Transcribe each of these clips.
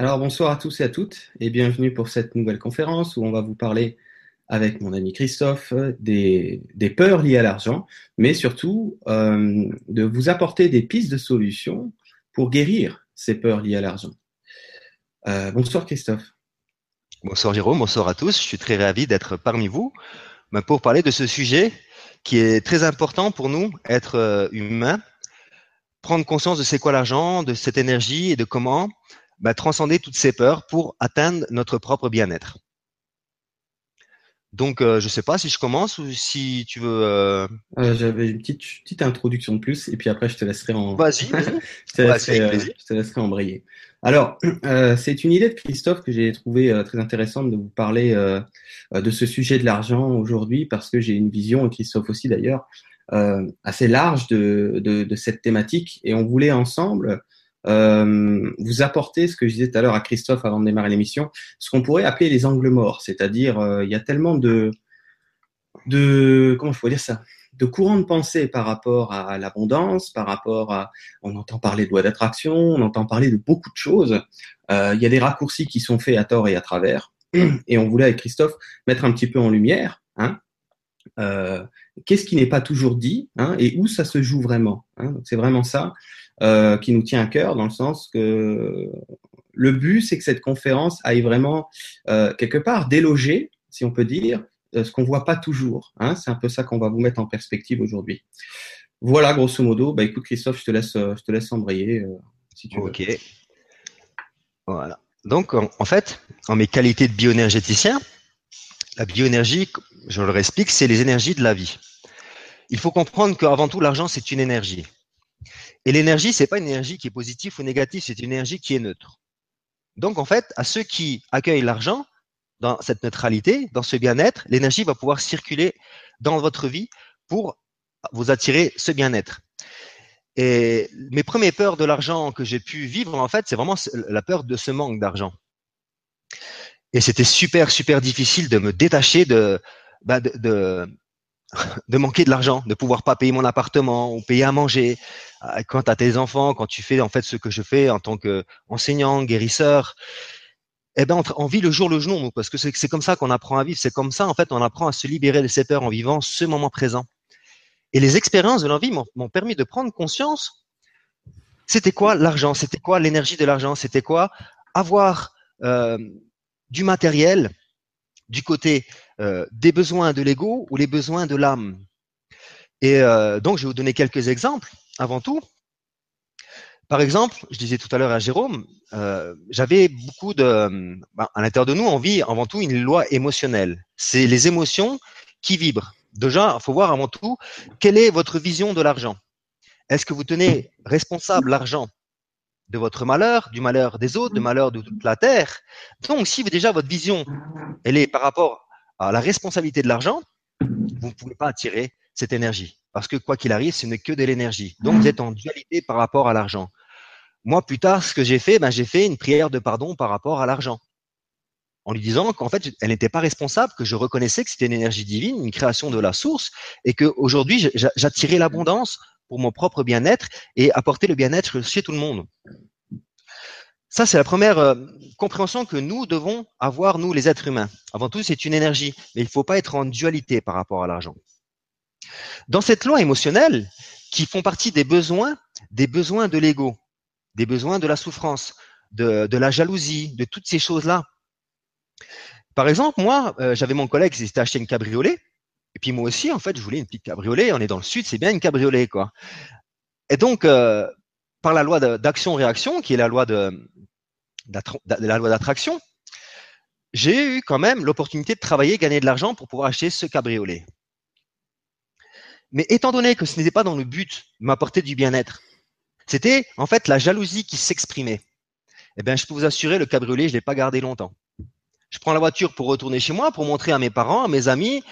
Alors bonsoir à tous et à toutes et bienvenue pour cette nouvelle conférence où on va vous parler avec mon ami Christophe des, des peurs liées à l'argent, mais surtout euh, de vous apporter des pistes de solutions pour guérir ces peurs liées à l'argent. Euh, bonsoir Christophe. Bonsoir Jérôme, bonsoir à tous. Je suis très ravi d'être parmi vous pour parler de ce sujet qui est très important pour nous, être euh, humain, prendre conscience de c'est quoi l'argent, de cette énergie et de comment ben, transcender toutes ces peurs pour atteindre notre propre bien-être. Donc, euh, je ne sais pas si je commence ou si tu veux. Euh... Euh, J'avais une petite, petite introduction de plus et puis après je te laisserai en. Vas-y. je, te laisserai, je te laisserai embrayer. Alors, c'est une idée de Christophe que j'ai trouvé très intéressante de vous parler de ce sujet de l'argent aujourd'hui parce que j'ai une vision, et Christophe aussi d'ailleurs, assez large de, de, de, cette thématique et on voulait ensemble euh, vous apporter ce que je disais tout à l'heure à Christophe avant de démarrer l'émission, ce qu'on pourrait appeler les angles morts, c'est-à-dire euh, il y a tellement de, de comment je dire ça, de courants de pensée par rapport à l'abondance, par rapport à, on entend parler de loi d'attraction, on entend parler de beaucoup de choses. Euh, il y a des raccourcis qui sont faits à tort et à travers, et on voulait avec Christophe mettre un petit peu en lumière. Hein, qu'est-ce qui n'est pas toujours dit hein, et où ça se joue vraiment. Hein, c'est vraiment ça. Euh, qui nous tient à cœur dans le sens que le but, c'est que cette conférence aille vraiment euh, quelque part déloger, si on peut dire, euh, ce qu'on voit pas toujours. Hein. C'est un peu ça qu'on va vous mettre en perspective aujourd'hui. Voilà, grosso modo. Bah, écoute, Christophe, je te laisse, je te laisse embrayer si tu veux. Ok. Voilà. Donc, en, en fait, en mes qualités de bioénergéticien, la bioénergie, je le réexplique, c'est les énergies de la vie. Il faut comprendre qu'avant tout, l'argent, c'est une énergie. Et l'énergie, c'est pas une énergie qui est positive ou négative, c'est une énergie qui est neutre. Donc, en fait, à ceux qui accueillent l'argent, dans cette neutralité, dans ce bien-être, l'énergie va pouvoir circuler dans votre vie pour vous attirer ce bien-être. Et mes premières peurs de l'argent que j'ai pu vivre, en fait, c'est vraiment la peur de ce manque d'argent. Et c'était super, super difficile de me détacher de, bah de manquer de l'argent, de pouvoir pas payer mon appartement ou payer à manger. Euh, quand tu as tes enfants, quand tu fais en fait ce que je fais en tant qu'enseignant, guérisseur, eh ben on, vit le jour le jour, parce que c'est comme ça qu'on apprend à vivre. C'est comme ça en fait on apprend à se libérer de ses peurs en vivant ce moment présent. Et les expériences de l'envie m'ont permis de prendre conscience. C'était quoi l'argent C'était quoi l'énergie de l'argent C'était quoi avoir euh, du matériel du côté euh, des besoins de l'ego ou les besoins de l'âme. Et euh, donc, je vais vous donner quelques exemples avant tout. Par exemple, je disais tout à l'heure à Jérôme, euh, j'avais beaucoup de, ben, à l'intérieur de nous, on vit avant tout une loi émotionnelle. C'est les émotions qui vibrent. Déjà, il faut voir avant tout quelle est votre vision de l'argent? Est-ce que vous tenez responsable l'argent de votre malheur, du malheur des autres, du malheur de toute la terre? Donc, si déjà votre vision, elle est par rapport la responsabilité de l'argent, vous ne pouvez pas attirer cette énergie. Parce que quoi qu'il arrive, ce n'est que de l'énergie. Donc, vous êtes en dualité par rapport à l'argent. Moi, plus tard, ce que j'ai fait, ben, j'ai fait une prière de pardon par rapport à l'argent. En lui disant qu'en fait, elle n'était pas responsable, que je reconnaissais que c'était une énergie divine, une création de la source, et qu'aujourd'hui, j'attirais l'abondance pour mon propre bien-être et apporter le bien-être chez tout le monde. Ça, c'est la première euh, compréhension que nous devons avoir, nous, les êtres humains. Avant tout, c'est une énergie, mais il ne faut pas être en dualité par rapport à l'argent. Dans cette loi émotionnelle, qui font partie des besoins, des besoins de l'ego, des besoins de la souffrance, de, la jalousie, de toutes ces choses-là. Par exemple, moi, euh, j'avais mon collègue qui s'était acheté une cabriolet, et puis moi aussi, en fait, je voulais une petite cabriolet. On est dans le sud, c'est bien une cabriolet, quoi. Et donc, euh, par la loi d'action-réaction, qui est la loi de, la loi d'attraction, j'ai eu quand même l'opportunité de travailler, gagner de l'argent pour pouvoir acheter ce cabriolet. Mais étant donné que ce n'était pas dans le but de m'apporter du bien-être, c'était en fait la jalousie qui s'exprimait. Eh bien, je peux vous assurer, le cabriolet, je l'ai pas gardé longtemps. Je prends la voiture pour retourner chez moi, pour montrer à mes parents, à mes amis,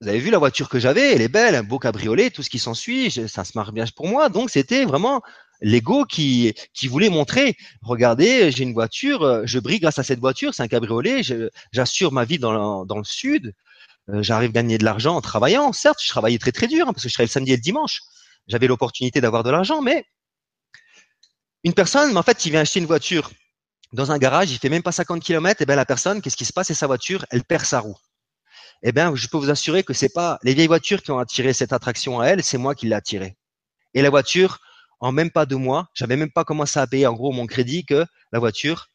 vous avez vu la voiture que j'avais, elle est belle, un beau cabriolet, tout ce qui s'ensuit, ça se marche bien pour moi. Donc c'était vraiment l'ego qui, qui voulait montrer, regardez, j'ai une voiture, euh, je brille grâce à cette voiture, c'est un cabriolet, j'assure ma vie dans, le sud, euh, j'arrive à gagner de l'argent en travaillant. Certes, je travaillais très très dur hein, parce que je travaillais le samedi et le dimanche. J'avais l'opportunité d'avoir de l'argent, mais une personne, en fait, qui vient acheter une voiture dans un garage, il fait même pas 50 km, et ben la personne, qu'est-ce qui se passe? C'est sa voiture, elle perd sa roue. Eh bien, je peux vous assurer que c'est pas les vieilles voitures qui ont attiré cette attraction à elle, c'est moi qui l'ai attirée. Et la voiture, en même pas deux mois, j'avais même pas commencé à payer en gros mon crédit que la voiture,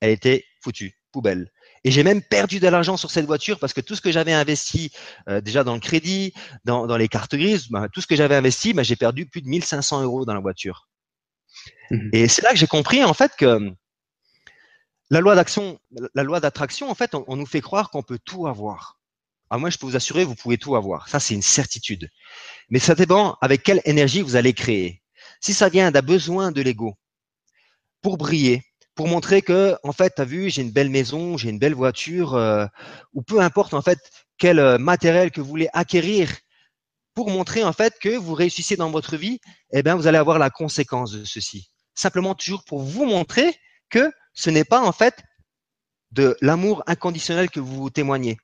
elle était foutue, poubelle. Et j'ai même perdu de l'argent sur cette voiture parce que tout ce que j'avais investi euh, déjà dans le crédit, dans, dans les cartes grises, ben, tout ce que j'avais investi, ben, j'ai perdu plus de 1500 euros dans la voiture. Mmh. Et c'est là que j'ai compris en fait que la loi d'action, la loi d'attraction, en fait, on, nous fait croire qu'on peut tout avoir. À ah, moi, je peux vous assurer, vous pouvez tout avoir. Ça, c'est une certitude. Mais ça dépend avec quelle énergie vous allez créer. Si ça vient d'un besoin de l'ego pour briller, pour montrer que, en fait, tu as vu, j'ai une belle maison, j'ai une belle voiture, euh, ou peu importe, en fait, quel euh, matériel que vous voulez acquérir pour montrer, en fait, que vous réussissez dans votre vie, eh bien, vous allez avoir la conséquence de ceci. Simplement, toujours pour vous montrer que ce n'est pas en fait de l'amour inconditionnel que vous témoignez.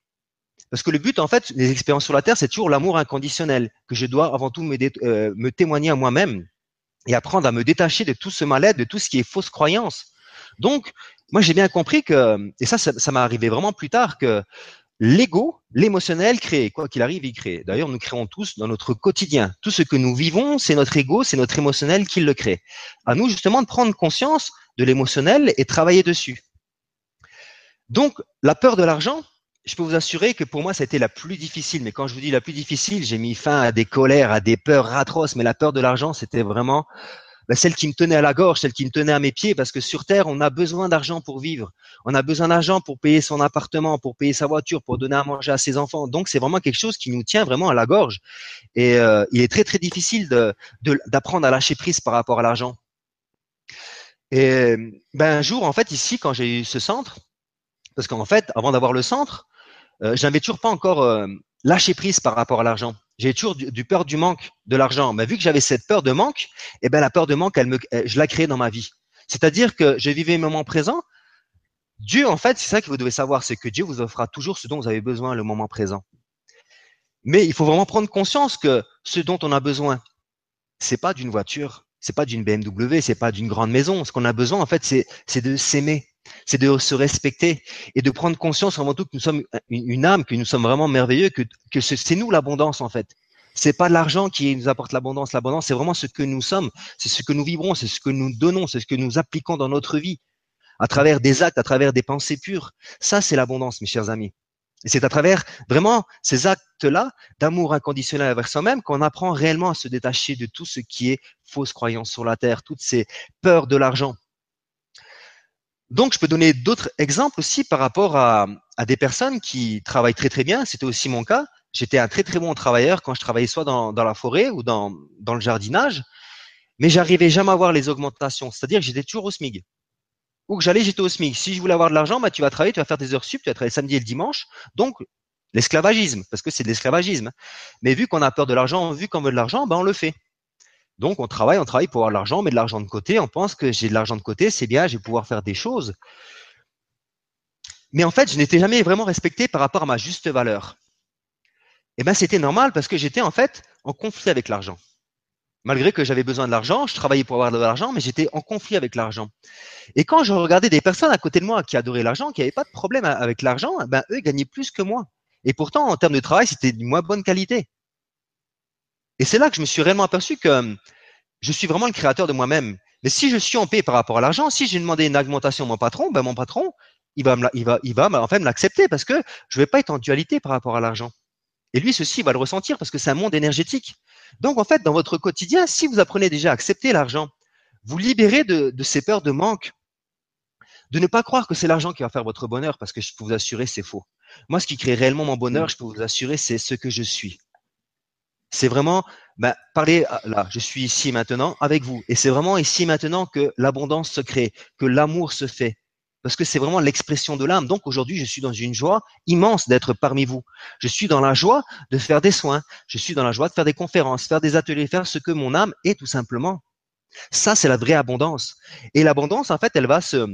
Parce que le but, en fait, des expériences sur la Terre, c'est toujours l'amour inconditionnel que je dois avant tout me, euh, me témoigner à moi-même et apprendre à me détacher de tout ce mal-être, de tout ce qui est fausse croyance. Donc, moi, j'ai bien compris que, et ça, ça, ça m'est arrivé vraiment plus tard, que l'ego, l'émotionnel crée, quoi qu'il arrive, il crée. D'ailleurs, nous créons tous dans notre quotidien. Tout ce que nous vivons, c'est notre ego, c'est notre émotionnel qui le crée. À nous, justement, de prendre conscience de l'émotionnel et travailler dessus. Donc, la peur de l'argent, je peux vous assurer que pour moi, ça a été la plus difficile. Mais quand je vous dis la plus difficile, j'ai mis fin à des colères, à des peurs atroces. Mais la peur de l'argent, c'était vraiment bah, celle qui me tenait à la gorge, celle qui me tenait à mes pieds, parce que sur Terre, on a besoin d'argent pour vivre. On a besoin d'argent pour payer son appartement, pour payer sa voiture, pour donner à manger à ses enfants. Donc, c'est vraiment quelque chose qui nous tient vraiment à la gorge. Et euh, il est très, très difficile d'apprendre de, à lâcher prise par rapport à l'argent. Et ben, un jour, en fait, ici, quand j'ai eu ce centre, parce qu'en fait, avant d'avoir le centre, euh, j'avais toujours pas encore euh, lâché prise par rapport à l'argent. J'ai toujours du, peur du manque de l'argent. Mais vu que j'avais cette peur de manque, eh ben la peur de manque, elle me, je la créais dans ma vie. C'est-à-dire que je vivais le moment présent. Dieu, en fait, c'est ça que vous devez savoir, c'est que Dieu vous offrira toujours ce dont vous avez besoin le moment présent. Mais il faut vraiment prendre conscience que ce dont on a besoin, c'est pas d'une voiture, c'est pas d'une BMW, c'est pas d'une grande maison. Ce qu'on a besoin, en fait, c'est de s'aimer, c'est de se respecter et de prendre conscience avant tout que nous sommes une, âme, que nous sommes vraiment merveilleux, que, c'est nous l'abondance en fait. C'est pas l'argent qui nous apporte l'abondance. L'abondance, c'est vraiment ce que nous sommes, c'est ce que nous vivrons, c'est ce que nous donnons, c'est ce que nous appliquons dans notre vie, à travers des actes, à travers des pensées pures. Ça, c'est l'abondance, mes chers amis. Et c'est à travers vraiment ces actes-là d'amour inconditionnel envers soi-même qu'on apprend réellement à se détacher de tout ce qui est fausse croyance sur la terre, toutes ces peurs de l'argent. Donc, je peux donner d'autres exemples aussi par rapport à, des personnes qui travaillent très très bien. C'était aussi mon cas. J'étais un très très bon travailleur quand je travaillais soit dans, la forêt ou dans, le jardinage, mais j'arrivais jamais à voir les augmentations. C'est-à-dire que j'étais toujours au SMIG où que j'allais, j'étais au SMIC. Si je voulais avoir de l'argent, bah, tu vas travailler, tu vas faire des heures sup, tu vas travailler le samedi et le dimanche. Donc, l'esclavagisme, parce que c'est de l'esclavagisme. Mais vu qu'on a peur de l'argent, vu qu'on veut de l'argent, bah, on le fait. Donc, on travaille, on travaille pour avoir de l'argent, mais de l'argent de côté. On pense que j'ai de l'argent de côté, c'est bien, je vais pouvoir faire des choses. Mais en fait, je n'étais jamais vraiment respecté par rapport à ma juste valeur. Et eh ben, c'était normal parce que j'étais en fait en conflit avec l'argent. Malgré que j'avais besoin de l'argent, je travaillais pour avoir de l'argent, mais j'étais en conflit avec l'argent. Et quand je regardais des personnes à côté de moi qui adoraient l'argent, qui n'avaient pas de problème avec l'argent, ben eux gagnaient plus que moi. Et pourtant, en termes de travail, c'était de moins bonne qualité. Et c'est là que je me suis réellement aperçu que hum, je suis vraiment le créateur de moi-même. Mais si je suis en paix par rapport à l'argent, si j'ai demandé une augmentation à mon patron, ben mon patron, il va, me, il va, il va en fait me l'accepter parce que je vais pas être en dualité par rapport à l'argent. Et lui, ceci, il va le ressentir parce que c'est un monde énergétique. Donc, en fait, dans votre quotidien, si vous apprenez déjà à accepter l'argent, vous libérez de, ces peurs de manque, de ne pas croire que c'est l'argent qui va faire votre bonheur, parce que je peux vous assurer, c'est faux. Moi, ce qui crée réellement mon bonheur, je peux vous assurer, c'est ce que je suis. C'est vraiment ben, parler là, je suis ici maintenant avec vous. Et c'est vraiment ici maintenant que l'abondance se crée, que l'amour se fait, parce que c'est vraiment l'expression de l'âme. Donc aujourd'hui, je suis dans une joie immense d'être parmi vous. Je suis dans la joie de faire des soins. Je suis dans la joie de faire des conférences, faire des ateliers, faire ce que mon âme est tout simplement. Ça, c'est la vraie abondance. Et l'abondance, en fait, elle va se,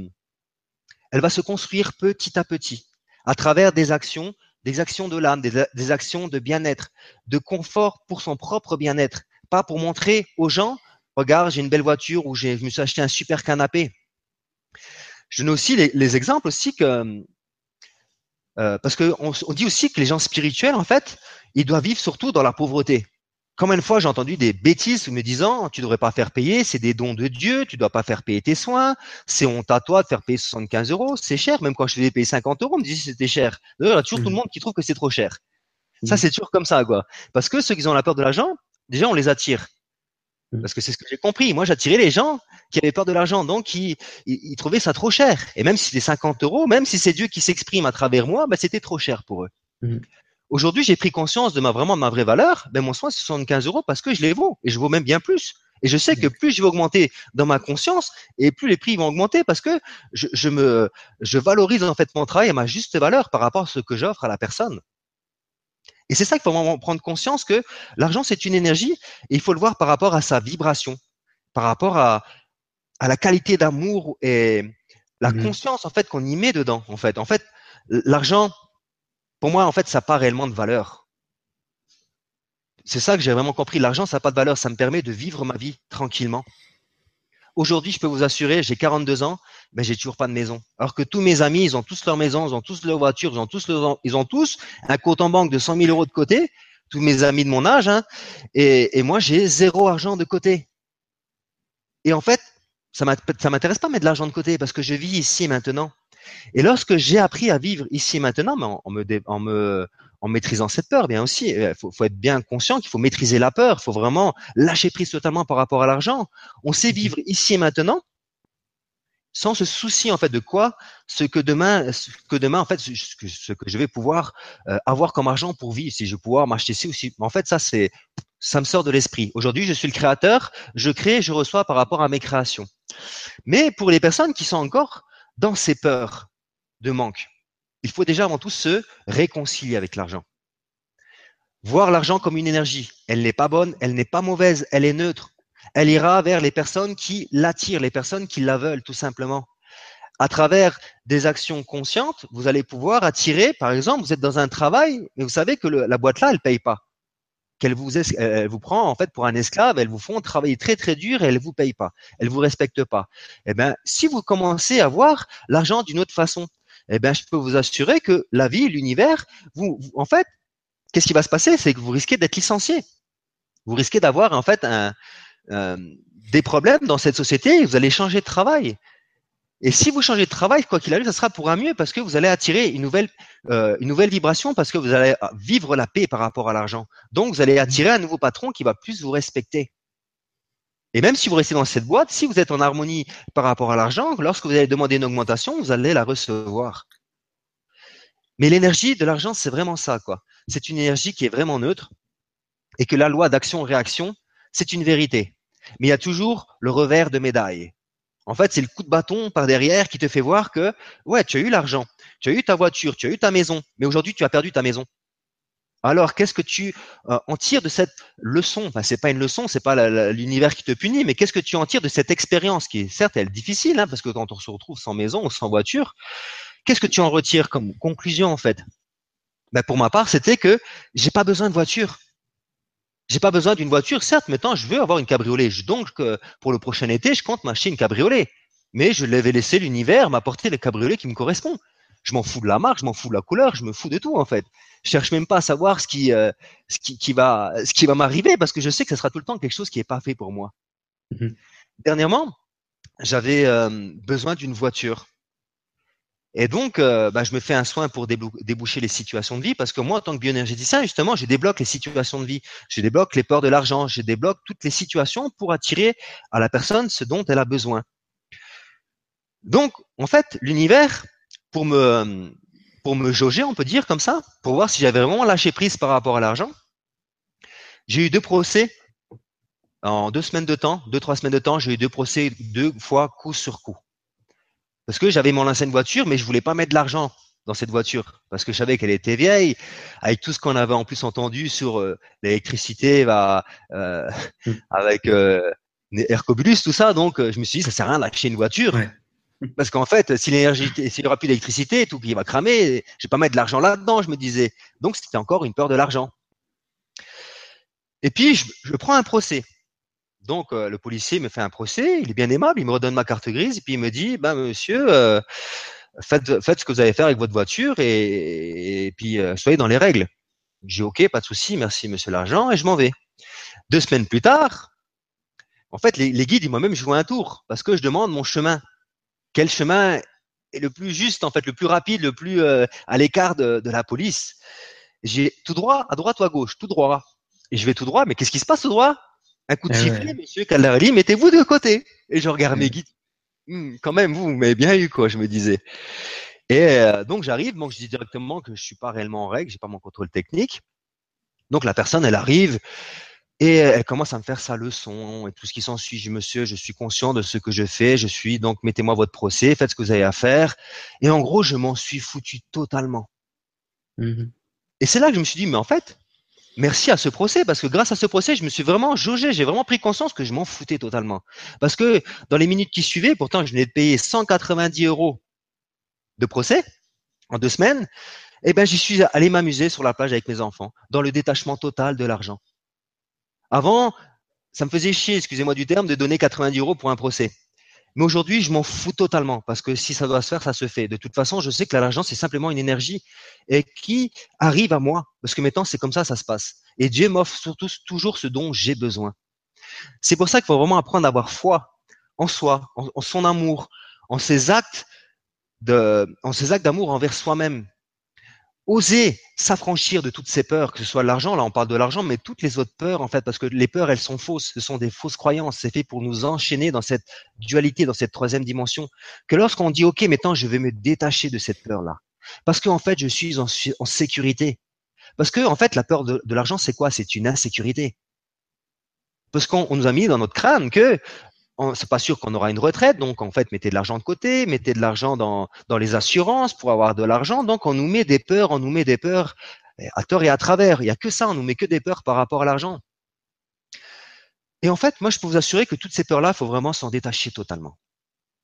elle va se construire petit à petit, à travers des actions, des actions de l'âme, des, actions de bien-être, de confort pour son propre bien-être, pas pour montrer aux gens, regarde, j'ai une belle voiture ou je me suis acheté un super canapé Je donne aussi les, exemples aussi que euh, parce qu'on on dit aussi que les gens spirituels, en fait, ils doivent vivre surtout dans la pauvreté. Combien de fois j'ai entendu des bêtises me disant tu devrais pas faire payer, c'est des dons de Dieu, tu dois pas faire payer tes soins, c'est honte à toi de faire payer 75 euros, c'est cher. Même quand je faisais payer 50 euros, on me disait que c'était cher. D'ailleurs, il y a toujours tout le mmh. monde qui trouve que c'est trop cher. Ça, mmh. c'est toujours comme ça, quoi. Parce que ceux qui ont la peur de l'argent, déjà, on les attire. Mmh. Parce que c'est ce que j'ai compris. Moi, j'attirais les gens qui avaient peur de l'argent, donc ils, ils, trouvaient ça trop cher. Et même si c'était 50 euros, même si c'est Dieu qui s'exprime à travers moi, bah, c'était trop cher pour eux. Aujourd'hui, j'ai pris conscience de ma vraiment de ma vraie valeur. Ben mon soin, c'est 75 euros parce que je les vaux et je vaux même bien plus. Et je sais que plus je vais augmenter dans ma conscience et plus les prix vont augmenter parce que je, je me je valorise en fait mon travail à ma juste valeur par rapport à ce que j'offre à la personne. Et c'est ça qu'il faut vraiment prendre conscience que l'argent c'est une énergie et il faut le voir par rapport à sa vibration, par rapport à à la qualité d'amour et la mmh. conscience en fait qu'on y met dedans. En fait, en fait, l'argent pour moi, en fait, ça n'a pas réellement de valeur. C'est ça que j'ai vraiment compris. L'argent, ça n'a pas de valeur. Ça me permet de vivre ma vie tranquillement. Aujourd'hui, je peux vous assurer, j'ai 42 ans, mais j'ai toujours pas de maison. Alors que tous mes amis, ils ont tous leur maison, ils ont tous leur voiture, ils ont tous, ils ont tous un compte en banque de 100 000 euros de côté. Tous mes amis de mon âge, hein, et, moi, j'ai zéro argent de côté. Et en fait, ça m'intéresse pas mettre de l'argent de côté parce que je vis ici maintenant. Et lorsque j'ai appris à vivre ici et maintenant, en, me, maîtrisant cette peur, bien aussi, il euh, faut, être bien conscient qu'il faut maîtriser la peur, il faut vraiment lâcher prise totalement par rapport à l'argent. On sait vivre ici et maintenant sans se soucier en fait de quoi? Ce que demain ce que demain en fait ce que, je vais pouvoir euh, avoir comme argent pour vivre. Si je vais pouvoir m'acheter ci aussi en fait ça c'est ça me sort de l'esprit. Aujourd'hui je suis le créateur je crée je reçois par rapport à mes créations. Mais pour les personnes qui sont encore dans ces peurs de manque, il faut déjà avant tout se réconcilier avec l'argent. Voir l'argent comme une énergie. Elle n'est pas bonne, elle n'est pas mauvaise, elle est neutre. Elle ira vers les personnes qui l'attirent, les personnes qui la veulent, tout simplement. À travers des actions conscientes, vous allez pouvoir attirer, par exemple, vous êtes dans un travail, mais vous savez que la boîte là, elle paye pas elle vous prend en fait pour un esclave, elles vous font travailler très très dur et elles vous payent pas, elles vous respectent pas. Eh ben, si vous commencez à voir l'argent d'une autre façon, eh ben, je peux vous assurer que la vie, l'univers, vous, en fait, qu'est-ce qui va se passer? C'est que vous risquez d'être licencié. Vous risquez d'avoir en fait euh, des problèmes dans cette société. Vous allez changer de travail. Et si vous changez de travail, quoi qu'il arrive, ça sera pour un mieux parce que vous allez attirer une nouvelle, euh, une nouvelle vibration parce que vous allez vivre la paix par rapport à l'argent. Donc, vous allez attirer un nouveau patron qui va plus vous respecter. Et même si vous restez dans cette boîte, si vous êtes en harmonie par rapport à l'argent, lorsque vous allez demander une augmentation, vous allez la recevoir. Mais l'énergie de l'argent, c'est vraiment ça, quoi. C'est une énergie qui est vraiment neutre et que la loi d'action-réaction, c'est une vérité. Mais il y a toujours le revers de médaille. En fait, c'est le coup de bâton par derrière qui te fait voir que, ouais, tu as eu l'argent, tu as eu ta voiture, tu as eu ta maison, mais aujourd'hui, tu as perdu ta maison. Alors, qu'est-ce que tu euh, en tires de cette leçon? Enfin, c'est pas une leçon, c'est pas l'univers qui te punit, mais qu'est-ce que tu en tires de cette expérience qui est certes elle est difficile, hein, parce que quand on se retrouve sans maison ou sans voiture, qu'est-ce que tu en retires comme conclusion en fait? Ben, pour ma part, c'était que j'ai pas besoin de voiture. J'ai pas besoin d'une voiture, certes, maintenant je veux avoir une cabriolet. Donc pour le prochain été, je compte m'acheter une cabriolet. Mais je l'avais laissé l'univers m'apporter le cabriolet qui me correspond. Je m'en fous de la marque, je m'en fous de la couleur, je me fous de tout en fait. Je cherche même pas à savoir ce qui, euh, ce qui, qui va, ce qui va m'arriver parce que je sais que ce sera tout le temps quelque chose qui est pas fait pour moi. Mmh Dernièrement, j'avais euh, besoin d'une voiture. Et donc, euh, bah, je me fais un soin pour déboucher les situations de vie parce que moi, en tant que bioénergéticien, justement, je débloque les situations de vie, je débloque les peurs de l'argent, je débloque toutes les situations pour attirer à la personne ce dont elle a besoin. Donc, en fait, l'univers, pour me, pour me jauger, on peut dire comme ça, pour voir si j'avais vraiment lâché prise par rapport à l'argent, j'ai eu deux procès en deux semaines de temps, deux, trois semaines de temps, j'ai eu deux procès deux fois coup sur coup. Parce que j'avais mon ancienne voiture, mais je voulais pas mettre de l'argent dans cette voiture parce que je savais qu'elle était vieille, avec tout ce qu'on avait en plus entendu sur euh, l'électricité, bah, euh, mm. avec euh, Hercobulus, tout ça. Donc, je me suis dit, ça sert à rien d'acheter une voiture. Parce qu'en fait, si l'énergie, s'il n'y aura plus d'électricité, tout qui va cramer, je vais pas mettre de l'argent là-dedans, je me disais. Donc, c'était encore une peur de l'argent. Et puis, je, je prends un procès. Donc le policier me fait un procès, il est bien aimable, il me redonne ma carte grise et puis il me dit, ben monsieur, faites, faites ce que vous allez faire avec votre voiture et, puis soyez dans les règles. J'ai ok, pas de souci, merci monsieur l'agent et je m'en vais. Deux semaines plus tard, en fait, les, guides, ils m'ont même joué un tour parce que je demande mon chemin. Quel chemin est le plus juste, en fait, le plus rapide, le plus euh, à l'écart de, la police? J'ai tout droit, à droite ou à gauche, tout droit. Et je vais tout droit, mais qu'est-ce qui se passe tout droit? Un coup de eh sifflet, monsieur Caldarelli, mettez-vous de côté. Et je regarde mes guides. Hmm, quand même, vous, vous m'avez bien eu, quoi, je me disais. Et euh, donc j'arrive, donc je dis directement que je suis pas réellement en règle, j'ai pas mon contrôle technique. Donc la personne, elle arrive, et elle commence à me faire sa leçon et tout ce qui s'ensuit. Je dis, monsieur, je suis conscient de ce que je fais. Je suis donc, mettez-moi votre procès, faites ce que vous avez à faire. Et en gros, je m'en suis foutu totalement. Mmh et c'est là que je me suis dit, mais en fait, merci à ce procès, parce que grâce à ce procès, je me suis vraiment jaugé, j'ai vraiment pris conscience que je m'en foutais totalement. Parce que dans les minutes qui suivaient, pourtant, je venais de payer 190 euros de procès en deux semaines, eh ben, j'y suis allé m'amuser sur la plage avec mes enfants, dans le détachement total de l'argent. Avant, ça me faisait chier, excusez-moi du terme, de donner 90 euros pour un procès. Mais aujourd'hui, je m'en fous totalement parce que si ça doit se faire, ça se fait. De toute façon, je sais que l'argent, c'est simplement une énergie et qui arrive à moi parce que maintenant, c'est comme ça, ça se passe. Et Dieu m'offre surtout toujours ce dont j'ai besoin. C'est pour ça qu'il faut vraiment apprendre à avoir foi en soi, en, son amour, en ses actes de, en ses actes d'amour envers soi-même oser s'affranchir de toutes ces peurs, que ce soit l'argent, là on parle de l'argent, mais toutes les autres peurs en fait, parce que les peurs elles sont fausses, ce sont des fausses croyances, c'est fait pour nous enchaîner dans cette dualité, dans cette troisième dimension, que lorsqu'on dit ok maintenant je vais me détacher de cette peur-là, parce qu'en fait je suis en, sécurité, parce que en fait la peur de, de l'argent c'est quoi? C'est une insécurité. Parce qu'on nous a mis dans notre crâne que c'est pas sûr qu'on aura une retraite, donc en fait, mettez de l'argent de côté, mettez de l'argent dans, dans les assurances pour avoir de l'argent. Donc on nous met des peurs, on nous met des peurs eh, à tort et à travers. Il y a que ça, on nous met que des peurs par rapport à l'argent. Et en fait, moi, je peux vous assurer que toutes ces peurs-là, il faut vraiment s'en détacher totalement.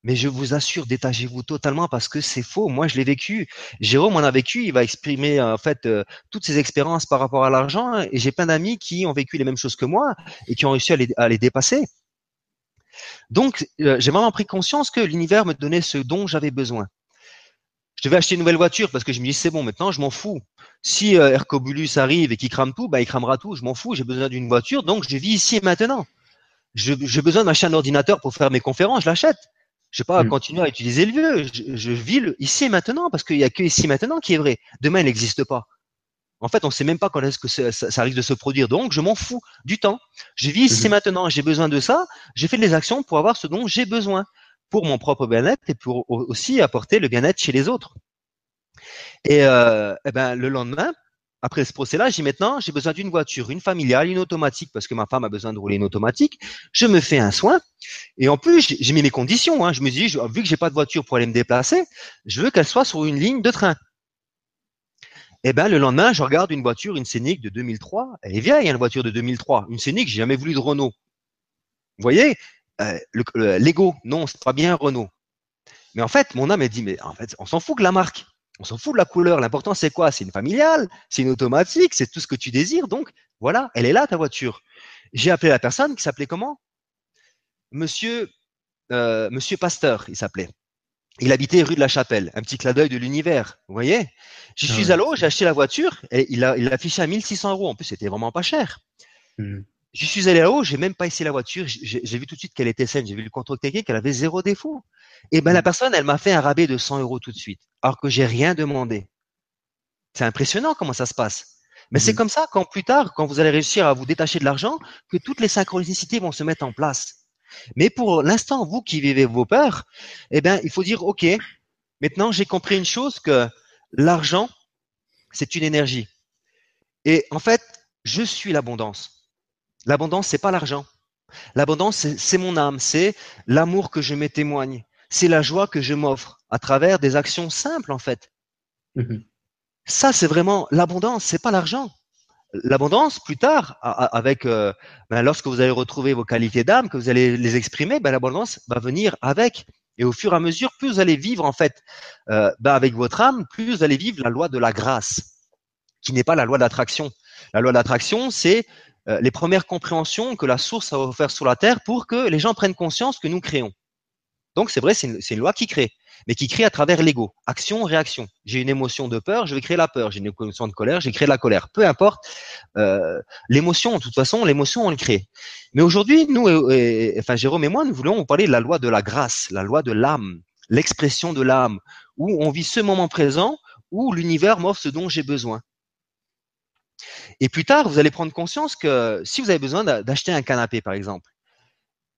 Mais je vous assure, détachez-vous totalement parce que c'est faux. Moi, je l'ai vécu. Jérôme en a vécu. Il va exprimer en fait euh, toutes ses expériences par rapport à l'argent. Et j'ai plein d'amis qui ont vécu les mêmes choses que moi et qui ont réussi à les dépasser. Donc, euh, j'ai vraiment pris conscience que l'univers me donnait ce dont j'avais besoin. Je devais acheter une nouvelle voiture parce que je me dis c'est bon maintenant je m'en fous. Si euh, Hercobulus arrive et qu'il crame tout, bah il cramera tout. Je m'en fous. J'ai besoin d'une voiture donc je vis ici et maintenant. J'ai besoin d'acheter un ordinateur pour faire mes conférences, je l'achète. Je vais pas mm. continuer à utiliser le vieux. Je, vis ici et maintenant parce qu'il y a que ici et maintenant qui est vrai. Demain il n'existe pas. En fait, on ne sait même pas quand est-ce que ça, ça, risque de se produire. Donc, je m'en fous du temps. Je vis c'est mhm. maintenant. J'ai besoin de ça. J'ai fait des actions pour avoir ce dont j'ai besoin pour mon propre bien-être et pour aussi apporter le bien-être chez les autres. Et, euh, eh ben, le lendemain, après ce procès-là, j'ai maintenant, j'ai besoin d'une voiture, une familiale, une automatique, parce que ma femme a besoin de rouler une automatique. Je me fais un soin. Et en plus, j'ai mis mes conditions. Hein. Je me dis, vu que j'ai pas de voiture pour aller me déplacer, je veux qu'elle soit sur une ligne de train. Eh ben, le lendemain, je regarde une voiture, une Scénic de 2003. Elle est vieille, hein, une voiture de 2003. Une Scénic, j'ai jamais voulu de Renault. Vous voyez, euh, l'ego, non, c'est pas bien Renault. Mais en fait, mon âme, elle dit, mais en fait, on s'en fout de la marque. On s'en fout de la couleur. L'important, c'est quoi? C'est une familiale, c'est une automatique, c'est tout ce que tu désires. Donc, voilà, elle est là, ta voiture. J'ai appelé la personne qui s'appelait comment? Monsieur, euh, Monsieur Pasteur, il s'appelait. Il habitait rue de la Chapelle, un petit clin d'œil de l'univers. Vous voyez? Je ah suis à l'eau, j'ai acheté la voiture et il a, il a affiché à 1600 euros. En plus, c'était vraiment pas cher. Hmm. Je suis allé là-haut, j'ai même pas essayé la voiture. J'ai vu tout de suite qu'elle était saine. J'ai vu le contrôle technique, qu'elle avait zéro défaut. Et ben la hmm. personne, elle m'a fait un rabais de 100 euros tout de suite, alors que j'ai rien demandé. C'est impressionnant comment ça se passe. Mais c'est hmm. comme ça quand plus tard, quand vous allez réussir à vous détacher de l'argent, que toutes les synchronicités vont se mettre en place. Mais pour l'instant, vous qui vivez vos peurs, eh bien, il faut dire, OK, maintenant j'ai compris une chose que l'argent, c'est une énergie. Et en fait, je suis l'abondance. L'abondance, c'est pas l'argent. L'abondance, c'est mon âme, c'est l'amour que je me témoigne, c'est la joie que je m'offre à travers des actions simples, en fait. Mhm. Ça, c'est vraiment l'abondance, c'est pas l'argent. L'abondance, plus tard, avec euh, ben, lorsque vous allez retrouver vos qualités d'âme, que vous allez les exprimer, ben, l'abondance va venir avec. Et au fur et à mesure, plus vous allez vivre en fait euh, ben, avec votre âme, plus vous allez vivre la loi de la grâce, qui n'est pas la loi d'attraction. La loi d'attraction, c'est euh, les premières compréhensions que la source a offert sur la Terre pour que les gens prennent conscience que nous créons. Donc c'est vrai, c'est une, loi qui crée, mais qui crée à travers l'ego. Action, réaction. J'ai une émotion de peur, je vais créer la peur. J'ai une émotion de colère, j'ai créé la colère. Peu importe euh, l'émotion, de toute façon, l'émotion, on le crée. Mais aujourd'hui, nous, enfin Jérôme et moi, nous voulons parler de la loi de la grâce, la loi de l'âme, l'expression de l'âme, où on vit ce moment présent, où l'univers m'offre ce dont j'ai besoin. Et plus tard, vous allez prendre conscience que si vous avez besoin d'acheter un canapé, par exemple,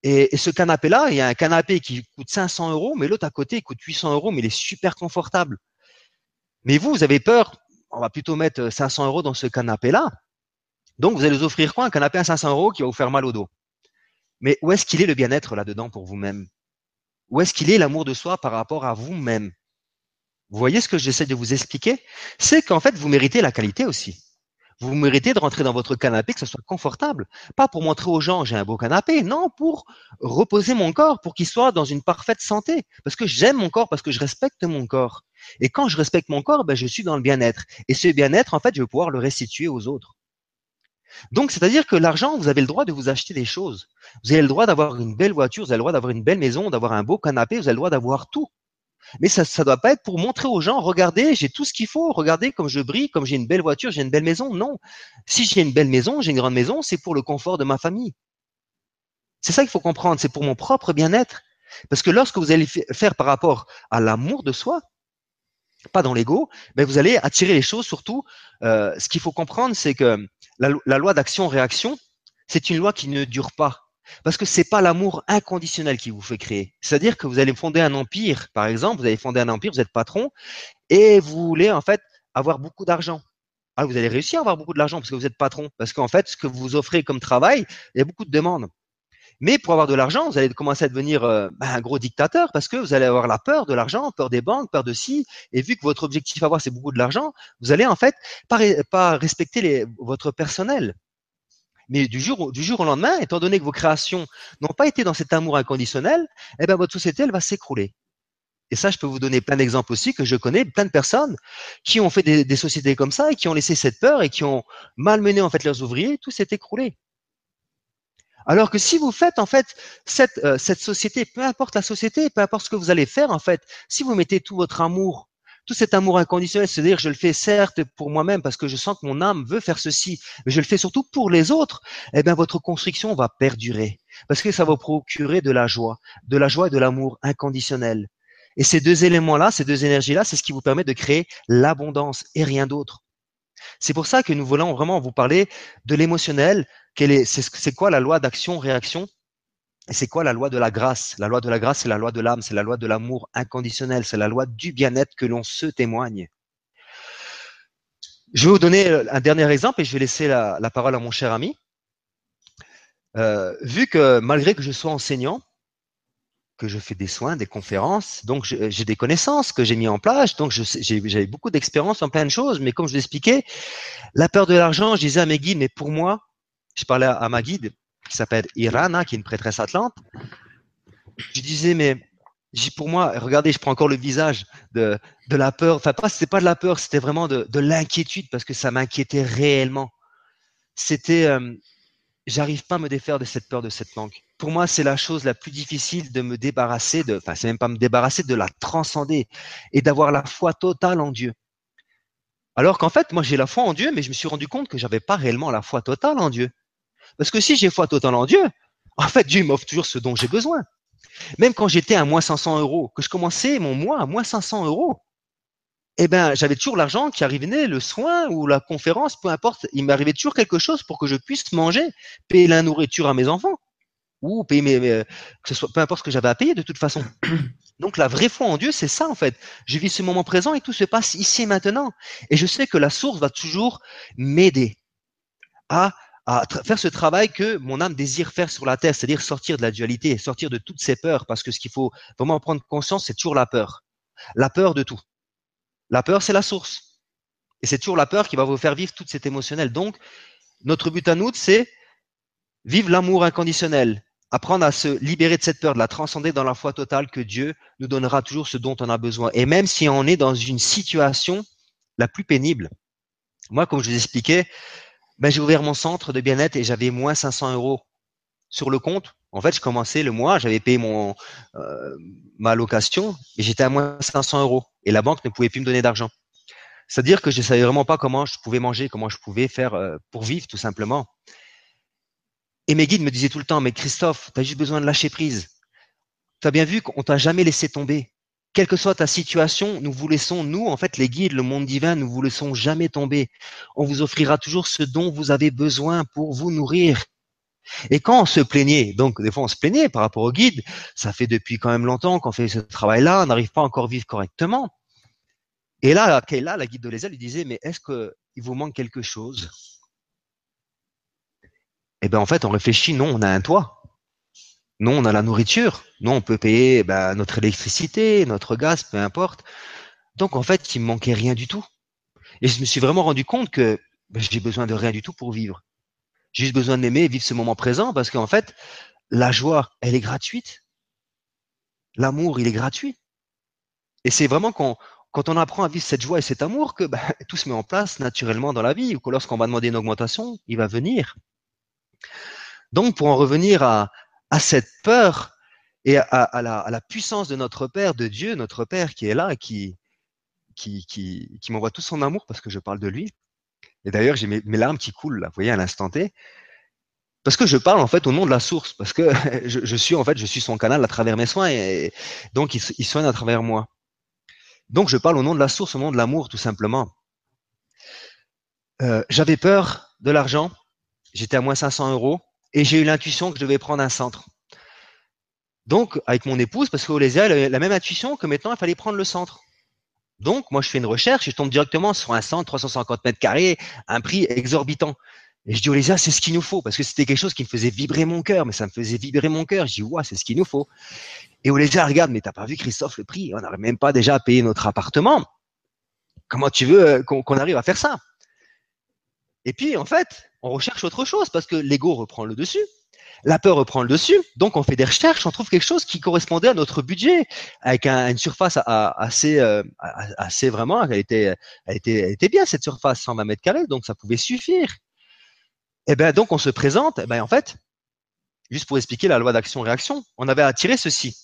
et, ce canapé-là, il y a un canapé qui coûte 500 euros, mais l'autre à côté il coûte 800 euros, mais il est super confortable. Mais vous, vous avez peur, on va plutôt mettre 500 euros dans ce canapé-là. Donc, vous allez vous offrir quoi? Un canapé à 500 euros qui va vous faire mal au dos. Mais où est-ce qu'il est le bien-être là-dedans pour vous-même? Où est-ce qu'il est l'amour de soi par rapport à vous-même? Vous voyez ce que j'essaie de vous expliquer? C'est qu'en fait, vous méritez la qualité aussi. Vous méritez de rentrer dans votre canapé, que ce soit confortable. Pas pour montrer aux gens j'ai un beau canapé, non, pour reposer mon corps, pour qu'il soit dans une parfaite santé. Parce que j'aime mon corps, parce que je respecte mon corps. Et quand je respecte mon corps, ben, je suis dans le bien-être. Et ce bien-être, en fait, je vais pouvoir le restituer aux autres. Donc, c'est-à-dire que l'argent, vous avez le droit de vous acheter des choses. Vous avez le droit d'avoir une belle voiture, vous avez le droit d'avoir une belle maison, d'avoir un beau canapé, vous avez le droit d'avoir tout. Mais ça ne doit pas être pour montrer aux gens, regardez, j'ai tout ce qu'il faut, regardez comme je brille, comme j'ai une belle voiture, j'ai une belle maison. Non. Si j'ai une belle maison, j'ai une grande maison, c'est pour le confort de ma famille. C'est ça qu'il faut comprendre, c'est pour mon propre bien-être. Parce que lorsque vous allez faire par rapport à l'amour de soi, pas dans l'ego, mais vous allez attirer les choses. Surtout, euh, ce qu'il faut comprendre, c'est que la loi d'action-réaction, c'est une loi qui ne dure pas. Parce que c'est pas l'amour inconditionnel qui vous fait créer. C'est-à-dire que vous allez fonder un empire, par exemple, vous allez fonder un empire, vous êtes patron, et vous voulez en fait avoir beaucoup d'argent. Ah, vous allez réussir à avoir beaucoup d'argent parce que vous êtes patron. Parce qu'en fait, ce que vous offrez comme travail, il y a beaucoup de demandes. Mais pour avoir de l'argent, vous allez commencer à devenir euh, bah, un gros dictateur parce que vous allez avoir la peur de l'argent, peur des banques, peur de ci. Et vu que votre objectif à avoir, c'est beaucoup de l'argent, vous allez en fait pas, respecter votre personnel. Mais du jour, du jour au lendemain, étant donné que vos créations n'ont pas été dans cet amour inconditionnel, eh ben, votre société, elle va s'écrouler. Et ça, je peux vous donner plein d'exemples aussi que je connais, plein de personnes qui ont fait des, sociétés comme ça et qui ont laissé cette peur et qui ont malmené en fait leurs ouvriers, tout s'est écroulé. Alors que si vous faites en fait cette, euh, cette société, peu importe la société, peu importe ce que vous allez faire en fait, si vous mettez tout votre amour tout cet amour inconditionnel, c'est-à-dire je le fais certes pour moi-même parce que je sens que mon âme veut faire ceci, mais je le fais surtout pour les autres, eh bien votre construction va perdurer parce que ça va procurer de la joie, de la joie et de l'amour inconditionnel. Et ces deux éléments-là, ces deux énergies-là, c'est ce qui vous permet de créer l'abondance et rien d'autre. C'est pour ça que nous voulons vraiment vous parler de l'émotionnel. C'est quoi la loi d'action-réaction et c'est quoi la loi de la grâce? La loi de la grâce, c'est la loi de l'âme, c'est la loi de l'amour inconditionnel, c'est la loi du bien-être que l'on se témoigne. Je vais vous donner euh, un dernier exemple et je vais laisser la, parole à mon cher ami. Euh, vu que malgré que je sois enseignant, que je fais des soins, des conférences, donc j'ai des connaissances que j'ai mis en place, donc j'ai beaucoup d'expérience en plein de choses, mais comme je l'expliquais, la peur de l'argent, je disais à mes guides, mais pour moi, je parlais à ma guide, qui s'appelle Irana, qui est une prêtresse atlante. Je disais, mais pour moi, regardez, je prends encore le visage de, de la peur. Enfin, pas, c'était pas de la peur, c'était vraiment de, de l'inquiétude parce que ça m'inquiétait réellement. C'était, euh, j'arrive pas à me défaire de cette peur, de cette manque. Pour moi, c'est la chose la plus difficile de me débarrasser de, enfin, c'est même pas me débarrasser, de la transcender et d'avoir la foi totale en Dieu. Alors qu'en fait, moi, j'ai la foi en Dieu, mais je me suis rendu compte que j'avais pas réellement la foi totale en Dieu. Parce que si j'ai foi totale en Dieu, en fait, Dieu m'offre toujours ce dont j'ai besoin. Même quand j'étais à moins 500 euros, que je commençais mon mois à moins 500 euros, eh ben, j'avais toujours l'argent qui arrivait, le soin ou la conférence, peu importe. Il m'arrivait toujours quelque chose pour que je puisse manger, payer la nourriture à mes enfants ou payer mes, que ce soit peu importe ce que j'avais à payer de toute façon. Donc la vraie foi en Dieu, c'est ça en fait. Je vis ce moment présent et tout se passe ici et maintenant. Et je sais que la source va toujours m'aider à à faire ce travail que mon âme désire faire sur la terre, c'est-à-dire sortir de la dualité, sortir de toutes ces peurs, parce que ce qu'il faut vraiment prendre conscience, c'est toujours la peur. La peur de tout. La peur, c'est la source. Et c'est toujours la peur qui va vous faire vivre toute cette émotionnelle. Donc, notre but à nous, c'est vivre l'amour inconditionnel, apprendre à se libérer de cette peur, de la transcender dans la foi totale que Dieu nous donnera toujours ce dont on a besoin. Et même si on est dans une situation la plus pénible. Moi, comme je vous expliquais, ben, j'ai ouvert mon centre de bien-être et j'avais moins 500 euros sur le compte. En fait, je commençais le mois, j'avais payé mon euh, ma location et j'étais à moins 500 euros. Et la banque ne pouvait plus me donner d'argent. C'est-à-dire que je savais vraiment pas comment je pouvais manger, comment je pouvais faire euh, pour vivre, tout simplement. Et mes guides me disaient tout le temps, mais Christophe, tu as juste besoin de lâcher prise. Tu as bien vu qu'on t'a jamais laissé tomber. Quelle que soit ta situation, nous vous laissons, nous, en fait, les guides, le monde divin, nous vous laissons jamais tomber. On vous offrira toujours ce dont vous avez besoin pour vous nourrir. Et quand on se plaignait, donc des fois on se plaignait par rapport au guide, ça fait depuis quand même longtemps qu'on fait ce travail-là, on n'arrive pas encore à vivre correctement. Et là, Kayla, la guide de l'Ézel, lui disait, mais est-ce qu'il vous manque quelque chose? Eh bien en fait, on réfléchit, non, on a un toit. Non, on a la nourriture. Non, on peut payer ben, notre électricité, notre gaz, peu importe. Donc en fait, il me manquait rien du tout. Et je me suis vraiment rendu compte que ben, j'ai besoin de rien du tout pour vivre. J'ai juste besoin d'aimer vivre ce moment présent parce qu'en fait, la joie, elle est gratuite. L'amour, il est gratuit. Et c'est vraiment quand, quand on apprend à vivre cette joie et cet amour que bah, tout se met en place naturellement dans la vie ou que lorsqu'on va demander une augmentation, il va venir. Donc, pour en revenir à, à cette peur et à, la, puissance de notre Père, de Dieu, notre Père qui est là, qui, qui, qui, m'envoie tout son amour parce que je parle de lui, et d'ailleurs, j'ai mes, larmes qui coulent, là, vous voyez, à l'instant T. Parce que je parle en fait au nom de la source, parce que je, suis en fait, je suis son canal à travers mes soins et, donc il, il, soigne à travers moi. Donc je parle au nom de la source, au nom de l'amour, tout simplement. Euh, J'avais peur de l'argent, j'étais à moins 500 euros et j'ai eu l'intuition que je devais prendre un centre. Donc avec mon épouse, parce qu'Olésia elle avait la même intuition que maintenant il fallait prendre le centre. Donc, moi, je fais une recherche, je tombe directement sur un centre 350 mètres carrés, un prix exorbitant. Et je dis, Olésia, c'est ce qu'il nous faut, parce que c'était quelque chose qui me faisait vibrer mon cœur, mais ça me faisait vibrer mon cœur. Je dis, ouais, c'est ce qu'il nous faut. Et Olésia regarde, mais t'as pas vu, Christophe, le prix? On n'arrive même pas déjà à payer notre appartement. Comment tu veux euh, qu'on arrive à faire ça? Et puis, en fait, on recherche autre chose, parce que l'ego reprend le dessus la peur reprend le dessus. Donc, on fait des recherches, on trouve quelque chose qui correspondait à notre budget, avec une surface assez, euh, assez vraiment, elle était, elle était, elle était bien cette surface, 120 mètres carrés, donc ça pouvait suffire. Et eh ben donc on se présente. Eh ben en fait, juste pour expliquer la loi d'action-réaction, on avait attiré ceci.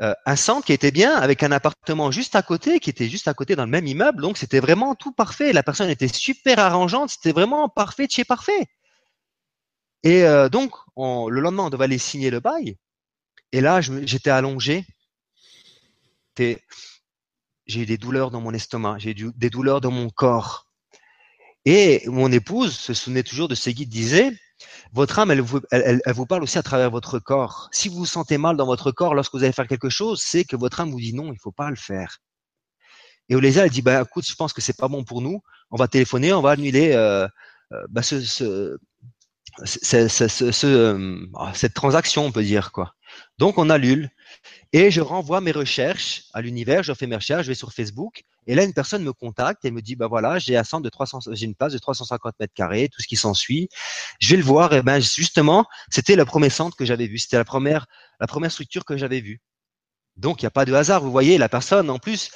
Euh, un centre qui était bien avec un appartement juste à côté, qui était juste à côté dans le même immeuble. Donc c'était vraiment tout parfait. La personne était super arrangeante. C'était vraiment parfait de chez parfait. Et euh, donc, le lendemain, on devait aller signer le bail. Et là, j'étais allongé. J'ai eu des douleurs dans mon estomac, j'ai eu des douleurs dans mon corps. Et mon épouse se souvenait toujours de ce guide disait, votre âme, elle vous, parle aussi à travers votre corps. Si vous vous sentez mal dans votre corps lorsque vous allez faire quelque chose, c'est que votre âme vous dit non, il faut pas le faire. Et Olésia, elle dit, bah, écoute, je pense que c'est pas bon pour nous. On va téléphoner, on va annuler ce, ce, ce, cette transaction, on peut dire quoi. Donc on annule et je renvoie mes recherches à l'univers. Je fais mes recherches, je vais sur Facebook et là une personne me contacte et me dit bah voilà j'ai un centre de 300, j'ai une place de 350 mètres carrés, tout ce qui s'ensuit. Je vais le voir et ben justement c'était le premier centre que j'avais vu, c'était la première la première structure que j'avais vue. Donc il n'y a pas de hasard. Vous voyez la personne en plus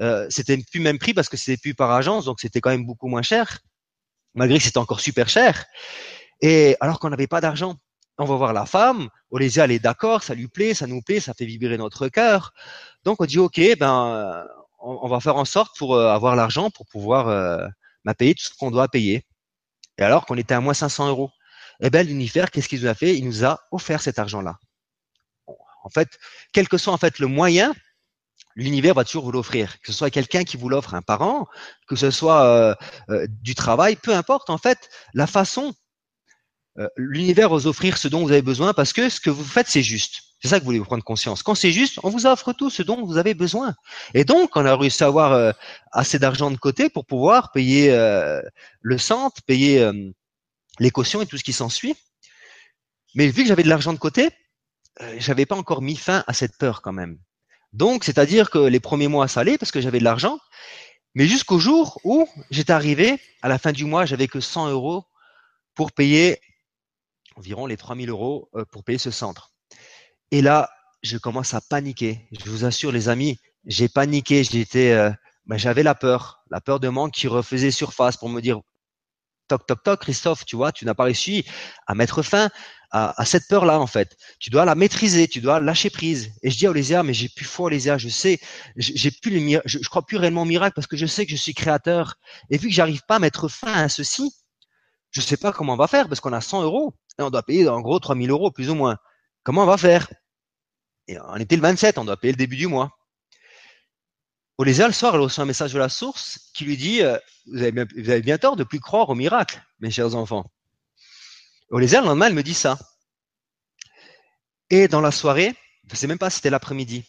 euh, c'était plus même prix parce que c'était plus par agence donc c'était quand même beaucoup moins cher malgré que c'était encore super cher. Et alors qu'on n'avait pas d'argent, on va voir la femme, Olésia, elle est d'accord, ça lui plaît, ça nous plaît, ça fait vibrer notre cœur. Donc on dit ok, ben on, va faire en sorte pour euh, avoir l'argent pour pouvoir euh, bah, payer tout ce qu'on doit payer. Et alors qu'on était à moins 500 euros, eh ben l'univers, qu'est-ce qu'il nous a fait? Il nous a offert cet argent-là. En fait, quel que soit en fait le moyen, l'univers va toujours vous l'offrir. Que ce soit quelqu'un qui vous l'offre, un parent, que ce soit euh, du travail, peu importe. En fait, la façon l'univers va vous offrir ce dont vous avez besoin parce que ce que vous faites, c'est juste. C'est ça que vous voulez prendre conscience. Quand c'est juste, on vous offre tout ce dont vous avez besoin. Et donc, on a réussi à avoir euh, assez d'argent de côté pour pouvoir payer euh, le centre, payer les cautions et tout ce qui s'ensuit. Mais vu que j'avais de l'argent de côté, j'avais pas encore mis fin à cette peur quand même. Donc, c'est-à-dire que les premiers mois, ça allait parce que j'avais de l'argent. Mais jusqu'au jour où j'étais arrivé, à la fin du mois, j'avais que 100 euros pour payer environ les 3000 euros euh, pour payer ce centre. Et là, je commence à paniquer. Je vous assure, les amis, j'ai paniqué. J'étais, euh, ben, j'avais la peur, la peur de manque qui refaisait surface pour me dire, toc, toc, toc, Christophe, tu vois, tu n'as pas réussi à mettre fin à, cette peur-là, en fait. Tu dois la maîtriser, tu dois lâcher prise. Et je dis à Olésia, mais j'ai plus foi, Olésia, je sais, j'ai plus le je, je crois plus réellement au miracle parce que je sais que je suis créateur. Et vu que j'arrive pas à mettre fin à ceci, je sais pas comment on va faire parce qu'on a 100 euros et on doit payer en gros 3000 euros plus ou moins. Comment on va faire? On était le 27, on doit payer le début du mois. Olésia, le soir, elle reçoit un message de la source qui lui dit euh, vous, avez bien, vous, avez bien, tort de plus croire au miracle, mes chers enfants. Olésia, le lendemain, elle me dit ça. Et dans la soirée, je ne sais même pas si c'était l'après-midi,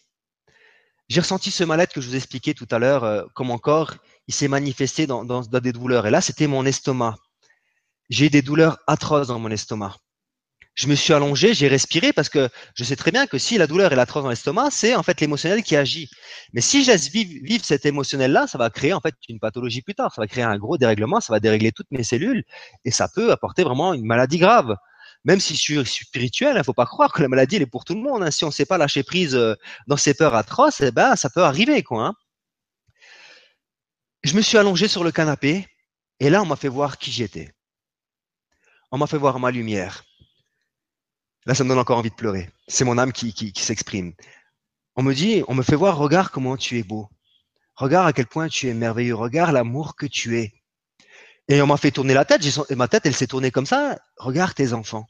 j'ai ressenti ce mal-être que je vous expliquais tout à l'heure, euh, comme mon corps, il s'est manifesté dans, dans, dans, des douleurs. Et là, c'était mon estomac. J'ai des douleurs atroces dans mon estomac je me suis allongé, j'ai respiré parce que je sais très bien que si la douleur est l'atroce dans l'estomac, c'est en fait l'émotionnel qui agit. Mais si je laisse vivre, vivre cet émotionnel-là, ça va créer en fait une pathologie plus tard. Ça va créer un gros dérèglement, ça va dérégler toutes mes cellules et ça peut apporter vraiment une maladie grave. Même si je suis spirituel, il ne faut pas croire que la maladie elle est pour tout le monde. Hein. Si on ne sait pas lâcher prise euh, dans ces peurs atroces, eh ben ça peut arriver quoi. Hein. Je me suis allongé sur le canapé et là on m'a fait voir qui j'étais. On m'a fait voir ma lumière. Là, ça me donne encore envie de pleurer. C'est mon âme qui, s'exprime. On me dit, on me fait voir, regarde comment tu es beau. Regarde à quel point tu es merveilleux. Regarde l'amour que tu es. Et on m'a fait tourner la tête. Et ma tête, elle s'est tournée comme ça. Regarde tes enfants.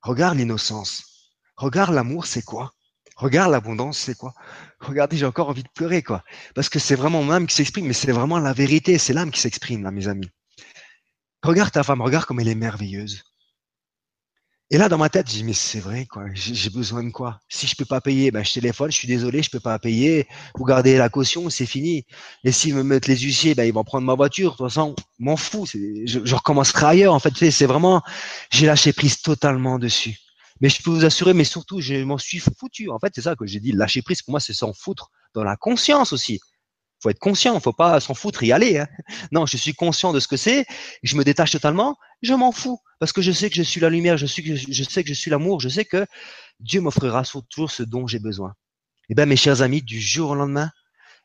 Regarde l'innocence. Regarde l'amour, c'est quoi? Regarde l'abondance, c'est quoi? Regardez, j'ai encore envie de pleurer, quoi. Parce que c'est vraiment mon âme qui s'exprime, mais c'est vraiment la vérité. C'est l'âme qui s'exprime, là, mes amis. Regarde ta femme, regarde comme elle est merveilleuse. Et là, dans ma tête, je dis, mais c'est vrai, quoi. J'ai besoin de quoi? Si je peux pas payer, ben, je téléphone, je suis désolé, je peux pas payer. Vous gardez la caution, c'est fini. Et s'ils me mettent les huissiers, ben, ils vont prendre ma voiture. De toute façon, m'en fous. Je, je recommencerai ailleurs. En fait, c'est vraiment, j'ai lâché prise totalement dessus. Mais je peux vous assurer, mais surtout, je m'en suis foutu. En fait, c'est ça que j'ai dit. Lâcher prise, pour moi, c'est s'en foutre dans la conscience aussi faut être conscient, faut pas s'en foutre et y aller. Hein. Non, je suis conscient de ce que c'est, je me détache totalement, je m'en fous parce que je sais que je suis la lumière, je, suis, je sais que je suis l'amour, je sais que Dieu m'offrira toujours ce dont j'ai besoin. Eh bien, mes chers amis, du jour au lendemain,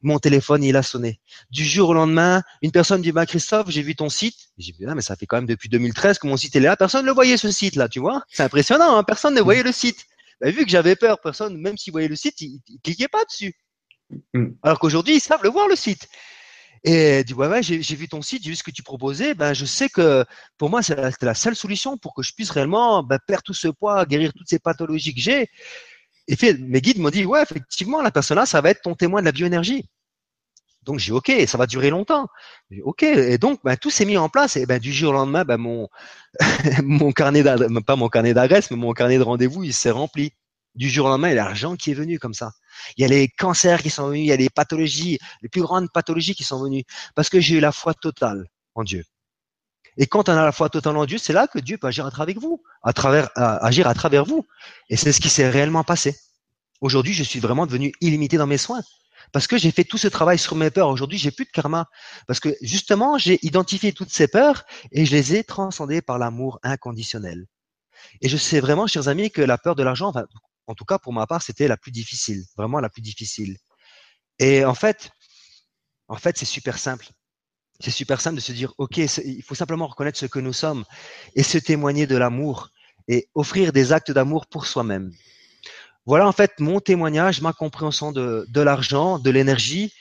mon téléphone, il a sonné. Du jour au lendemain, une personne dit, bah, Christophe, j'ai vu ton site. J'ai dit, ah, mais ça fait quand même depuis 2013 que mon site est là. Personne ne le voyait, ce site-là, tu vois. C'est impressionnant, hein personne ne voyait le site. Bah, vu que j'avais peur, personne, même s'il voyait le site, il, il cliquait pas dessus. Mm. Alors qu'aujourd'hui, ils savent le voir, le site. Et dit, ouais, ouais, j'ai vu ton site, j'ai vu ce que tu proposais. Ben, je sais que pour moi, c'était la seule solution pour que je puisse réellement ben, perdre tout ce poids, guérir toutes ces pathologies que j'ai. Et fait, mes guides m'ont dit, ouais, effectivement, la personne là, ça va être ton témoin de la bioénergie. Donc j'ai ok, ça va durer longtemps. Ok, et donc ben, tout s'est mis en place. Et ben du jour au lendemain, ben, mon mon carnet pas mon carnet d'adresse, mais mon carnet de rendez-vous, il s'est rempli. Du jour au lendemain, il y a l'argent qui est venu comme ça. Il y a les cancers qui sont venus, il y a les pathologies, les plus grandes pathologies qui sont venues, parce que j'ai eu la foi totale en Dieu. Et quand on a la foi totale en Dieu, c'est là que Dieu peut agir à travers vous, à travers, agir à travers vous. Et c'est ce qui s'est réellement passé. Aujourd'hui, je suis vraiment devenu illimité dans mes soins. Parce que j'ai fait tout ce travail sur mes peurs. Aujourd'hui, j'ai plus de karma. Parce que justement, j'ai identifié toutes ces peurs et je les ai transcendées par l'amour inconditionnel. Et je sais vraiment, chers amis, que la peur de l'argent, en tout cas pour ma part, c'était la plus difficile, vraiment la plus difficile. Et en fait, en fait, c'est super simple. C'est super simple de se dire, ok, il faut simplement reconnaître ce que nous sommes et se témoigner de l'amour et offrir des actes d'amour pour soi-même. Voilà en fait mon témoignage, ma compréhension de, l'argent, de l'énergie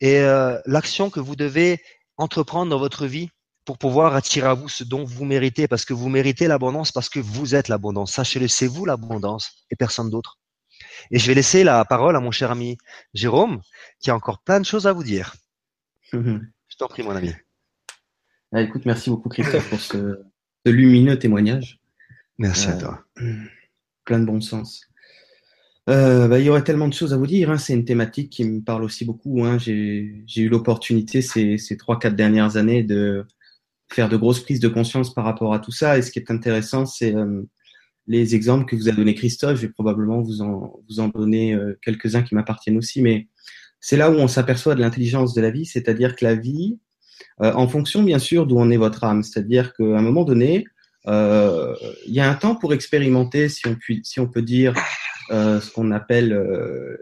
et euh, l'action que vous devez entreprendre dans votre vie pour pouvoir attirer à vous ce dont vous méritez, parce que vous méritez l'abondance, parce que vous êtes l'abondance. Sachez-le, c'est vous l'abondance et personne d'autre. Et je vais laisser la parole à mon cher ami Jérôme, qui a encore plein de choses à vous dire. je t'en prie, mon ami. Ah, écoute, merci beaucoup, Christophe, pour ce, lumineux témoignage. Merci à euh, toi. Plein de bon sens. Euh, bah, il y aurait tellement de choses à vous dire. Hein. C'est une thématique qui me parle aussi beaucoup. Hein. J'ai eu l'opportunité ces, ces trois, quatre dernières années de, faire de grosses prises de conscience par rapport à tout ça. Et ce qui est intéressant, c'est euh, les exemples que vous a donné Christophe. Je vais probablement vous en, vous en donner euh, quelques-uns qui m'appartiennent aussi, mais c'est là où on s'aperçoit de l'intelligence de la vie, c'est-à-dire que la vie, euh, en fonction bien sûr d'où en est votre âme, c'est-à-dire qu'à un moment donné, il y a un temps pour expérimenter, si on, peut, si on peut dire, ce qu'on appelle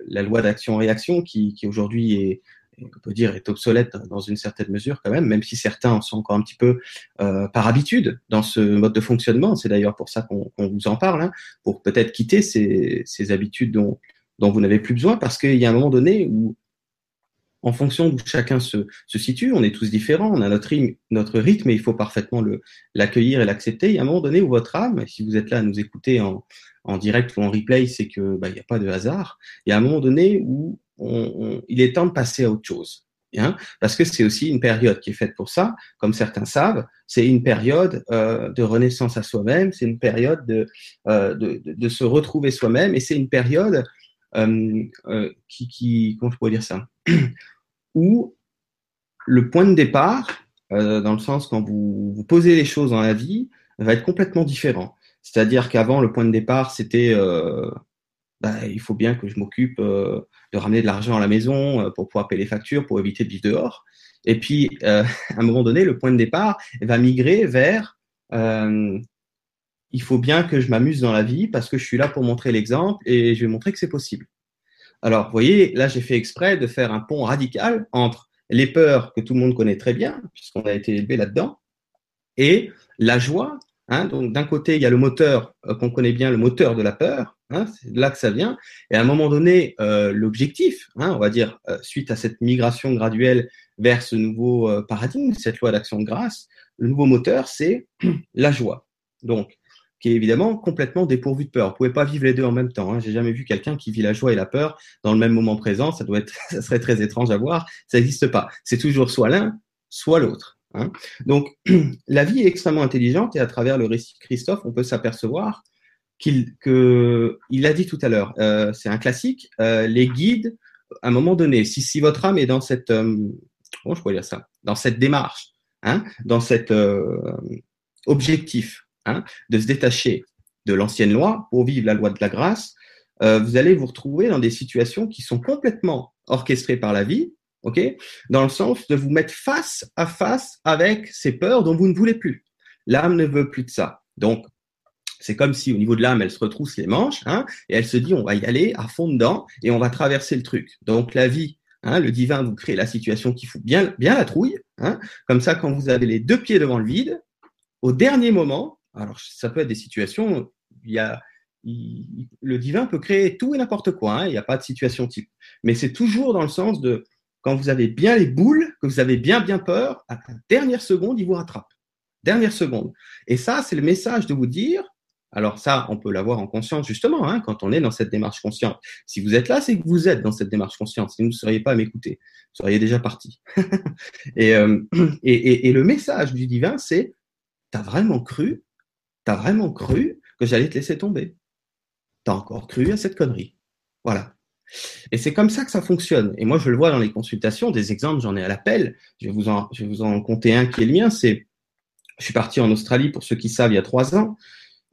la loi d'action-réaction, qui, qui aujourd'hui est, on peut dire est obsolète dans une certaine mesure quand même, même si certains en sont encore un petit peu euh, par habitude dans ce mode de fonctionnement. C'est d'ailleurs pour ça qu'on vous en parle, hein, pour peut-être quitter ces, ces habitudes dont, dont vous n'avez plus besoin, parce qu'il y a un moment donné où en fonction d'où chacun se, se, situe, on est tous différents, on a notre rythme, notre rythme et il faut parfaitement l'accueillir et l'accepter. Il y a un moment donné où votre âme, si vous êtes là à nous écouter en, en direct ou en replay, c'est que bah, il n'y a pas de hasard. Il y a un moment donné où il est temps de passer à autre chose. Hein, parce que c'est aussi une période qui est faite pour ça, comme certains savent, c'est une période euh, de renaissance à soi-même, c'est une période de, euh, de, de, se retrouver soi-même, et c'est une période euh, qui, comment je pourrais dire ça, où le point de départ, dans le sens quand vous, posez les choses dans la vie, va être complètement différent. C'est-à-dire qu'avant, le point de départ, c'était bah, il faut bien que je m'occupe euh, de ramener de l'argent à la maison euh, pour pouvoir payer les factures, pour éviter de vivre dehors. Et puis, euh, à un moment donné, le point de départ va migrer vers il faut bien que je m'amuse dans la vie parce que je suis là pour montrer l'exemple et je vais montrer que c'est possible. Alors, vous voyez, là, j'ai fait exprès de faire un pont radical entre les peurs que tout le monde connaît très bien, puisqu'on a été élevé là-dedans, et la joie Hein, donc d'un côté, il y a le moteur euh, qu'on connaît bien, le moteur de la peur, hein, c'est là que ça vient. Et à un moment donné, euh, l'objectif, hein, on va dire, euh, suite à cette migration graduelle vers ce nouveau euh, paradigme, cette loi d'action de grâce, le nouveau moteur, c'est la joie. Donc, qui est évidemment complètement dépourvu de peur. Vous pouvez pas vivre les deux en même temps. Hein. J'ai jamais vu quelqu'un qui vit la joie et la peur dans le même moment présent. Ça doit être, ça serait très étrange à voir. Ça n'existe pas. C'est toujours soit l'un, soit l'autre. Hein. Donc, la vie est extrêmement intelligente et à travers le récit de Christophe, on peut s'apercevoir qu'il l'a dit tout à l'heure, euh, c'est un classique, euh, les guides, à un moment donné, si, si votre âme est dans cette, euh, comment je pourrais ça, dans cette démarche, hein, dans cet euh, objectif hein, de se détacher de l'ancienne loi pour vivre la loi de la grâce, euh, vous allez vous retrouver dans des situations qui sont complètement orchestrées par la vie, ok? Dans le sens de vous mettre face à face avec ces peurs dont vous ne voulez plus. L'âme ne veut plus de ça. Donc, c'est comme si au niveau de l'âme, elle se retrousse les manches hein, et elle se dit on va y aller à fond dedans et on va traverser le truc. Donc la vie, hein, le divin vous crée la situation qui fout bien, la trouille. Hein, comme ça, quand vous avez les deux pieds devant le vide, au dernier moment, alors ça peut être des situations, il y a, le divin peut créer tout et n'importe quoi. Hein, il n'y a pas de situation type, mais c'est toujours dans le sens de quand vous avez bien les boules, que vous avez bien bien peur, à la dernière seconde, il vous rattrape. Dernière seconde. Et ça, c'est le message de vous dire, alors ça, on peut l'avoir en conscience justement, hein, quand on est dans cette démarche consciente. Si vous êtes là, c'est que vous êtes dans cette démarche consciente. Si vous ne seriez pas à m'écouter, vous seriez déjà parti. et, euh, et, et, et, le message du divin, c'est, t'as vraiment cru, t'as vraiment cru que j'allais te laisser tomber. T'as encore cru à cette connerie. Voilà. Et c'est comme ça que ça fonctionne. Et moi, je le vois dans les consultations, des exemples, j'en ai à l'appel. Je vais vous en, je vous en compter un qui est le mien. C'est, je suis parti en Australie pour ceux qui savent il y a trois ans.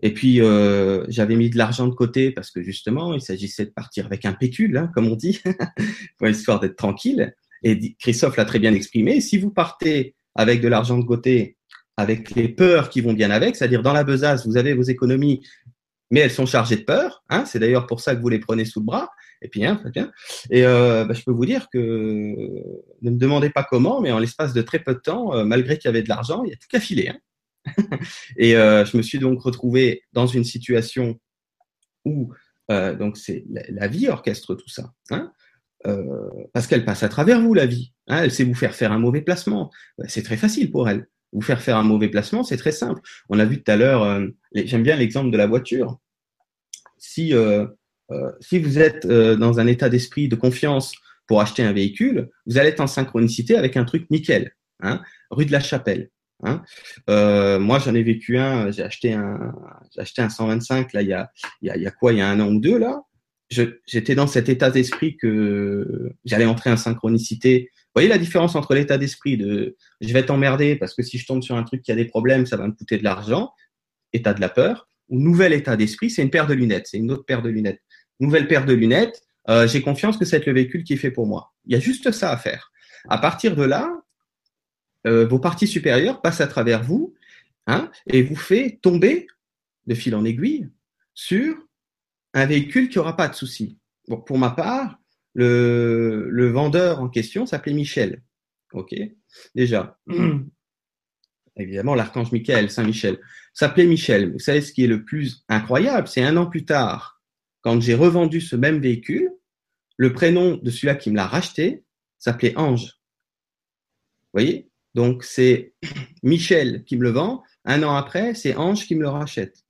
Et puis euh, j'avais mis de l'argent de côté parce que justement, il s'agissait de partir avec un pécule, hein, comme on dit, pour histoire d'être tranquille. Et Christophe l'a très bien exprimé. Si vous partez avec de l'argent de côté, avec les peurs qui vont bien avec, c'est-à-dire dans la besace, vous avez vos économies, mais elles sont chargées de peur. Hein, c'est d'ailleurs pour ça que vous les prenez sous le bras. Et puis, hein. Et euh, bah, je peux vous dire que ne me demandez pas comment, mais en l'espace de très peu de temps, euh, malgré qu'il y avait de l'argent, il y a tout qu'à filer. Hein. et euh, je me suis donc retrouvé dans une situation où euh, donc c'est la, vie orchestre tout ça, hein, euh, parce qu'elle passe à travers vous la vie. Hein, elle sait vous faire faire un mauvais placement. C'est très facile pour elle. Vous faire faire un mauvais placement, c'est très simple. On a vu tout à l'heure, euh, j'aime bien l'exemple de la voiture. Si euh, euh, si vous êtes euh, dans un état d'esprit de confiance pour acheter un véhicule, vous allez être en synchronicité avec un truc nickel, hein, rue de la Chapelle. Hein. Moi, j'en ai vécu un. J'ai acheté un, j'ai acheté un 125 là. Il y a, il y a, il y a quoi Il y a un an ou deux là. J'étais dans cet état d'esprit que j'allais entrer en synchronicité. Voyez la différence entre l'état d'esprit de je vais t'emmerder parce que si je tombe sur un truc qui a des problèmes, ça va me coûter de l'argent, état de la peur, ou nouvel état d'esprit, c'est une paire de lunettes, c'est une autre paire de lunettes nouvelle paire de lunettes, euh, j'ai confiance que c'est le véhicule qui est fait pour moi. Il y a juste ça à faire. À partir de là, euh, vos parties supérieures passent à travers vous hein, et vous fait tomber de fil en aiguille sur un véhicule qui aura pas de souci. Bon, pour ma part, le, le vendeur en question s'appelait Michel. Ok, déjà. Évidemment, l'archange Michael, Saint Michel, s'appelait Michel. Vous savez ce qui est le plus incroyable, c'est un an plus tard, quand j'ai revendu ce même véhicule, le prénom de celui-là qui me l'a racheté s'appelait Ange. Vous voyez? Donc c'est Michel qui me le vend. Un an après, c'est Ange qui me le rachète.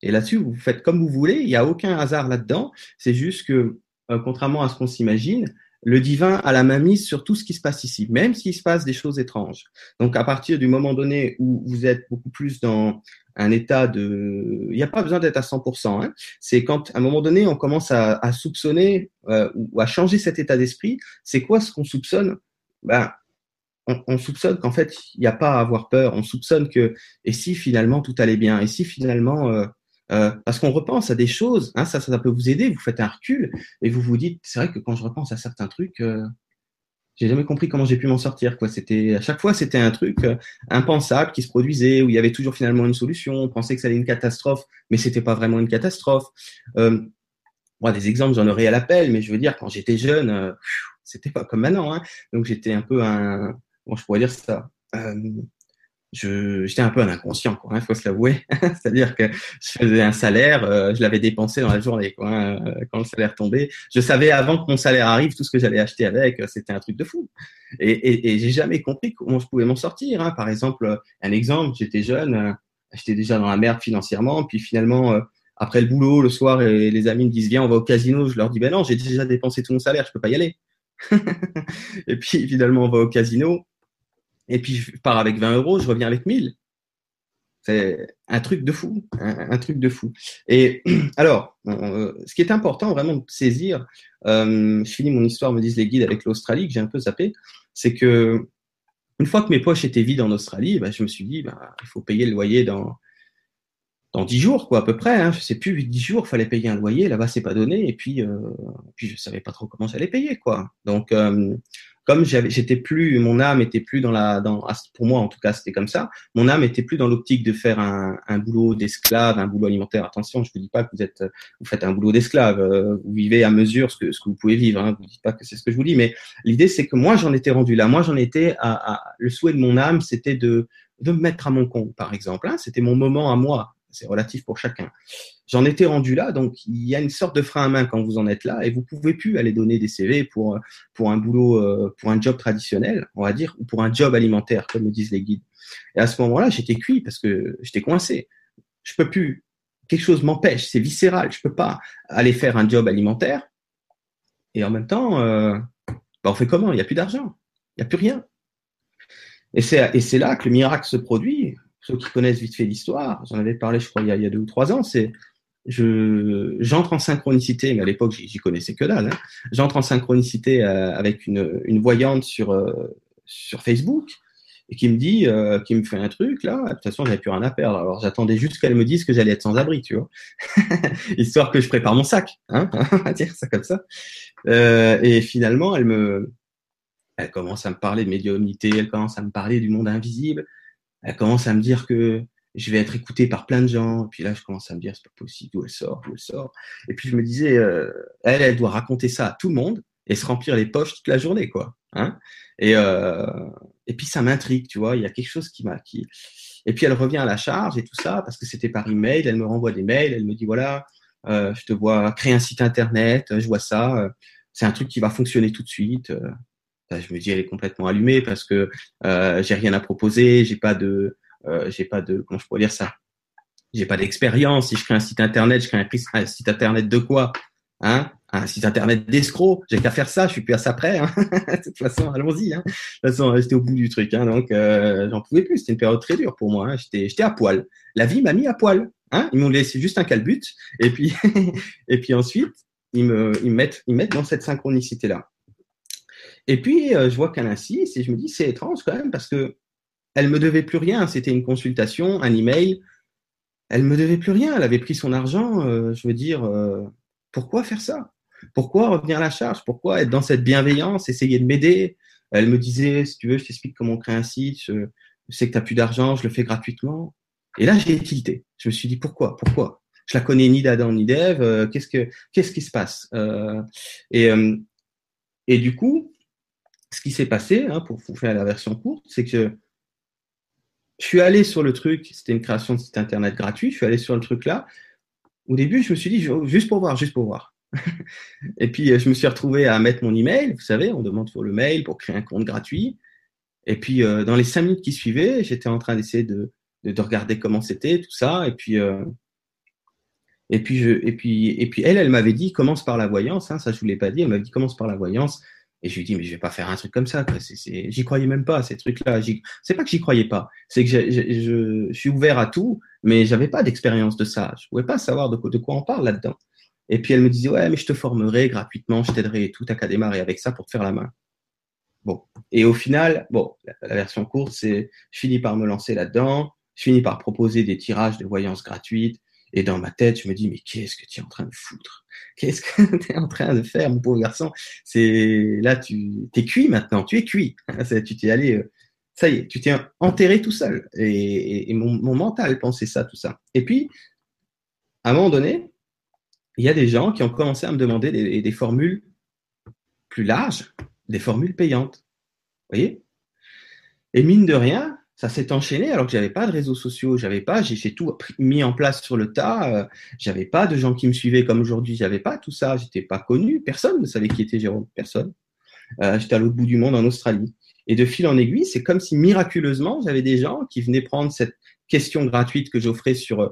Et là-dessus, vous faites comme vous voulez. Il n'y a aucun hasard là-dedans. C'est juste que, euh, contrairement à ce qu'on s'imagine, le divin a la main mise sur tout ce qui se passe ici, même s'il se passe des choses étranges. Donc, à partir du moment donné où vous êtes beaucoup plus dans un état de, il n'y a pas besoin d'être à 100%. Hein. C'est quand, à un moment donné, on commence à, soupçonner euh, ou à changer cet état d'esprit. C'est quoi ce qu'on soupçonne? Ben, on, on soupçonne qu'en fait, il n'y a pas à avoir peur. On soupçonne que, et si finalement tout allait bien, et si finalement euh, euh, parce qu'on repense à des choses, hein, ça, peut vous aider, vous faites un recul et vous vous dites, c'est vrai que quand je repense à certains trucs, euh, j'ai jamais compris comment j'ai pu m'en sortir. Quoi. À chaque fois, c'était un truc euh, impensable qui se produisait où il y avait toujours finalement une solution. On pensait que ça allait une catastrophe, mais c'était pas vraiment une catastrophe. Euh, des exemples, j'en aurais à l'appel, mais je veux dire, quand j'étais jeune, c'était pas comme maintenant. Hein. Donc j'étais un peu un, bon, je pourrais dire ça j'étais un peu un inconscient, quoi. Il hein, faut se l'avouer. C'est-à-dire que je faisais un salaire, euh, je l'avais dépensé dans la journée, quoi. Hein, euh, quand le salaire tombait, je savais avant que mon salaire arrive tout ce que j'allais acheter avec. Euh, c'était un truc de fou. Et, j'ai jamais compris comment je pouvais m'en sortir. Hein. Par exemple, un exemple, j'étais jeune, j'étais déjà dans la merde financièrement, puis finalement. après le boulot, le soir, et les amis me disent viens, on va au casino. Je leur dis ben non, j'ai déjà dépensé tout mon salaire, je peux pas y aller. et puis finalement, on va au casino et puis je pars avec 20 euros, je reviens avec 1000. C'est un truc de fou, un, truc de fou. Et alors, ce qui est important vraiment de saisir, euh, je finis mon histoire, me disent les guides avec l'Australie, que j'ai un peu zappé, c'est que une fois que mes poches étaient vides en Australie, bah, je me suis dit, bah, il faut payer le loyer dans dans dix jours, quoi, à peu près. Hein, je sais plus, dix jours, fallait payer un loyer. Là-bas, c'est pas donné. Et puis, euh, puis je savais pas trop comment j'allais payer, quoi. Donc, euh, comme j'étais plus, mon âme était plus dans la, dans, pour moi en tout cas c'était comme ça, mon âme était plus dans l'optique de faire un, boulot d'esclave, un boulot alimentaire. Attention, je vous dis pas que vous êtes, vous faites un boulot d'esclave, euh, vous vivez à mesure ce que, vous pouvez vivre. Hein, vous dites pas que c'est ce que je vous dis, mais l'idée c'est que moi j'en étais rendu là, moi j'en étais à, à, le souhait de mon âme, c'était de de me mettre à mon compte, par exemple. Hein, c'était mon moment à moi. C'est relatif pour chacun. J'en étais rendu là, donc il y a une sorte de frein à main quand vous en êtes là, et vous pouvez plus aller donner des CV pour pour un boulot, euh, pour un job traditionnel, on va dire, ou pour un job alimentaire, comme le disent les guides. Et à ce moment-là, j'étais cuit parce que j'étais coincé. Je peux plus. Quelque chose m'empêche, c'est viscéral. Je peux pas aller faire un job alimentaire. Et en même temps, euh, bah on fait comment? Il n'y a plus d'argent, il n'y a plus rien. Et c'est là que le miracle se produit. Ceux qui connaissent vite fait l'histoire, j'en avais parlé, je crois, il y a, il y a deux ou trois ans. C'est je j'entre en synchronicité, mais à l'époque j'y connaissais que dalle. Hein. J'entre en synchronicité euh, avec une, une voyante sur euh, sur Facebook et qui me dit, euh, qui me fait un truc là. De toute façon, j'avais plus rien à perdre. Alors j'attendais juste qu'elle me dise que j'allais être sans abri, tu vois, histoire que je prépare mon sac, hein, on va dire ça comme ça. et finalement, elle me, elle commence à me parler de médiumnité, elle commence à me parler du monde invisible, elle commence à me dire que je vais être écouté par plein de gens. Et puis là, je commence à me dire, c'est pas possible, d'où elle sort, d'où elle sort. Et puis je me disais, euh, elle, elle doit raconter ça à tout le monde et se remplir les poches toute la journée, quoi. Hein et, euh, et puis ça m'intrigue, tu vois. Il y a quelque chose qui m'a, qui. Et puis elle revient à la charge et tout ça parce que c'était par email. Elle me renvoie des mails. Elle me dit voilà, euh, je te vois créer un site internet. Je vois ça. Euh, c'est un truc qui va fonctionner tout de suite. Euh, je me dis elle est complètement allumée parce que euh, j'ai rien à proposer. J'ai pas de euh, j'ai pas de, comment je pourrais dire ça? J'ai pas d'expérience. Si je crée un site internet, je crée un, site internet de quoi? Hein? Un site internet d'escroc, j'ai qu'à faire ça, je suis plus à ça près. Hein. de toute façon, allons-y. Hein. De toute façon, j'étais au bout du truc, hein, donc euh, j'en pouvais plus. C'était une période très dure pour moi. Hein. J'étais, à poil. La vie m'a mis à poil. Hein. Ils m'ont laissé juste un calbut, et puis, et puis ensuite, ils me, ils me mettent, ils mettent dans cette synchronicité là. Et puis, euh, je vois qu'elle insiste, et je me dis, c'est étrange quand même parce que elle me devait plus rien. C'était une consultation, un email. Elle me devait plus rien. Elle avait pris son argent. Euh, je veux dire, euh, pourquoi faire ça? Pourquoi revenir à la charge? Pourquoi être dans cette bienveillance, essayer de m'aider? Elle me disait, si tu veux, je t'explique comment on crée un site. Je, sais que tu n'as plus d'argent, je le fais gratuitement. Et là, j'ai tilté. Je me suis dit, pourquoi? Pourquoi? Je la connais ni d'Adam ni d'Ève. Euh, qu'est-ce que qu'est-ce qui se passe? Et Et du coup, ce qui s'est passé, hein, pour vous faire la version courte, c'est que je suis allé sur le truc, c'était une création de site internet gratuit, je suis allé sur le truc là. Au début, je me suis dit, juste pour voir, juste pour voir. et puis, je me suis retrouvé à mettre mon email. Vous savez, on demande pour le mail pour créer un compte gratuit. Et puis, euh, dans les cinq minutes qui suivaient, j'étais en train d'essayer de, de, regarder comment c'était, tout ça. Et puis, euh, et puis, et puis, elle, elle m'avait dit, commence par la voyance. Hein, ça, je vous l'ai pas dit. Elle m'avait dit, commence par la voyance. Et je lui dit, mais je vais pas faire un truc comme ça. J'y croyais même pas, ces trucs-là. C'est pas que j'y croyais pas. C'est que je, je, suis ouvert à tout, mais j'avais pas d'expérience de ça. Je pouvais pas savoir de quoi, de quoi on parle là-dedans. Et puis elle me disait, ouais, mais je te formerai gratuitement, je t'aiderai tout. T'as qu'à démarrer avec ça pour te faire la main. Bon. Et au final, bon, la, version courte, c'est, je finis par me lancer là-dedans. Je finis par proposer des tirages de voyance gratuites. Et dans ma tête, je me dis, mais qu'est-ce que tu es en train de foutre? Qu'est-ce que tu es en train de faire, mon pauvre garçon? C'est Là, tu es cuit maintenant, tu es cuit. tu t'es allé, euh, ça y est, tu t'es enterré tout seul. Et, mon, mental pensait ça, tout ça. Et puis, à un moment donné, il y a des gens qui ont commencé à me demander des, des formules plus larges, des formules payantes. Vous voyez? Et mine de rien, ça s'est enchaîné alors que j'avais pas de réseaux sociaux, j'avais pas, j'ai tout mis en place sur le tas, euh, j'avais pas de gens qui me suivaient comme aujourd'hui, j'avais pas tout ça, j'étais pas connu, personne ne savait qui était Jérôme, personne. Euh, j'étais à l'autre bout du monde en Australie. Et de fil en aiguille, c'est comme si miraculeusement j'avais des gens qui venaient prendre cette question gratuite que j'offrais sur euh,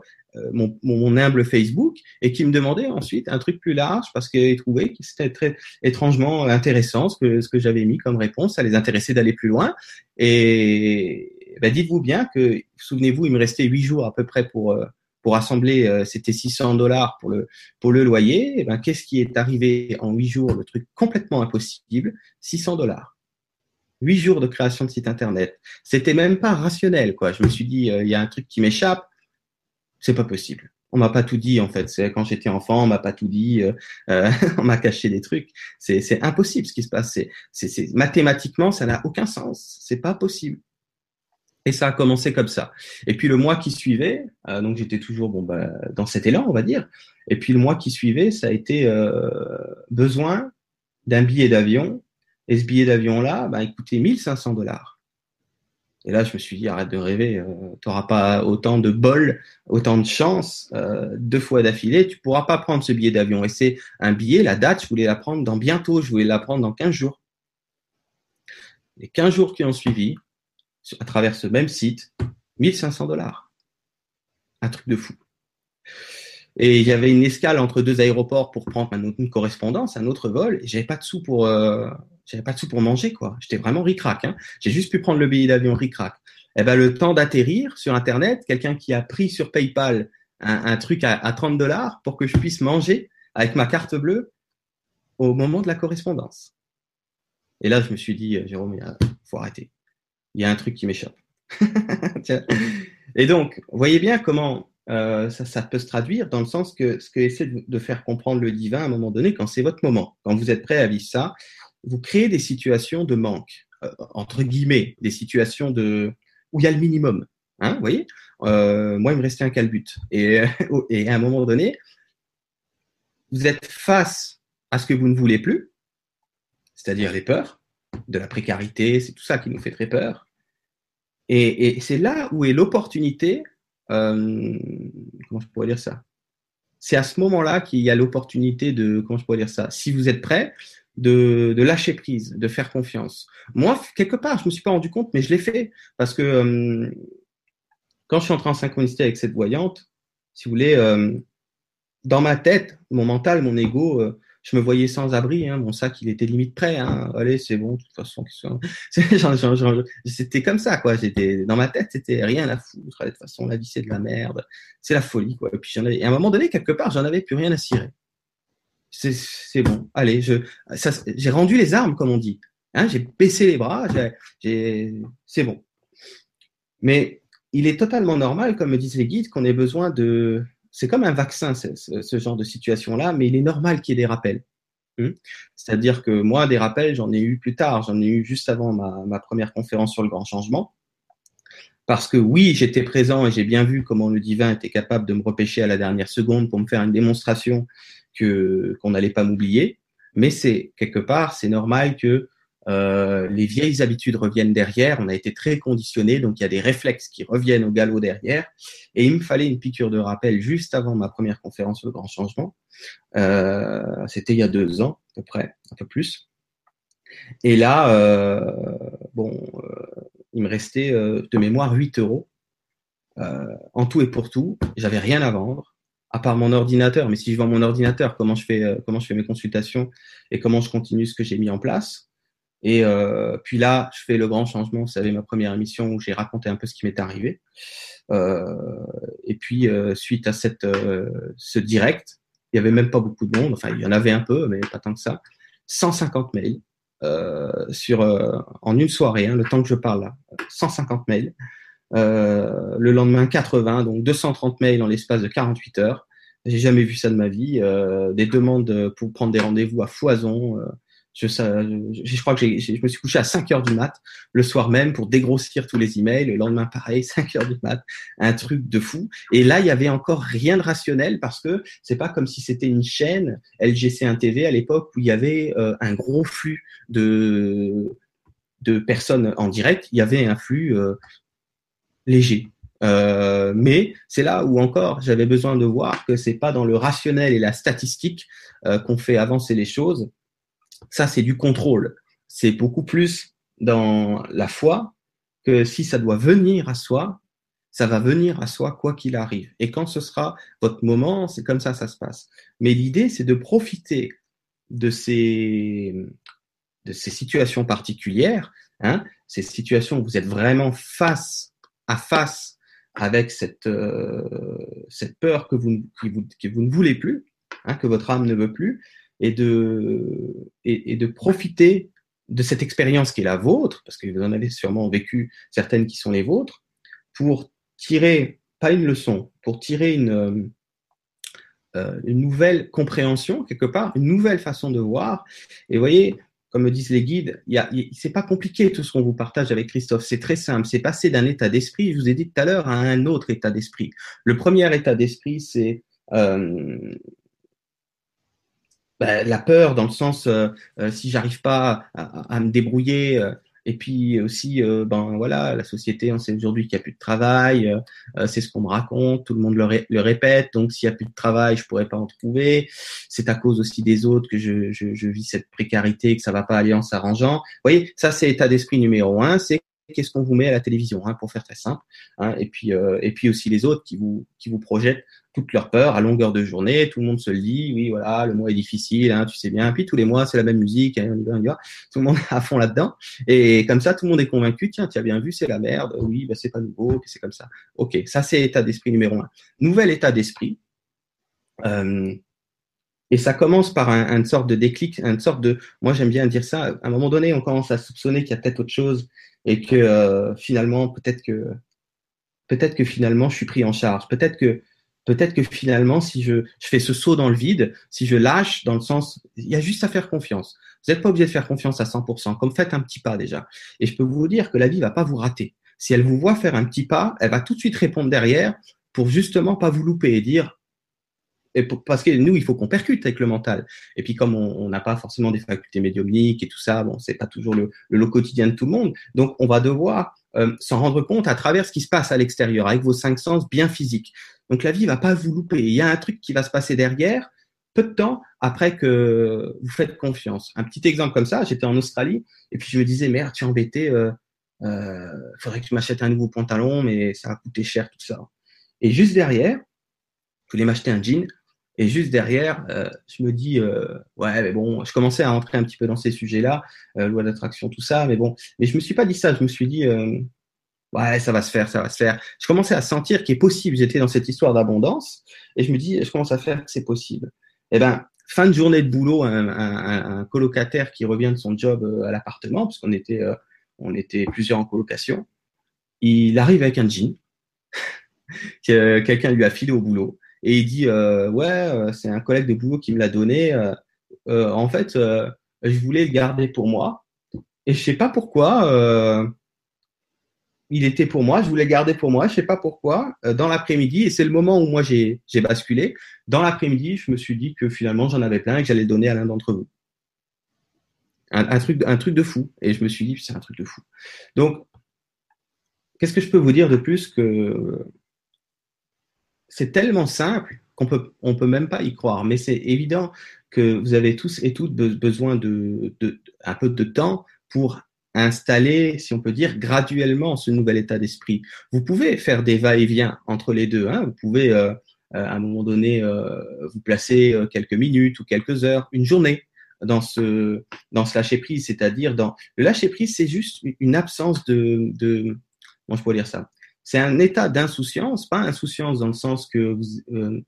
mon, mon, humble Facebook et qui me demandaient ensuite un truc plus large parce qu'ils trouvaient que c'était très étrangement intéressant ce que, ce que j'avais mis comme réponse. Ça les intéressait d'aller plus loin. Et, ben dites-vous bien que, souvenez-vous, il me restait huit jours à peu près pour euh, pour assembler, euh, c'était 600 dollars pour le pour le loyer. Et ben qu'est-ce qui est arrivé en huit jours? Le truc complètement impossible, 600 dollars. Huit jours de création de site internet. C'était même pas rationnel, quoi. Je me suis dit, euh, il y a un truc qui m'échappe. C'est pas possible. On m'a pas tout dit en fait. C'est quand j'étais enfant, on m'a pas tout dit. on m'a caché des trucs. C'est impossible ce qui se passe. C'est mathématiquement, ça n'a aucun sens. C'est pas possible. Et ça a commencé comme ça. Et puis le mois qui suivait, euh, donc j'étais toujours bon bah, dans cet élan, on va dire. Et puis le mois qui suivait, ça a été euh, besoin d'un billet d'avion. Et ce billet d'avion-là, bah, il coûtait 1500 dollars. Et là, je me suis dit, arrête de rêver, euh, tu n'auras pas autant de bol, autant de chance, euh, deux fois d'affilée, tu pourras pas prendre ce billet d'avion. Et c'est un billet, la date, je voulais la prendre dans bientôt, je voulais la prendre dans 15 jours. Les 15 jours qui ont suivi, à travers ce même site, 1500 dollars. Un truc de fou. Et avait une escale entre deux aéroports pour prendre une correspondance, un autre vol, et j'avais pas de sous pour, euh, j'avais pas de sous pour manger, quoi. J'étais vraiment ric-rac, hein. J'ai juste pu prendre le billet d'avion ric-rac. Eh ben, le temps d'atterrir sur Internet, quelqu'un qui a pris sur PayPal un, truc à, à 30 dollars pour que je puisse manger avec ma carte bleue au moment de la correspondance. Et là, je me suis dit, Jérôme, il faut arrêter il y a un truc qui m'échappe. et donc, voyez bien comment euh, ça, peut se traduire dans le sens que ce que essaie de, faire comprendre le divin à un moment donné, quand c'est votre moment, quand vous êtes prêt à vivre ça, vous créez des situations de manque, euh, entre guillemets, des situations de où il y a le minimum. Hein, vous voyez euh, Moi, il me restait un calbut. Et, et à un moment donné, vous êtes face à ce que vous ne voulez plus, c'est-à-dire les peurs, de la précarité, c'est tout ça qui nous fait très peur. Et, c'est là où est l'opportunité, euh, comment je pourrais dire ça? C'est à ce moment-là qu'il y a l'opportunité de, comment je pourrais dire ça? Si vous êtes prêt, de, lâcher prise, de faire confiance. Moi, quelque part, je me suis pas rendu compte, mais je l'ai fait parce que euh, quand je suis entré en synchronicité avec cette voyante, si vous voulez, euh, dans ma tête, mon mental, mon ego, je me voyais sans abri. Hein, mon sac, il était limite prêt. Hein. Allez, c'est bon, de toute façon. C'était comme ça, quoi. J'étais dans ma tête, c'était rien à foutre. De toute façon, la vie, c'est de la merde. C'est la folie, quoi. Et puis, j'en et à un moment donné, quelque part, j'en avais plus rien à cirer. C'est bon. Allez, je, j'ai rendu les armes, comme on dit. Hein, j'ai baissé les bras. C'est bon. Mais il est totalement normal, comme me disent les guides, qu'on ait besoin de c'est comme un vaccin, ce, genre de situation-là, mais il est normal qu'il y ait des rappels. Hmm. C'est-à-dire que moi, des rappels, j'en ai eu plus tard, j'en ai eu juste avant ma, première conférence sur le grand changement. Parce que oui, j'étais présent et j'ai bien vu comment le divin était capable de me repêcher à la dernière seconde pour me faire une démonstration que qu'on n'allait pas m'oublier. mais c'est quelque part, c'est normal que euh, les vieilles habitudes reviennent derrière. On a été très conditionnés, donc il y a des réflexes qui reviennent au galop derrière. Et il me fallait une piqûre de rappel juste avant ma première conférence le grand changement. Euh, C'était il y a deux ans, à peu près, un peu plus. Et là, euh, bon, euh, il me restait de mémoire 8 euros en tout et pour tout. J'avais rien à vendre à part mon ordinateur. Mais si je vends mon ordinateur, comment je fais, comment je fais mes consultations et comment je continue ce que j'ai mis en place? Et euh, puis là, je fais le grand changement. Vous savez, ma première émission où j'ai raconté un peu ce qui m'est arrivé. Euh, et puis, euh, suite à cette, euh, ce direct, il y avait même pas beaucoup de monde. Enfin, il y en avait un peu, mais pas tant que ça. 150 mails euh, sur en une soirée, hein, le temps que je parle là. 150 mails. le lendemain, 80, donc 230 mails en l'espace de 48 heures. J'ai jamais vu ça de ma vie. des demandes pour prendre des rendez-vous à foison. Je, ça, je, crois que je me suis couché à 5 heures du mat le soir même pour dégrossir tous les emails. Le lendemain, pareil, 5 heures du mat, un truc de fou. Et là, il y avait encore rien de rationnel parce que c'est pas comme si c'était une chaîne LGC1 TV à l'époque où il y avait euh, un gros flux de de personnes en direct. Il y avait un flux euh, léger. Euh, mais c'est là où encore j'avais besoin de voir que c'est pas dans le rationnel et la statistique euh, qu'on fait avancer les choses, ça, c'est du contrôle. C'est beaucoup plus dans la foi que si ça doit venir à soi, ça va venir à soi quoi qu'il arrive. Et quand ce sera votre moment, c'est comme ça, ça se passe. Mais l'idée, c'est de profiter de ces, de ces situations particulières, hein, ces situations où vous êtes vraiment face à face avec cette, euh, cette peur que vous, vous, que vous ne voulez plus, hein, que votre âme ne veut plus, et de, et, de profiter de cette expérience qui est la vôtre, parce que vous en avez sûrement vécu certaines qui sont les vôtres, pour tirer, pas une leçon, pour tirer une, euh, une nouvelle compréhension, quelque part, une nouvelle façon de voir. Et vous voyez, comme me disent les guides, y c'est pas compliqué tout ce qu'on vous partage avec Christophe. C'est très simple. C'est passer d'un état d'esprit, je vous ai dit tout à l'heure, à un autre état d'esprit. Le premier état d'esprit, c'est euh, bah, la peur dans le sens euh, euh, si j'arrive pas à, me débrouiller euh, et puis aussi ben voilà la société on sait aujourd'hui qu'il n'y a plus de travail c'est ce qu'on me raconte tout le monde le, répète donc s'il n'y a plus de travail je pourrais pas en trouver. C'est à cause aussi des autres que je, je, je vis cette précarité que ça va pas aller en s'arrangeant. Vous voyez ça c'est état d'esprit numéro un c'est qu'est-ce qu'on vous met à la télévision, hein, pour faire très simple. Hein, et puis euh, et puis aussi les autres qui vous qui vous projettent toute leur peur à longueur de journée. Tout le monde se le dit, oui voilà, le mois est difficile, hein, tu sais bien. Puis tous les mois c'est la même musique, on y va, on y va. Tout le monde est à fond là-dedans. Et comme ça, tout le monde est convaincu. Tiens, tu as bien vu, c'est la merde. Oui, bah c'est pas nouveau, c'est comme ça. Ok, ça c'est état d'esprit numéro un. Nouvel état d'esprit. Euh, et ça commence par un, une sorte de déclic, une sorte de, moi j'aime bien dire ça, à un moment donné, on commence à soupçonner qu'il y a peut-être autre chose et que euh, finalement peut-être que peut-être que finalement je suis pris en charge. Peut-être que peut-être que finalement si je, je fais ce saut dans le vide, si je lâche dans le sens, il y a juste à faire confiance. Vous n'êtes pas obligé de faire confiance à 100%, comme faites un petit pas déjà. Et je peux vous dire que la vie va pas vous rater. Si elle vous voit faire un petit pas, elle va tout de suite répondre derrière pour justement pas vous louper et dire parce que nous, il faut qu'on percute avec le mental. Et puis comme on n'a pas forcément des facultés médiumniques et tout ça, bon, c'est pas toujours le, le, lot quotidien de tout le monde. Donc on va devoir euh, s'en rendre compte à travers ce qui se passe à l'extérieur, avec vos cinq sens bien physiques. Donc la vie va pas vous louper. Il y a un truc qui va se passer derrière, peu de temps après que vous faites confiance. Un petit exemple comme ça, j'étais en Australie et puis je me disais merde, tu es embêté, euh, euh, faudrait que tu m'achètes un nouveau pantalon, mais ça va coûter cher tout ça. Et juste derrière, je voulais m'acheter un jean. Et juste derrière, euh, je me dis, euh, ouais, mais bon, je commençais à entrer un petit peu dans ces sujets-là, euh, loi d'attraction, tout ça, mais bon, mais je me suis pas dit ça. Je me suis dit, euh, ouais, ça va se faire, ça va se faire. Je commençais à sentir qu'il est possible. J'étais dans cette histoire d'abondance, et je me dis, je commence à faire que c'est possible. Eh ben, fin de journée de boulot, un, un, un colocataire qui revient de son job euh, à l'appartement, parce qu'on était, on était plusieurs en colocation, il arrive avec un jean que quelqu'un lui a filé au boulot et il dit euh, ouais euh, c'est un collègue de boulot qui me l'a donné euh, en fait je voulais le garder pour moi et je sais pas pourquoi il était pour moi je voulais le garder pour moi je sais pas pourquoi dans l'après-midi et c'est le moment où moi j'ai j'ai basculé dans l'après-midi je me suis dit que finalement j'en avais plein et que j'allais le donner à l'un d'entre vous un, truc, un truc de fou. Et je me suis dit, c'est un truc de fou. Donc, qu'est-ce que je peux vous dire de plus que c'est tellement simple qu'on peut, on peut même pas y croire. Mais c'est évident que vous avez tous et toutes besoin de, de, un peu de temps pour installer, si on peut dire, graduellement ce nouvel état d'esprit. Vous pouvez faire des va-et-vient entre les deux. Hein. Vous pouvez, euh, euh, à un moment donné, euh, vous placer quelques minutes ou quelques heures, une journée dans ce dans ce lâcher prise, c'est-à-dire dans le lâcher prise, c'est juste une absence de de comment je pourrais dire ça? C'est un état d'insouciance, pas insouciance dans le sens que vous,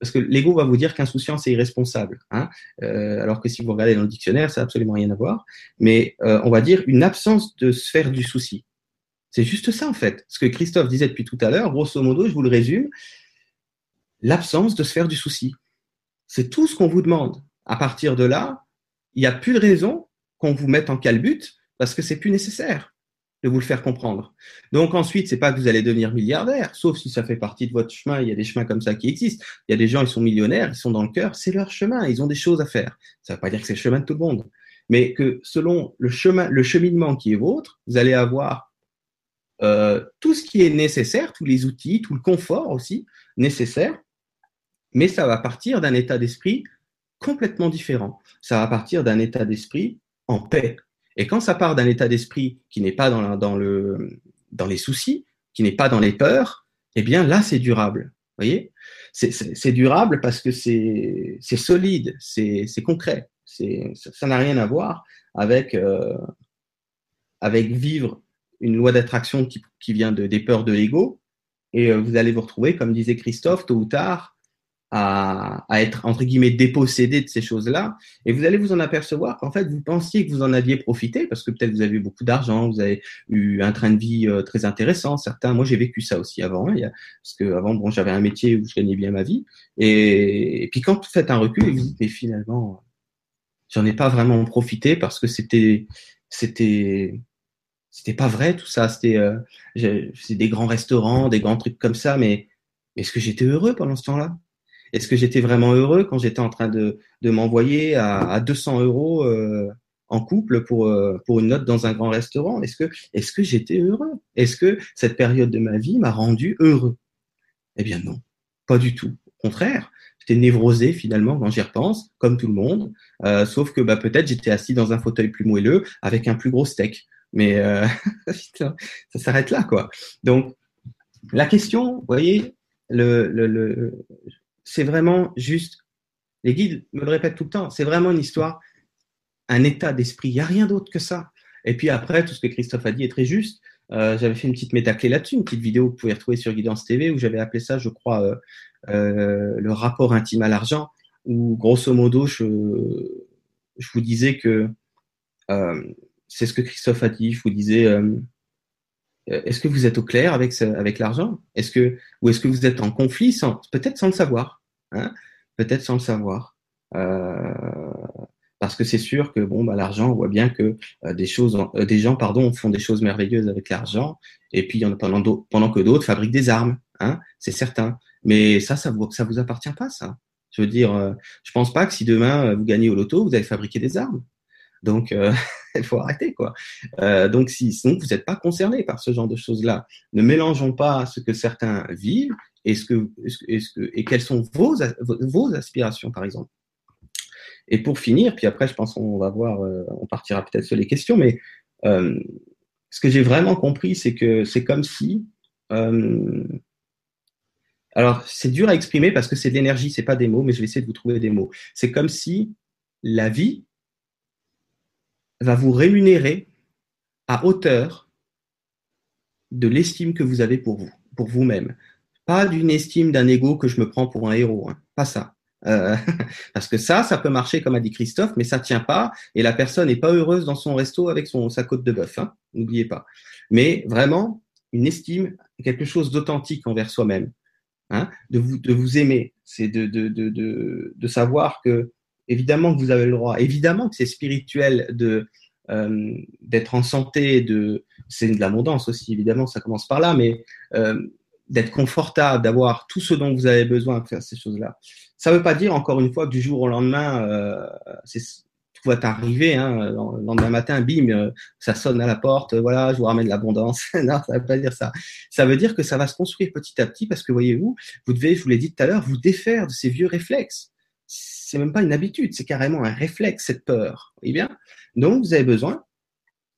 parce que l'ego va vous dire qu'insouciance est irresponsable, hein euh, alors que si vous regardez dans le dictionnaire, ça n'a absolument rien à voir. Mais euh, on va dire une absence de sphère du souci. C'est juste ça en fait. Ce que Christophe disait depuis tout à l'heure, grosso modo, je vous le résume, l'absence de sphère du souci. C'est tout ce qu'on vous demande. À partir de là, il n'y a plus de raison qu'on vous mette en calbute parce que c'est plus nécessaire vous le faire comprendre. Donc ensuite, c'est pas que vous allez devenir milliardaire, sauf si ça fait partie de votre chemin. Il y a des chemins comme ça qui existent. Il y a des gens, ils sont millionnaires, ils sont dans le cœur, c'est leur chemin, ils ont des choses à faire. Ça ne veut pas dire que c'est le chemin de tout le monde, mais que selon le chemin, le cheminement qui est vôtre, vous allez avoir euh, tout ce qui est nécessaire, tous les outils, tout le confort aussi nécessaire, mais ça va partir d'un état d'esprit complètement différent. Ça va partir d'un état d'esprit en paix, et quand ça part d'un état d'esprit qui n'est pas dans, le, dans les soucis, qui n'est pas dans les peurs, eh bien là, c'est durable. Vous voyez? C'est durable parce que c'est solide, c'est concret. Ça n'a rien à voir avec, euh, avec vivre une loi d'attraction qui, vient de, des peurs de l'ego. Et euh, vous allez vous retrouver, comme disait Christophe, tôt ou tard, à, être entre guillemets dépossédé de ces choses-là, et vous allez vous en apercevoir qu'en fait vous pensiez que vous en aviez profité parce que peut-être vous avez eu beaucoup d'argent, vous avez eu un train de vie euh, très intéressant. Certains, moi j'ai vécu ça aussi avant, hein, parce que avant bon j'avais un métier où je gagnais bien ma vie, et, puis quand vous faites un recul, vous dites mais finalement j'en ai pas vraiment profité parce que c'était c'était c'était pas vrai tout ça, c'était euh, des grands restaurants, des grands trucs comme ça, mais est-ce que j'étais heureux pendant ce temps-là? Est-ce que j'étais vraiment heureux quand j'étais en train de, m'envoyer à, à, 200 euros euh, en couple pour, euh, pour une note dans un grand restaurant? Est-ce que, j'étais heureux? Est-ce que cette période de ma vie m'a rendu heureux? Eh bien non, pas du tout. Au contraire, j'étais névrosé finalement quand j'y repense, comme tout le monde, euh, sauf que bah, peut-être j'étais assis dans un fauteuil plus moelleux avec un plus gros steak. Mais ça s'arrête là, quoi. Donc, la question, vous voyez, le, le, c'est vraiment juste, les guides me le répètent tout le temps, c'est vraiment une histoire, un état d'esprit. Il n'y a rien d'autre que ça. Et puis après, tout ce que Christophe a dit est très juste. Euh, j'avais fait une petite métaclé là-dessus, une petite vidéo que vous pouvez retrouver sur Guidance TV où j'avais appelé ça, je crois, euh, euh, le rapport intime à l'argent, où grosso modo, je, je vous disais que c'est ce que Christophe a dit. Je vous disais, est-ce que vous êtes au clair avec, avec l'argent? Est-ce que ou est-ce que vous êtes en conflit sans peut-être sans le savoir hein? Peut-être sans le savoir. Euh, parce que c'est sûr que bon bah l'argent on voit bien que euh, des choses euh, des gens pardon font des choses merveilleuses avec l'argent. Et puis il y en a pendant, pendant que d'autres fabriquent des armes hein c'est certain. Mais ça ça vous ça vous appartient pas ça. Je veux dire je pense pas que si demain vous gagnez au loto vous allez fabriquer des armes donc, euh, il faut arrêter, quoi. Euh, donc, si, sinon, vous n'êtes pas concerné par ce genre de choses-là. Ne mélangeons pas ce que certains vivent et, ce que, et quelles sont vos, vos aspirations, par exemple. Et pour finir, puis après, je pense qu'on va voir, euh, on partira peut-être sur les questions, mais ce que j'ai vraiment compris, c'est que c'est comme si. Alors, c'est dur à exprimer parce que c'est de l'énergie, c'est pas des mots, mais je vais essayer de vous trouver des mots. C'est comme si la vie va vous rémunérer à hauteur de l'estime que vous avez pour vous, pour vous-même. Pas d'une estime d'un ego que je me prends pour un héros, hein. pas ça. Euh, parce que ça, ça peut marcher comme a dit Christophe, mais ça tient pas et la personne n'est pas heureuse dans son resto avec son sa côte de bœuf. Hein, N'oubliez pas. Mais vraiment une estime, quelque chose d'authentique envers soi-même, hein, de vous de vous aimer, c'est de de, de de de savoir que évidemment que vous avez le droit, évidemment que c'est spirituel de euh, d'être en santé, de c'est de l'abondance aussi, évidemment, ça commence par là, mais euh, d'être confortable, d'avoir tout ce dont vous avez besoin de faire ces choses-là. Ça ne veut pas dire, encore une fois, du jour au lendemain, euh, pouvez arriver, hein, le lendemain matin, bim, euh, ça sonne à la porte, voilà, je vous ramène l'abondance. non, ça veut pas dire ça. Ça veut dire que ça va se construire petit à petit parce que voyez-vous, vous devez, je vous l'ai dit tout à l'heure, vous défaire de ces vieux réflexes. C'est même pas une habitude, c'est carrément un réflexe, cette peur. Voyez bien Donc, vous avez besoin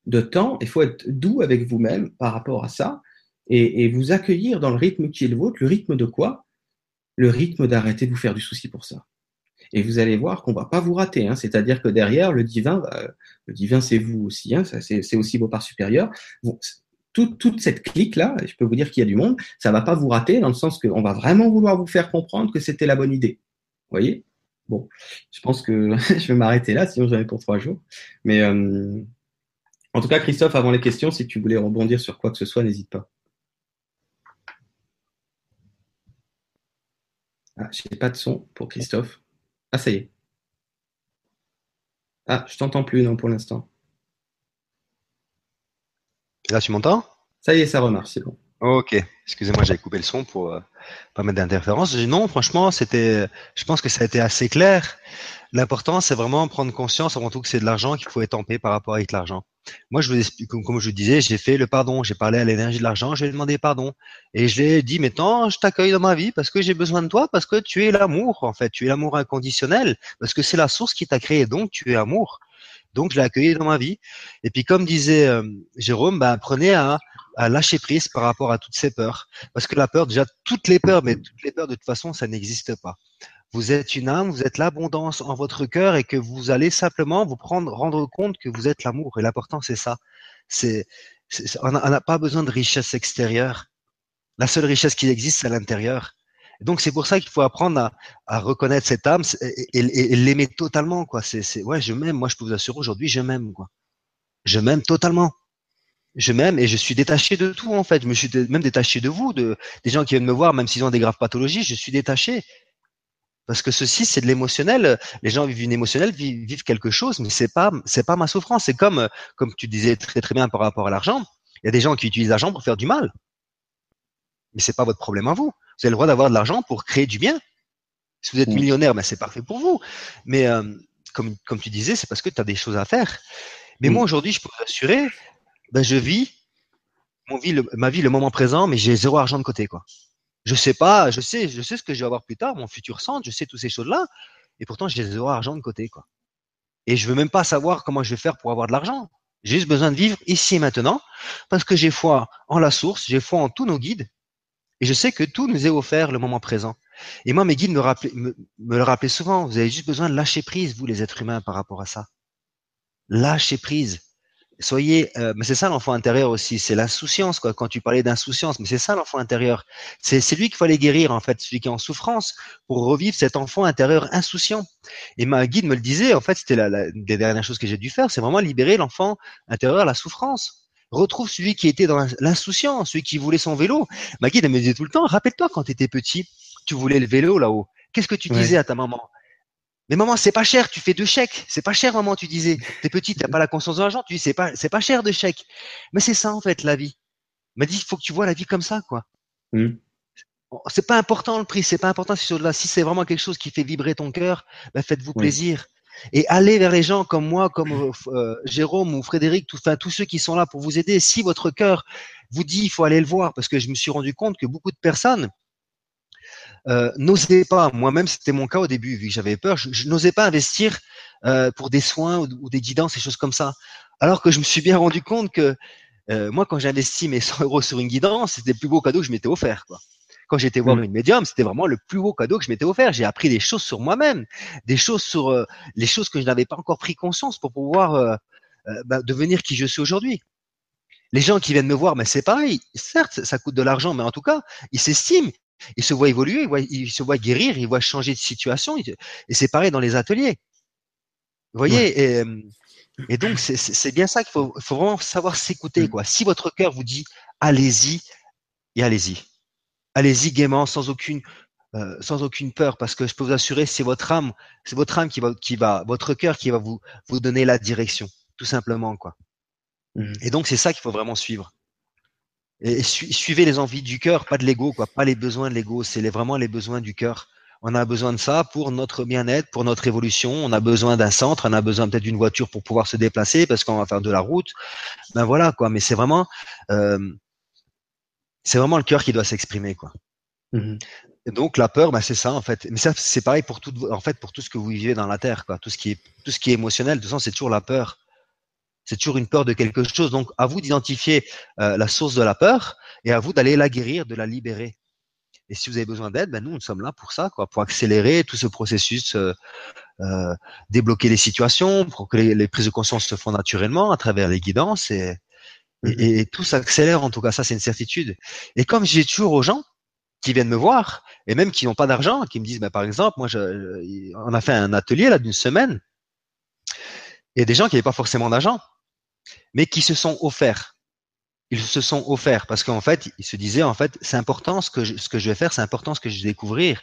de temps, il faut être doux avec vous-même par rapport à ça et, vous accueillir dans le rythme qui est le vôtre. Le rythme de quoi? Le rythme d'arrêter de vous faire du souci pour ça. Et vous allez voir qu'on va pas vous rater. Hein. C'est-à-dire que derrière, le divin, le divin, c'est vous aussi. Hein. C'est aussi vos parts supérieures. toute, toute, cette clique-là, je peux vous dire qu'il y a du monde, ça va pas vous rater dans le sens qu'on va vraiment vouloir vous faire comprendre que c'était la bonne idée. Vous voyez? Bon, je pense que je vais m'arrêter là, sinon j'en ai pour trois jours. Mais euh, en tout cas, Christophe, avant les questions, si tu voulais rebondir sur quoi que ce soit, n'hésite pas. Ah, je n'ai pas de son pour Christophe. Ah, ça y est. Ah, je t'entends plus, non, pour l'instant. Là, tu m'entends? Ça y est, ça remarche, c'est bon. Ok, excusez-moi, j'avais coupé le son pour euh, pas mettre d'interférence. Non, franchement, c'était, je pense que ça a été assez clair. L'important, c'est vraiment prendre conscience avant tout que c'est de l'argent qu'il faut étamper par rapport avec l'argent. Moi, je vous explique, comme, je vous disais, j'ai fait le pardon. J'ai parlé à l'énergie de l'argent, j'ai demandé pardon. Et je lui ai dit, maintenant, je t'accueille dans ma vie parce que j'ai besoin de toi, parce que tu es l'amour, en fait. Tu es l'amour inconditionnel, parce que c'est la source qui t'a créé, donc tu es amour. Donc, je l'ai accueilli dans ma vie. Et puis, comme disait euh, Jérôme, ben, prenez à, à lâcher prise par rapport à toutes ces peurs. Parce que la peur, déjà, toutes les peurs, mais toutes les peurs, de toute façon, ça n'existe pas vous êtes une âme, vous êtes l'abondance en votre cœur et que vous allez simplement vous prendre, rendre compte que vous êtes l'amour. Et l'important, c'est ça. C'est, on n'a pas besoin de richesse extérieure. La seule richesse qui existe, c'est à l'intérieur. Donc c'est pour ça qu'il faut apprendre à, reconnaître cette âme et, l'aimer totalement. Quoi. C'est, ouais, je m'aime. Moi, je peux vous assurer aujourd'hui, je m'aime. Quoi. Je m'aime totalement. Je m'aime et je suis détaché de tout en fait. Je me suis même détaché de vous, de des gens qui viennent me voir, même s'ils ont des graves pathologies. Je suis détaché parce que ceci, c'est de l'émotionnel. Les gens vivent une émotionnelle, vivent, quelque chose, mais c'est pas, c'est pas ma souffrance. C'est comme, comme tu disais très très bien par rapport à l'argent. Il y a des gens qui utilisent l'argent pour faire du mal, mais c'est pas votre problème à vous. Vous avez le droit d'avoir de l'argent pour créer du bien. Si vous êtes millionnaire, ben c'est parfait pour vous. Mais euh, comme, comme tu disais, c'est parce que tu as des choses à faire. Mais moi aujourd'hui, je peux vous assurer, ben je vis mon vie, ma vie le moment présent, mais j'ai zéro argent de côté, quoi. Je sais pas, je sais, je sais ce que je vais avoir plus tard, mon futur centre, je sais toutes ces choses-là, et pourtant j'ai zéro argent de côté, quoi. Et je veux même pas savoir comment je vais faire pour avoir de l'argent. J'ai juste besoin de vivre ici et maintenant, parce que j'ai foi en la source, j'ai foi en tous nos guides, et je sais que tout nous est offert le moment présent. Et moi, mes guides me, le rappelaient souvent, vous avez juste besoin de lâcher prise, vous les êtres humains, par rapport à ça. Lâcher prise soyez, euh, mais c'est ça l'enfant intérieur aussi, c'est l'insouciance quoi. Quand tu parlais d'insouciance, mais c'est ça l'enfant intérieur. C'est c'est lui qu'il fallait guérir en fait, celui qui est en souffrance pour revivre cet enfant intérieur insouciant. Et ma guide me le disait, en fait, c'était la, la, des dernières choses que j'ai dû faire, c'est vraiment libérer l'enfant intérieur, la souffrance. Retrouve celui qui était dans l'insouciance, celui qui voulait son vélo. Ma guide elle me disait tout le temps, rappelle-toi quand tu étais petit, tu voulais le vélo là-haut. Qu'est-ce que tu disais à ta maman? Mais maman, c'est pas cher, tu fais deux chèques. C'est pas cher, maman, tu disais. T'es petite, t'as pas la conscience de l'argent, tu dis c'est pas, c'est pas cher de chèques. Mais c'est ça, en fait, la vie. m'a dit, il faut que tu vois la vie comme ça, quoi. Mmh. C'est pas important le prix, c'est pas important si, si c'est vraiment quelque chose qui fait vibrer ton cœur, ben faites-vous plaisir. Et allez vers les gens comme moi, comme euh, euh, Jérôme ou Frédéric, tout, enfin, tous ceux qui sont là pour vous aider. Si votre cœur vous dit, il faut aller le voir, parce que je me suis rendu compte que beaucoup de personnes, euh, n'osais pas, moi-même c'était mon cas au début, vu que j'avais peur, je, n'osais pas investir euh, pour des soins ou, des guidances, des choses comme ça. Alors que je me suis bien rendu compte que euh, moi, quand j'investis mes 100 euros sur une guidance, c'était le plus beau cadeau que je m'étais offert. Quoi. Quand j'étais voir mmh. une médium, c'était vraiment le plus beau cadeau que je m'étais offert. J'ai appris des choses sur moi-même, des choses sur euh, les choses que je n'avais pas encore pris conscience pour pouvoir euh, bah, devenir qui je suis aujourd'hui. Les gens qui viennent me voir, mais c'est pareil. Certes, ça coûte de l'argent, mais en tout cas, ils s'estiment, il se voit évoluer, il, se voit guérir, il voit changer de situation. Et c'est pareil dans les ateliers. Vous voyez et, donc, c'est bien ça qu'il faut, faut, vraiment savoir s'écouter. Mm. quoi. Si votre cœur vous dit allez-y, et allez-y. Allez-y gaiement, sans aucune, euh, sans aucune peur, parce que je peux vous assurer, c'est votre âme, c'est votre âme qui va, qui va, votre cœur qui va vous, vous donner la direction, tout simplement, quoi. Mm. Et donc, c'est ça qu'il faut vraiment suivre. Et suivez les envies du cœur, pas de l'ego, quoi, pas les besoins de l'ego, c'est vraiment les besoins du cœur. on a besoin de ça pour notre bien-être, pour notre évolution. On a besoin d'un centre, on a besoin peut-être d'une voiture pour pouvoir se déplacer parce qu'on va faire de la route. Ben voilà quoi. Mais c'est vraiment, euh, c'est vraiment le cœur qui doit s'exprimer quoi. Mmh donc la peur, ben c'est ça en fait. Mais ça, c'est pareil pour tout, en fait, pour tout ce que vous vivez dans la terre, quoi. Tout ce qui est, tout ce qui est émotionnel. De toute façon, c'est toujours la peur. C'est toujours une peur de quelque chose. Donc, à vous d'identifier euh, la source de la peur et à vous d'aller la guérir, de la libérer. Et si vous avez besoin d'aide, ben nous, nous sommes là pour ça, quoi, pour accélérer tout ce processus, euh, euh, débloquer les situations, pour que les, prises de conscience se font naturellement à travers les guidances et, et, et tout s'accélère. En tout cas, ça, c'est une certitude. Et comme j'ai toujours aux gens qui viennent me voir et même qui n'ont pas d'argent, qui me disent, ben, par exemple, moi, je, on a fait un atelier là d'une semaine. A des gens qui n'avaient pas forcément d'argent, mais qui se sont offerts ils se sont offerts parce qu'en fait, ils se disaient en fait, c'est important ce que je, ce que je vais faire, c'est important ce que je vais découvrir.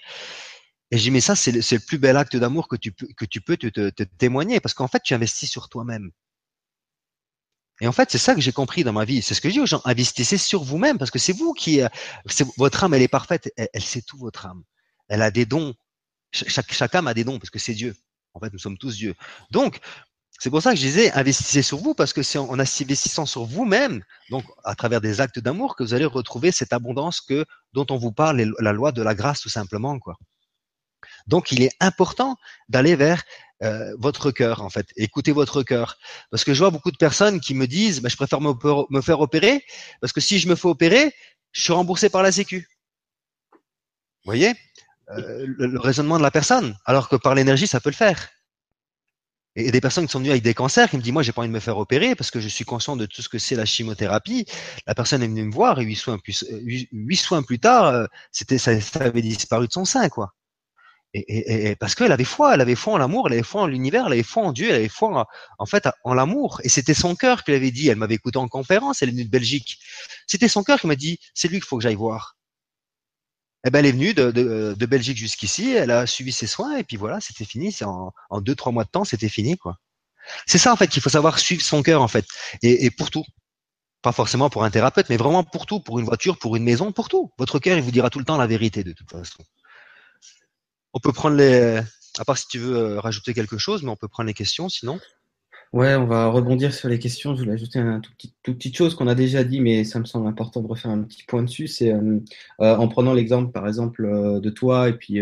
Et j'ai mais ça c'est le, plus bel acte d'amour que tu peux que tu peux te, témoigner parce qu'en fait tu investis sur toi-même. Et en fait, c'est ça que j'ai compris dans ma vie. C'est ce que je dis aux gens investissez sur vous-même parce que c'est vous qui, euh, votre âme, elle est parfaite. Elle, elle, sait tout votre âme. Elle a des dons. Chaque, chaque âme a des dons parce que c'est Dieu. En fait, nous sommes tous Dieu. Donc, c'est pour ça que je disais, investissez sur vous, parce que c'est en investissant sur vous-même, donc à travers des actes d'amour, que vous allez retrouver cette abondance que dont on vous parle, la loi de la grâce tout simplement, quoi. Donc il est important d'aller vers euh, votre cœur, en fait. Écoutez votre cœur, parce que je vois beaucoup de personnes qui me disent, bah, je préfère me, faire opérer, parce que si je me fais opérer, je suis remboursé par la Sécu. Vous voyez? Euh, le raisonnement de la personne, alors que par l'énergie, ça peut le faire. Et des personnes qui sont venues avec des cancers, qui me disent, moi, j'ai pas envie de me faire opérer parce que je suis conscient de tout ce que c'est la chimiothérapie. La personne est venue me voir et huit soins plus, huit, soins plus tard, euh, c'était, ça, avait disparu de son sein, quoi. Et, et, parce qu'elle avait foi, elle avait foi en l'amour, elle avait foi en l'univers, elle avait foi en Dieu, elle avait foi en, en fait en l'amour. Et c'était son cœur qui l'avait dit. Elle m'avait écouté en conférence, elle est venue de Belgique. C'était son cœur qui m'a dit, c'est lui qu'il faut que j'aille voir. Eh ben, elle est venue de, de, de Belgique jusqu'ici, elle a suivi ses soins et puis voilà, c'était fini. En, en deux trois mois de temps, c'était fini quoi. C'est ça en fait qu'il faut savoir suivre son cœur en fait et, et, pour tout. Pas forcément pour un thérapeute, mais vraiment pour tout, pour une voiture, pour une maison, pour tout. Votre cœur, il vous dira tout le temps la vérité de toute façon. On peut prendre les, à part si tu veux euh, rajouter quelque chose, mais on peut prendre les questions sinon. Ouais, on va rebondir sur les questions. Je voulais ajouter un tout petit, toute petite chose qu'on a déjà dit, mais ça me semble important de refaire un petit point dessus. C'est euh, euh, en prenant l'exemple, par exemple, euh, de toi et puis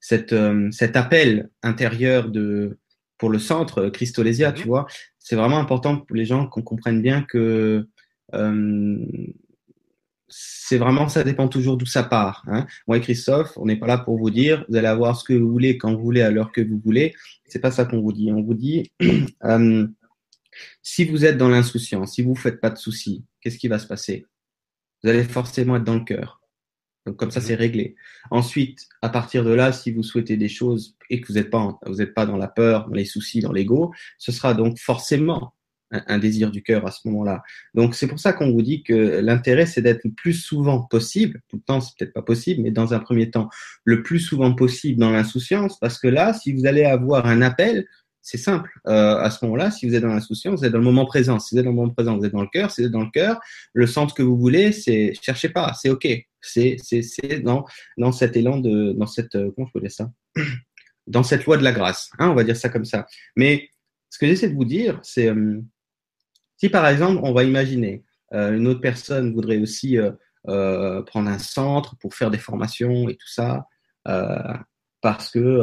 cette, cet appel intérieur de pour le centre Christolésia, tu mhm. vois, c'est vraiment important pour les gens qu'on comprenne bien que c'est vraiment, ça dépend toujours d'où ça part. Hein. Moi et Christophe, on n'est pas là pour vous dire, vous allez avoir ce que vous voulez quand vous voulez à l'heure que vous voulez. C'est pas ça qu'on vous dit. On vous dit, euh, si vous êtes dans l'insouciance, si vous faites pas de soucis, qu'est-ce qui va se passer? Vous allez forcément être dans le cœur. Donc comme ça, mhm. c'est réglé. Ensuite, à partir de là, si vous souhaitez des choses et que vous n'êtes pas, vous n'êtes pas dans la peur, dans les soucis, dans l'ego, ce sera donc forcément un, désir du cœur à ce moment-là. Donc c'est pour ça qu'on vous dit que l'intérêt c'est d'être le plus souvent possible, tout le temps c'est peut-être pas possible, mais dans un premier temps le plus souvent possible dans l'insouciance, parce que là, si vous allez avoir un appel, c'est simple. Euh, à ce moment-là, si vous êtes dans l'insouciance, vous êtes dans le moment présent. Si vous êtes dans le moment présent, vous êtes dans le cœur. Si vous êtes dans le cœur, le centre que vous voulez, c'est cherchez pas, c'est ok. C'est c'est c'est dans dans cet élan de dans cette euh, comment je peux dire ça? Dans cette loi de la grâce. Hein, on va dire ça comme ça. Mais ce que j'essaie de vous dire, c'est euh, si par exemple, on va imaginer, euh, une autre personne voudrait aussi euh, euh, prendre un centre pour faire des formations et tout ça, parce que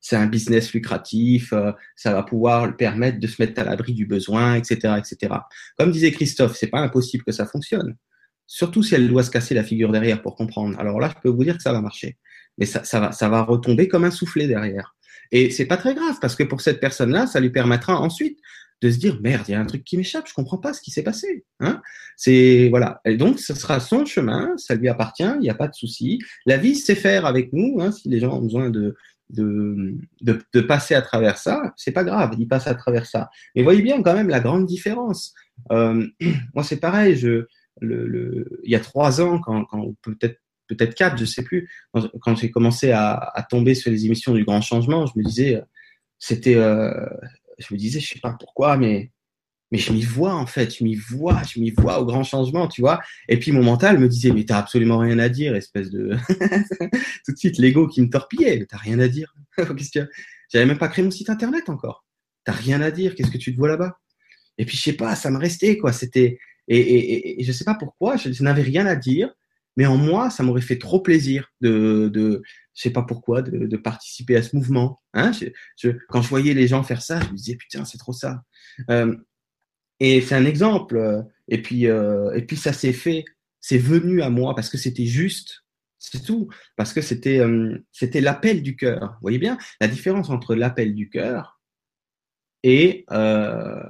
c'est un business lucratif, ça va pouvoir le permettre de se mettre à l'abri du besoin, etc., etc. Comme disait Christophe, c'est pas impossible que ça fonctionne. Surtout si elle doit se casser la figure derrière pour comprendre. Alors là, je peux vous dire que ça va marcher, mais ça, va retomber comme un soufflet derrière. Et c'est pas très grave parce que pour cette personne-là, ça lui permettra ensuite de se dire merde, il y a un truc qui m'échappe, je comprends pas ce qui s'est passé. Hein c'est voilà. Et donc, ce sera son chemin, ça lui appartient, il n'y a pas de souci. La vie sait faire avec nous. Hein, si les gens ont besoin de de, de, de passer à travers ça, c'est pas grave, ils passent à travers ça. Mais voyez bien quand même la grande différence. Euh, moi, c'est pareil. Je le, le, il y a trois ans, quand, quand peut-être peut-être quatre, je sais plus, quand, j'ai commencé à, à, tomber sur les émissions du Grand Changement, je me disais, c'était euh, je me disais, je sais pas pourquoi, mais mais je m'y vois en fait, je m'y vois, je m'y vois au grand changement, tu vois. Et puis mon mental me disait, mais t'as absolument rien à dire, espèce de. Tout de suite, l'ego qui me torpillait, t'as rien à dire. J'avais même pas créé mon site internet encore. T'as rien à dire, qu'est-ce que tu te vois là-bas? Et puis je sais pas, ça me restait quoi. C'était et, et, et, sais pas pourquoi, je, n'avais rien à dire, mais en moi, ça m'aurait fait trop plaisir de, de je sais pas pourquoi, de, de participer à ce mouvement. Hein je, quand je voyais les gens faire ça, je me disais putain, c'est trop ça. Euh, et c'est un exemple. Euh, et puis, euh, et puis ça s'est fait, c'est venu à moi parce que c'était juste. C'est tout. Parce que c'était euh, c'était l'appel du cœur. Vous voyez bien la différence entre l'appel du cœur et, euh,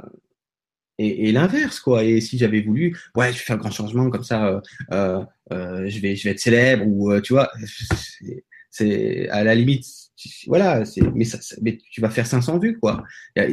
et, et l'inverse, quoi. Et si j'avais voulu, ouais, je faire un grand changement comme ça, euh, euh, je vais je vais être célèbre ou tu vois, c'est à la limite voilà, c'est, mais, mais tu vas faire 500 vues, quoi.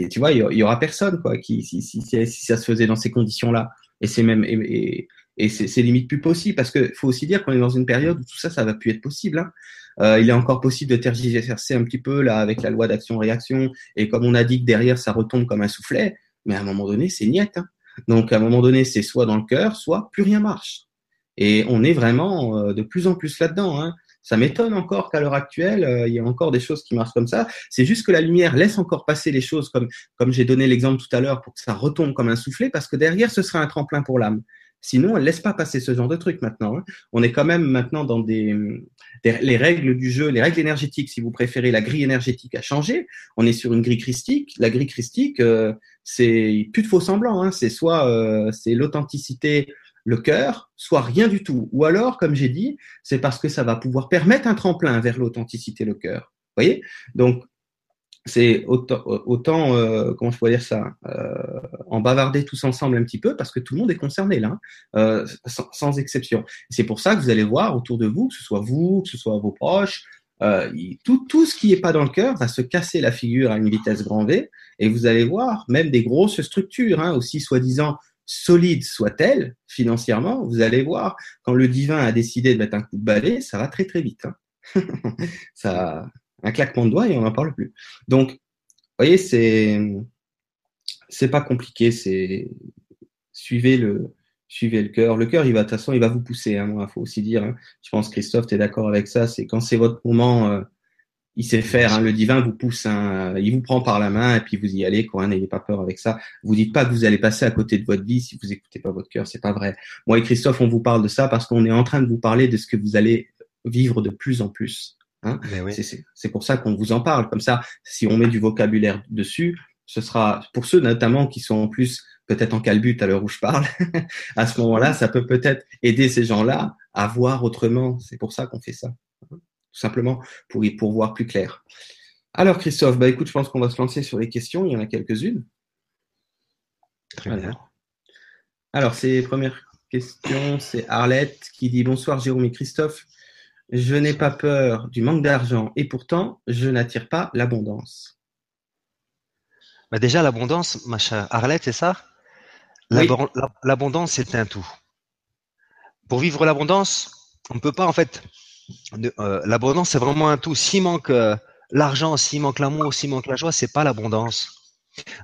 Tu vois, il y, aura personne, quoi, qui, si, si, si, ça se faisait dans ces conditions-là. Et c'est même, et, et, c'est, limite plus possible parce que faut aussi dire qu'on est dans une période où tout ça, ça va plus être possible. Hein. Euh, il est encore possible de tergiverser un petit peu là avec la loi d'action-réaction et comme on a dit que derrière ça retombe comme un soufflet, mais à un moment donné c'est niette. Hein. Donc à un moment donné c'est soit dans le cœur, soit plus rien marche. Et on est vraiment euh, de plus en plus là-dedans. Hein. Ça m'étonne encore qu'à l'heure actuelle, euh, il y ait encore des choses qui marchent comme ça. C'est juste que la lumière laisse encore passer les choses comme, comme j'ai donné l'exemple tout à l'heure pour que ça retombe comme un soufflet parce que derrière, ce sera un tremplin pour l'âme. Sinon, elle laisse pas passer ce genre de truc maintenant. Hein. On est quand même maintenant dans des, les règles du jeu, les règles énergétiques, si vous préférez, la grille énergétique a changé. On est sur une grille christique. La grille christique, euh, c'est plus de faux semblants. Hein. C'est soit euh, c'est l'authenticité le cœur, soit rien du tout. Ou alors, comme j'ai dit, c'est parce que ça va pouvoir permettre un tremplin vers l'authenticité, le cœur. Vous voyez? Donc, c'est autant, autant euh, comment je pourrais dire ça, euh, en bavarder tous ensemble un petit peu, parce que tout le monde est concerné là, hein, euh, sans, exception. C'est pour ça que vous allez voir autour de vous, que ce soit vous, que ce soit vos proches, tout, tout ce qui n'est pas dans le cœur va se casser la figure à une vitesse grand V, et vous allez voir même des grosses structures, hein, aussi soi-disant solide soit-elle financièrement, vous allez voir, quand le divin a décidé de mettre un coup de balai, ça va très très vite. Hein. ça, un claquement de doigts et on n'en parle plus. Donc, vous voyez, c'est c'est pas compliqué, c'est suivez le suivez le cœur. Le cœur, il va de toute façon, il va vous pousser. Hein, il faut aussi dire. Hein. Je pense Christophe, tu es d'accord avec ça. C'est quand c'est votre moment. Euh, il sait faire. Hein, le divin vous pousse, un, il vous prend par la main et puis vous y allez. Quoi, n'ayez pas peur avec ça. Vous dites pas que vous allez passer à côté de votre vie si vous écoutez pas votre cœur. C'est pas vrai. Moi et Christophe, on vous parle de ça parce qu'on est en train de vous parler de ce que vous allez vivre de plus en plus. Hein oui. C'est pour ça qu'on vous en parle. Comme ça, si on met du vocabulaire dessus, ce sera pour ceux notamment qui sont en plus peut-être en calbut à l'heure où je parle. à ce moment-là, ça peut peut-être aider ces gens-là à voir autrement. C'est pour ça qu'on fait ça tout simplement pour y pour voir plus clair. Alors Christophe, bah écoute, je pense qu'on va se lancer sur les questions. Il y en a quelques-unes. Très bien. Alors, c'est première question, c'est Arlette qui dit bonsoir Jérôme et Christophe. Je n'ai pas peur du manque d'argent et pourtant je n'attire pas l'abondance. Bah déjà l'abondance, ma chère Arlette, c'est ça? L'abondance, c'est un tout. Pour vivre l'abondance, on ne peut pas en fait euh, l'abondance, c'est vraiment un tout. S'il manque euh, l'argent, s'il manque l'amour, s'il manque la joie, c'est pas l'abondance.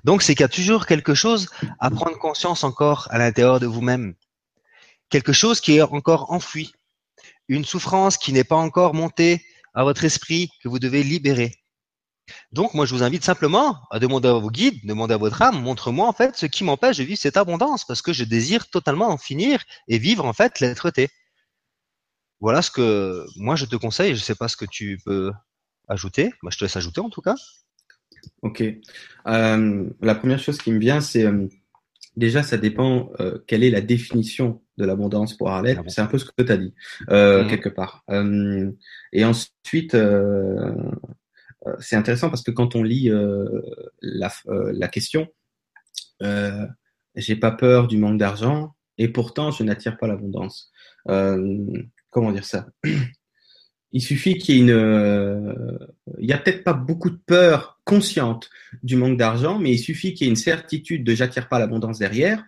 Donc, c'est qu'il y a toujours quelque chose à prendre conscience encore à l'intérieur de vous-même. Quelque chose qui est encore enfoui. Une souffrance qui n'est pas encore montée à votre esprit, que vous devez libérer. Donc, moi, je vous invite simplement à demander à vos guides, demander à votre âme, montre-moi en fait ce qui m'empêche de vivre cette abondance, parce que je désire totalement en finir et vivre en fait l'être-té. Voilà ce que moi je te conseille. Je ne sais pas ce que tu peux ajouter. Moi, je te laisse ajouter en tout cas. Ok. Euh, la première chose qui me vient, c'est euh, déjà, ça dépend euh, quelle est la définition de l'abondance pour Arlette. Ah c'est un peu ce que tu as dit, mmh. quelque part. et ensuite, c'est intéressant parce que quand on lit la, la, question, j'ai pas peur du manque d'argent et pourtant je n'attire pas l'abondance comment dire ça? Il suffit qu'il y ait une, euh, il y a peut-être pas beaucoup de peur consciente du manque d'argent, mais il suffit qu'il y ait une certitude de j'attire pas l'abondance derrière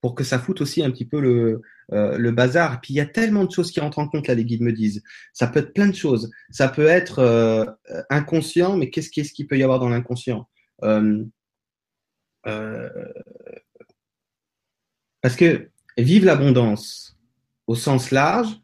pour que ça foute aussi un petit peu le, euh, le bazar. Puis il y a tellement de choses qui rentrent en compte là, les guides me disent. Ça peut être plein de choses. Ça peut être euh, inconscient, mais qu'est-ce qu'est-ce qu'il peut y avoir dans l'inconscient? Parce que vivre l'abondance au sens large,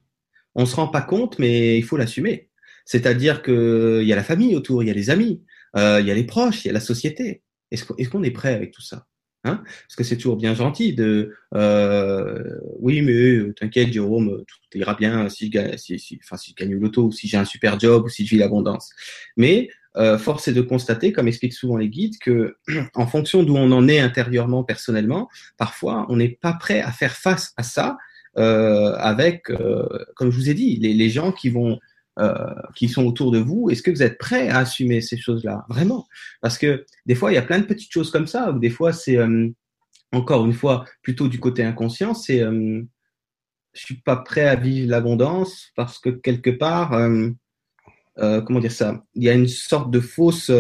on se rend pas compte, mais il faut l'assumer. C'est-à-dire qu'il y a la famille autour, il y a les amis, euh, il y a les proches, il y a la société. Est-ce qu'on est prêt avec tout ça hein? Parce que c'est toujours bien gentil de euh, oui, mais euh, t'inquiète, Jérôme, tout ira bien si je gagne, si, si, si je l'auto, ou si j'ai un super job, ou si je vis l'abondance. Mais force est de constater, comme expliquent souvent les guides, que en fonction d'où on en est intérieurement, personnellement, parfois on n'est pas prêt à faire face à ça euh, avec, euh, comme je vous ai dit, les, gens qui vont euh, qui sont autour de vous, est-ce que vous êtes prêt à assumer ces choses-là? Vraiment. Parce que des fois, il y a plein de petites choses comme ça, ou des fois, c'est encore une fois plutôt du côté inconscient, c'est je suis pas prêt à vivre l'abondance parce que quelque part, comment dire ça? Il y a une sorte de fausse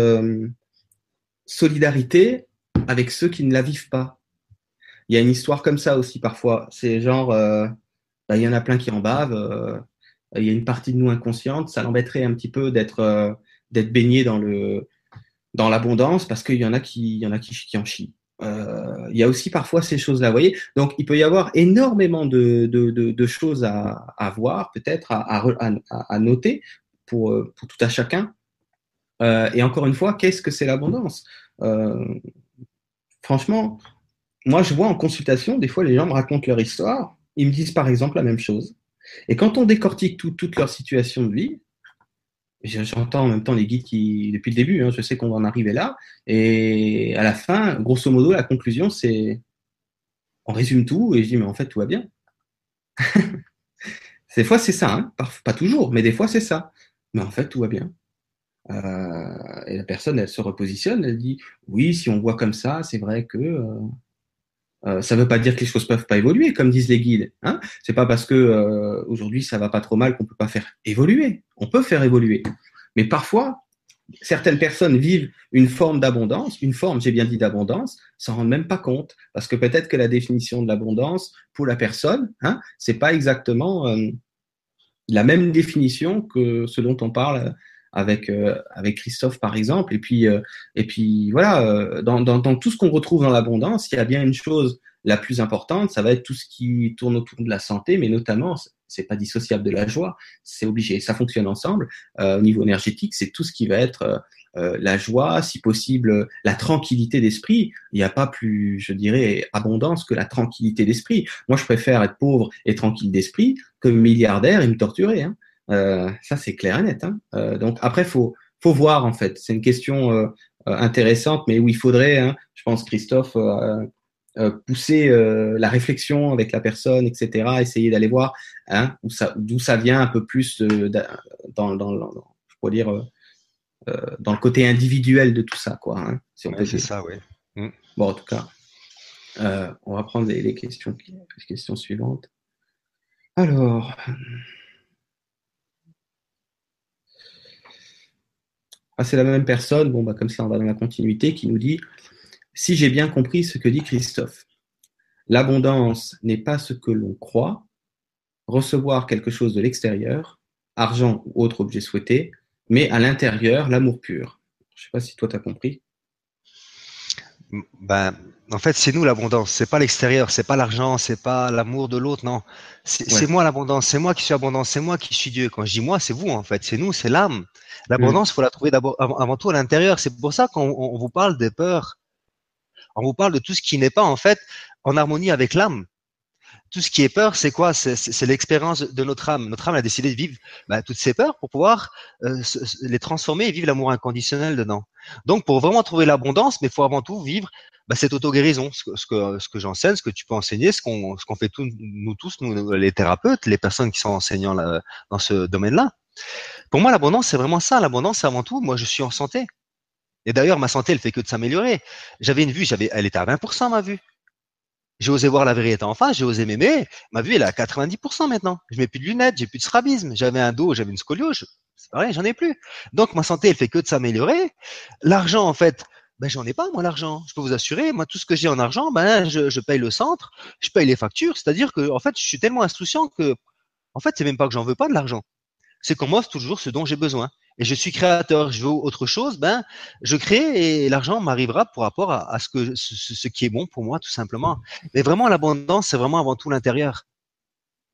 solidarité avec ceux qui ne la vivent pas. Il y a une histoire comme ça aussi parfois. C'est genre, bah, il y en a plein qui en bavent il y a une partie de nous inconsciente, ça l'embêterait un petit peu d'être euh, d'être baigné dans le dans l'abondance parce qu'il y en a qui il y en a qui, en chient. Euh, il y a aussi parfois ces choses-là, vous voyez. Donc, il peut y avoir énormément de, de, choses à, voir, peut-être à, à, noter pour, euh, pour tout à chacun. Euh, et encore une fois, qu'est-ce que c'est l'abondance? Euh, Franchement, moi, je vois en consultation, des fois, les gens me racontent leur histoire. Ils me disent par exemple la même chose. Et quand on décortique tout, toute leur situation de vie, j'entends en même temps les guides qui, depuis le début, hein, je sais qu'on va en arriver là, et à la fin, grosso modo, la conclusion, c'est on résume tout, et je dis, mais en fait, tout va bien. des fois, c'est ça, hein, pas, toujours, mais des fois, c'est ça. Mais en fait, tout va bien. Euh, et la personne, elle se repositionne, elle dit, oui, si on voit comme ça, c'est vrai que euh, euh, ça ne veut pas dire que les choses peuvent pas évoluer, comme disent les guides. Hein c'est pas parce que euh, aujourd'hui ça va pas trop mal qu'on peut pas faire évoluer. On peut faire évoluer, mais parfois certaines personnes vivent une forme d'abondance, une forme, j'ai bien dit d'abondance, s'en rendent même pas compte, parce que peut-être que la définition de l'abondance pour la personne, hein, c'est pas exactement euh, la même définition que ce dont on parle avec euh, avec Christophe par exemple. Et puis euh, et puis voilà, euh, dans, dans, dans tout ce qu'on retrouve dans l'abondance, il y a bien une chose la plus importante, ça va être tout ce qui tourne autour de la santé, mais notamment c'est pas dissociable de la joie, c'est obligé, ça fonctionne ensemble. Euh, au niveau énergétique, c'est tout ce qui va être euh, la joie, si possible, la tranquillité d'esprit. Il n'y a pas plus, je dirais, abondance que la tranquillité d'esprit. Moi, je préfère être pauvre et tranquille d'esprit que milliardaire et me torturer. Hein. Euh, ça, c'est clair et net. Hein. Euh, donc après, faut faut voir en fait. C'est une question euh, intéressante, mais où il faudrait, hein, je pense, Christophe, pousser la réflexion avec la personne, etc. Essayer d'aller voir hein, d'où ça, d'où ça vient un peu plus dans, dans, dans, je pourrais dire, dans le côté individuel de tout ça, quoi. Hein, si on ouais, c'est ça, oui. Mm. Bon, en tout cas, on va prendre les, les questions, les questions suivantes. Alors. Ah, c'est la même personne, bon, bah, comme ça on va dans la continuité, qui nous dit Si j'ai bien compris ce que dit Christophe, l'abondance n'est pas ce que l'on croit, recevoir quelque chose de l'extérieur, argent ou autre objet souhaité, mais à l'intérieur, l'amour pur. Je ne sais pas si toi tu as compris. Ben, en fait, c'est nous l'abondance. C'est pas l'extérieur, c'est pas l'argent, c'est pas l'amour de l'autre, non. C'est ouais. moi l'abondance. C'est moi qui suis abondance. C'est moi qui suis Dieu. Quand je dis moi, c'est vous en fait. C'est nous, c'est l'âme. L'abondance, il faut la trouver d'abord, avant, tout à l'intérieur. C'est pour ça qu'on on vous parle des peurs. On vous parle de tout ce qui n'est pas en fait en harmonie avec l'âme. Tout ce qui est peur, c'est quoi? C'est l'expérience de notre âme. Notre âme a décidé de vivre bah, toutes ces peurs pour pouvoir euh, les transformer et vivre l'amour inconditionnel dedans. Donc, pour vraiment trouver l'abondance, mais il faut avant tout vivre bah, cette auto-guérison, ce que, ce que, ce que j'enseigne, ce que tu peux enseigner, ce qu'on fait tous, nous tous, nous les thérapeutes, les personnes qui sont enseignants là, dans ce domaine-là. Pour moi, l'abondance, c'est vraiment ça. L'abondance, c'est avant tout, moi, je suis en santé. Et d'ailleurs, ma santé, elle fait que de s'améliorer. J'avais une vue, j'avais, elle était à 20% ma vue. J'ai osé voir la vérité en face, j'ai osé m'aimer. Ma vue, elle est à 90% maintenant. Je mets plus de lunettes, j'ai plus de strabisme. J'avais un dos, j'avais une scoliose. C'est pareil, j'en ai plus. Donc, ma santé, elle fait que de s'améliorer. L'argent, en fait, ben, j'en ai pas, moi, l'argent. Je peux vous assurer, moi, tout ce que j'ai en argent, ben, je, je paye le centre, je paye les factures. C'est-à-dire que, en fait, je suis tellement insouciant que, en fait, c'est même pas que j'en veux pas de l'argent c'est qu'on m'offre toujours ce dont j'ai besoin. Et je suis créateur, je veux autre chose, ben je crée et l'argent m'arrivera pour rapport à, ce que ce, qui est bon pour moi tout simplement. Mais vraiment l'abondance, c'est vraiment avant tout l'intérieur.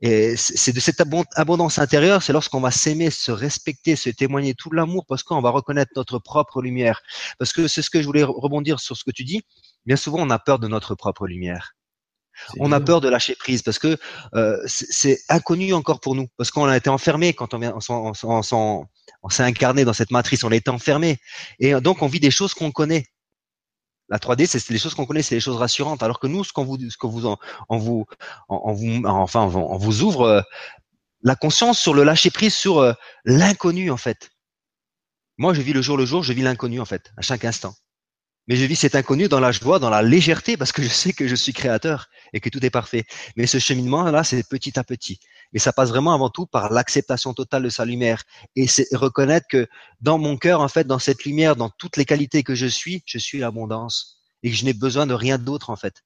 Et c'est de cette abondance intérieure, c'est lorsqu'on va s'aimer, se respecter, se témoigner tout l'amour, parce qu'on va reconnaître notre propre lumière. Parce que c'est ce que je voulais rebondir sur ce que tu dis. Bien souvent, on a peur de notre propre lumière. On a peur de lâcher prise parce que euh, c'est inconnu encore pour nous, parce qu'on a été enfermé quand on, on, on, on s'est incarné dans cette matrice, on été enfermé, et donc on vit des choses qu'on connaît. La 3D, c'est les choses qu'on connaît, c'est les choses rassurantes. Alors que nous, ce qu'on vous, ce que vous, en, vous, en, vous, enfin, on vous ouvre euh, la conscience sur le lâcher prise, sur euh, l'inconnu en fait. Moi, je vis le jour le jour, je vis l'inconnu en fait, à chaque instant. Mais je vis cet inconnu dans la joie, dans la légèreté, parce que je sais que je suis créateur et que tout est parfait. Mais ce cheminement-là, c'est petit à petit. Et ça passe vraiment avant tout par l'acceptation totale de sa lumière. Et c'est reconnaître que dans mon cœur, en fait, dans cette lumière, dans toutes les qualités que je suis, je suis l'abondance. Et que je n'ai besoin de rien d'autre, en fait.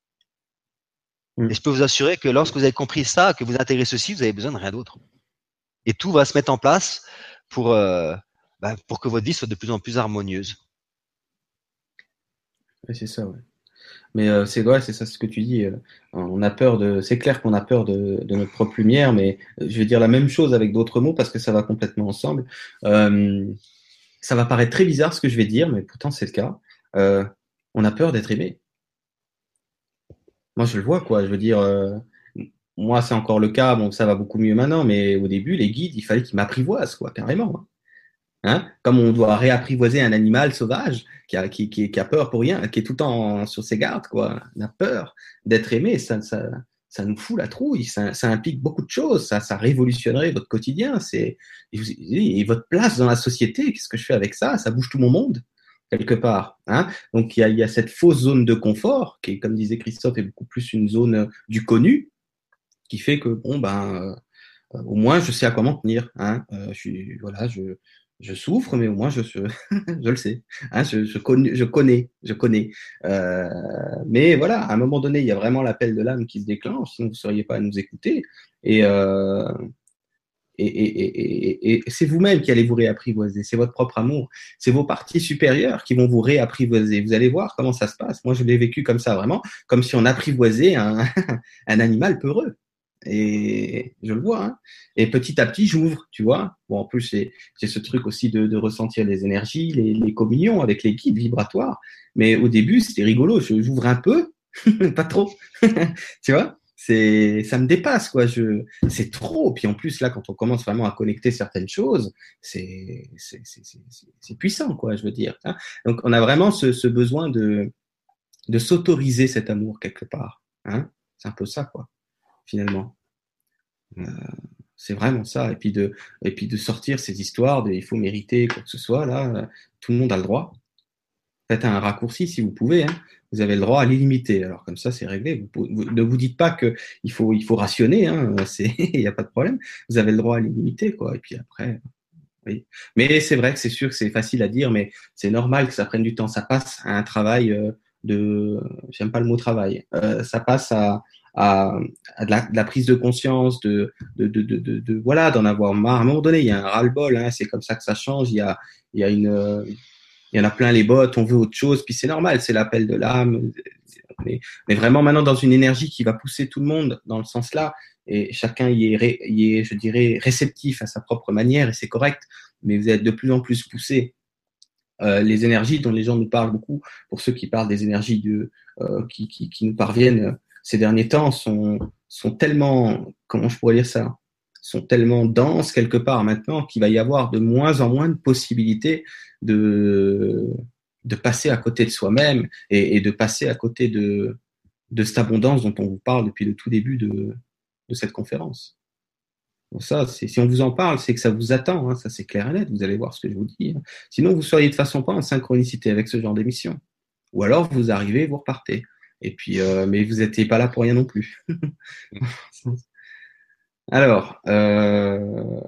Mm. Et je peux vous assurer que lorsque vous avez compris ça, que vous intégrez ceci, vous avez besoin de rien d'autre. Et tout va se mettre en place pour, euh, bah, pour que votre vie soit de plus en plus harmonieuse c'est ça, ouais. Mais euh, c'est ouais, c'est ça ce que tu dis. Euh, on a peur de. C'est clair qu'on a peur de, notre propre lumière, mais euh, je vais dire la même chose avec d'autres mots parce que ça va complètement ensemble. ça va paraître très bizarre ce que je vais dire, mais pourtant c'est le cas. on a peur d'être aimé. Moi, je le vois, quoi. Je veux dire, moi, c'est encore le cas. Bon, ça va beaucoup mieux maintenant, mais au début, les guides, il fallait qu'ils m'apprivoisent, quoi, carrément. Hein. Comme on doit réapprivoiser un animal sauvage qui a, qui, qui, qui a peur pour rien, qui est tout le temps sur ses gardes, quoi. On a peur d'être aimé, ça, ça, ça nous fout la trouille, ça, ça implique beaucoup de choses, ça, ça révolutionnerait votre quotidien, c'est et votre place dans la société. Qu'est-ce que je fais avec ça? Ça bouge tout mon monde quelque part. Hein Donc il y, a, y a cette fausse zone de confort qui comme disait Christophe, est beaucoup plus une zone du connu, qui fait que bon ben euh, au moins je sais à quoi m'en tenir. Hein euh, je suis voilà, je je souffre, mais au moins je, le sais. Hein, je, connais, je connais. Euh, mais voilà, à un moment donné, il y a vraiment l'appel de l'âme qui se déclenche, sinon vous ne seriez pas à nous écouter. Et, euh, et, c'est vous-même qui allez vous réapprivoiser. C'est votre propre amour. C'est vos parties supérieures qui vont vous réapprivoiser. Vous allez voir comment ça se passe. Moi, je l'ai vécu comme ça, vraiment, comme si on apprivoisait un animal peureux. Et je le vois. Hein. Et petit à petit, j'ouvre, tu vois. Bon, en plus, j'ai ce truc aussi de, de, ressentir les énergies, les, les, communions avec les guides vibratoires. Mais au début, c'était rigolo. J'ouvre un peu, pas trop. tu vois? C'est ça me dépasse quoi je c'est trop puis en plus là quand on commence vraiment à connecter certaines choses c'est c'est puissant quoi je veux dire hein. donc on a vraiment ce, ce besoin de de s'autoriser cet amour quelque part hein c'est un peu ça quoi finalement. Euh, c'est vraiment ça. Et puis de, et puis de sortir ces histoires de il faut mériter quoi que ce soit, là, tout le monde a le droit. Faites un raccourci si vous pouvez. Hein. Vous avez le droit à l'illimité. Alors comme ça, c'est réglé. Vous, ne vous dites pas qu'il faut, il faut rationner. Hein. Il n'y a pas de problème. Vous avez le droit à l'illimité. Quoi. Et puis après, oui. Mais c'est vrai que c'est sûr que c'est facile à dire, mais c'est normal que ça prenne du temps. Ça passe à un travail euh, de, j'aime pas le mot travail. Euh, ça passe à, à, de, la, prise de conscience, de, de, de, de, voilà, d'en avoir marre. À un moment donné, il y a un ras-le-bol, hein, c'est comme ça que ça change. Il y a, il y a une, il y en a plein les bottes, on veut autre chose, puis c'est normal, c'est l'appel de l'âme. Mais, mais, vraiment maintenant dans une énergie qui va pousser tout le monde dans le sens là, et chacun y est, y est, je dirais, réceptif à sa propre manière, et c'est correct. Mais vous êtes de plus en plus poussé. Euh, les énergies dont les gens nous parlent beaucoup, pour ceux qui parlent des énergies de, euh, qui, qui, qui, nous parviennent ces derniers temps sont, sont tellement, comment je pourrais dire ça, sont tellement denses quelque part maintenant qu'il va y avoir de moins en moins de possibilités de, de passer à côté de soi-même et, de passer à côté de, de cette abondance dont on vous parle depuis le tout début de, de cette conférence. Bon, ça, si on vous en parle, c'est que ça vous attend, hein, ça c'est clair et net, vous allez voir ce que je vous dis. Hein. Sinon, vous seriez de façon pas en synchronicité avec ce genre d'émission. Ou alors, vous arrivez, vous repartez. Et puis, euh, mais vous n'étiez pas là pour rien non plus. Alors, euh,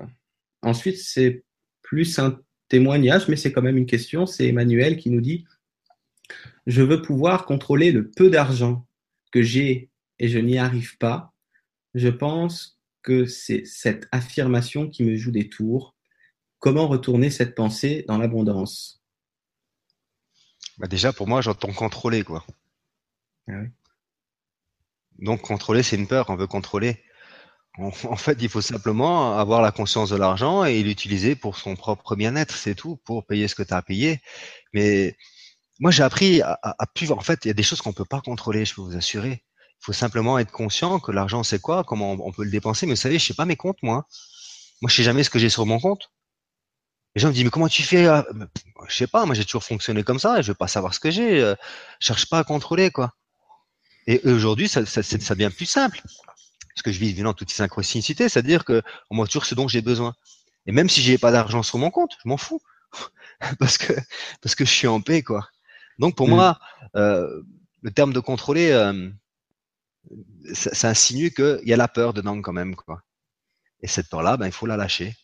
ensuite, c'est plus un témoignage, mais c'est quand même une question. C'est Emmanuel qui nous dit Je veux pouvoir contrôler le peu d'argent que j'ai et je n'y arrive pas. Je pense que c'est cette affirmation qui me joue des tours. comment retourner cette pensée dans l'abondance? Bah Déjà, pour moi, j'entends contrôler, quoi. Donc, contrôler, c'est une peur. On veut contrôler. En, fait, il faut simplement avoir la conscience de l'argent et l'utiliser pour son propre bien-être, c'est tout, pour payer ce que tu as à payer. Mais moi, j'ai appris à, à, En fait, il y a des choses qu'on peut pas contrôler, je peux vous assurer. Il faut simplement être conscient que l'argent, c'est quoi, comment on, peut le dépenser. Mais vous savez, je sais pas mes comptes, moi. Moi, je sais jamais ce que j'ai sur mon compte. Les gens me disent, mais comment tu fais Je sais pas, moi j'ai toujours fonctionné comme ça, je veux pas savoir ce que j'ai. Je euh, cherche pas à contrôler, quoi. Et aujourd'hui, ça, ça, ça devient plus simple parce que je vis évidemment toute synchronicité, c'est-à-dire que on m'a toujours ce dont j'ai besoin. Et même si j'ai pas d'argent sur mon compte, je m'en fous, parce que parce que je suis en paix, quoi. Donc pour mm. moi, euh, le terme de contrôler, euh, ça, ça, insinue qu'il y a la peur dedans quand même, quoi. Et cette peur-là, ben il faut la lâcher.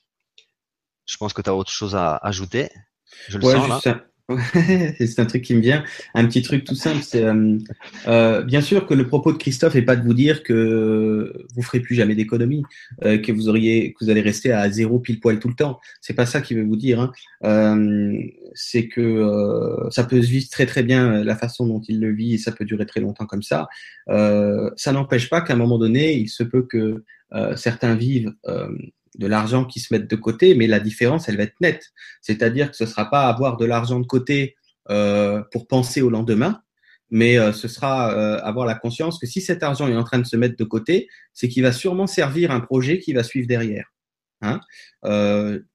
Je pense que tu as autre chose à ajouter. Je le sens là. c'est un truc qui me vient. Un petit truc tout simple, c'est euh, euh, bien sûr que le propos de Christophe n'est pas de vous dire que vous ferez plus jamais d'économie, euh, que vous auriez, que vous allez rester à zéro pile poil tout le temps. C'est pas ça qu'il veut vous dire. Hein. Euh, c'est que euh, ça peut se vivre très très bien la façon dont il le vit et ça peut durer très longtemps comme ça. ça n'empêche pas qu'à un moment donné, il se peut que certains vivent de l'argent qui se mette de côté, mais la différence, elle va être nette. C'est-à-dire que ce ne sera pas avoir de l'argent de côté euh, pour penser au lendemain, mais euh, ce sera euh, avoir la conscience que si cet argent est en train de se mettre de côté, c'est qu'il va sûrement servir un projet qui va suivre derrière. Hein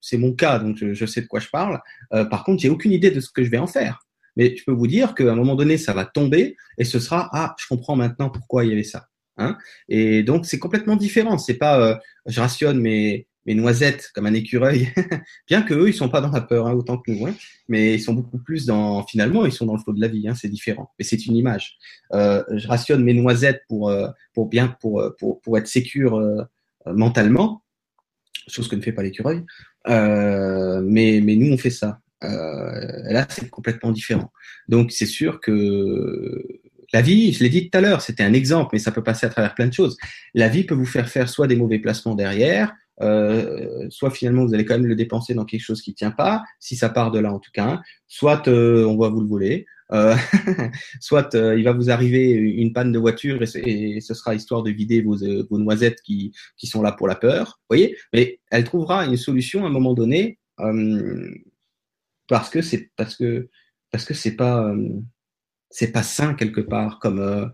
c'est mon cas, donc je, sais de quoi je parle. par contre, j'ai aucune idée de ce que je vais en faire. Mais je peux vous dire qu'à un moment donné, ça va tomber et ce sera ah, je comprends maintenant pourquoi il y avait ça. Hein et donc c'est complètement différent. C'est pas je rationne mes mes noisettes comme un écureuil, bien que eux ils sont pas dans la peur hein, autant que nous, hein, mais ils sont beaucoup plus dans finalement ils sont dans le flot de la vie, hein, c'est différent, mais c'est une image. Euh, je rationne mes noisettes pour euh, pour bien pour euh, pour pour être sécure euh, mentalement, chose que ne fait pas l'écureuil, mais mais nous on fait ça. là c'est complètement différent. Donc c'est sûr que la vie, je l'ai dit tout à l'heure, c'était un exemple, mais ça peut passer à travers plein de choses. La vie peut vous faire faire soit des mauvais placements derrière, euh, soit finalement vous allez quand même le dépenser dans quelque chose qui tient pas, si ça part de là en tout cas, soit euh, on va vous le voler, euh, soit euh, il va vous arriver une panne de voiture et, ce sera histoire de vider vos, noisettes qui, qui sont là pour la peur, voyez, mais elle trouvera une solution à un moment donné parce que c'est parce que parce que c'est pas c'est pas sain quelque part comme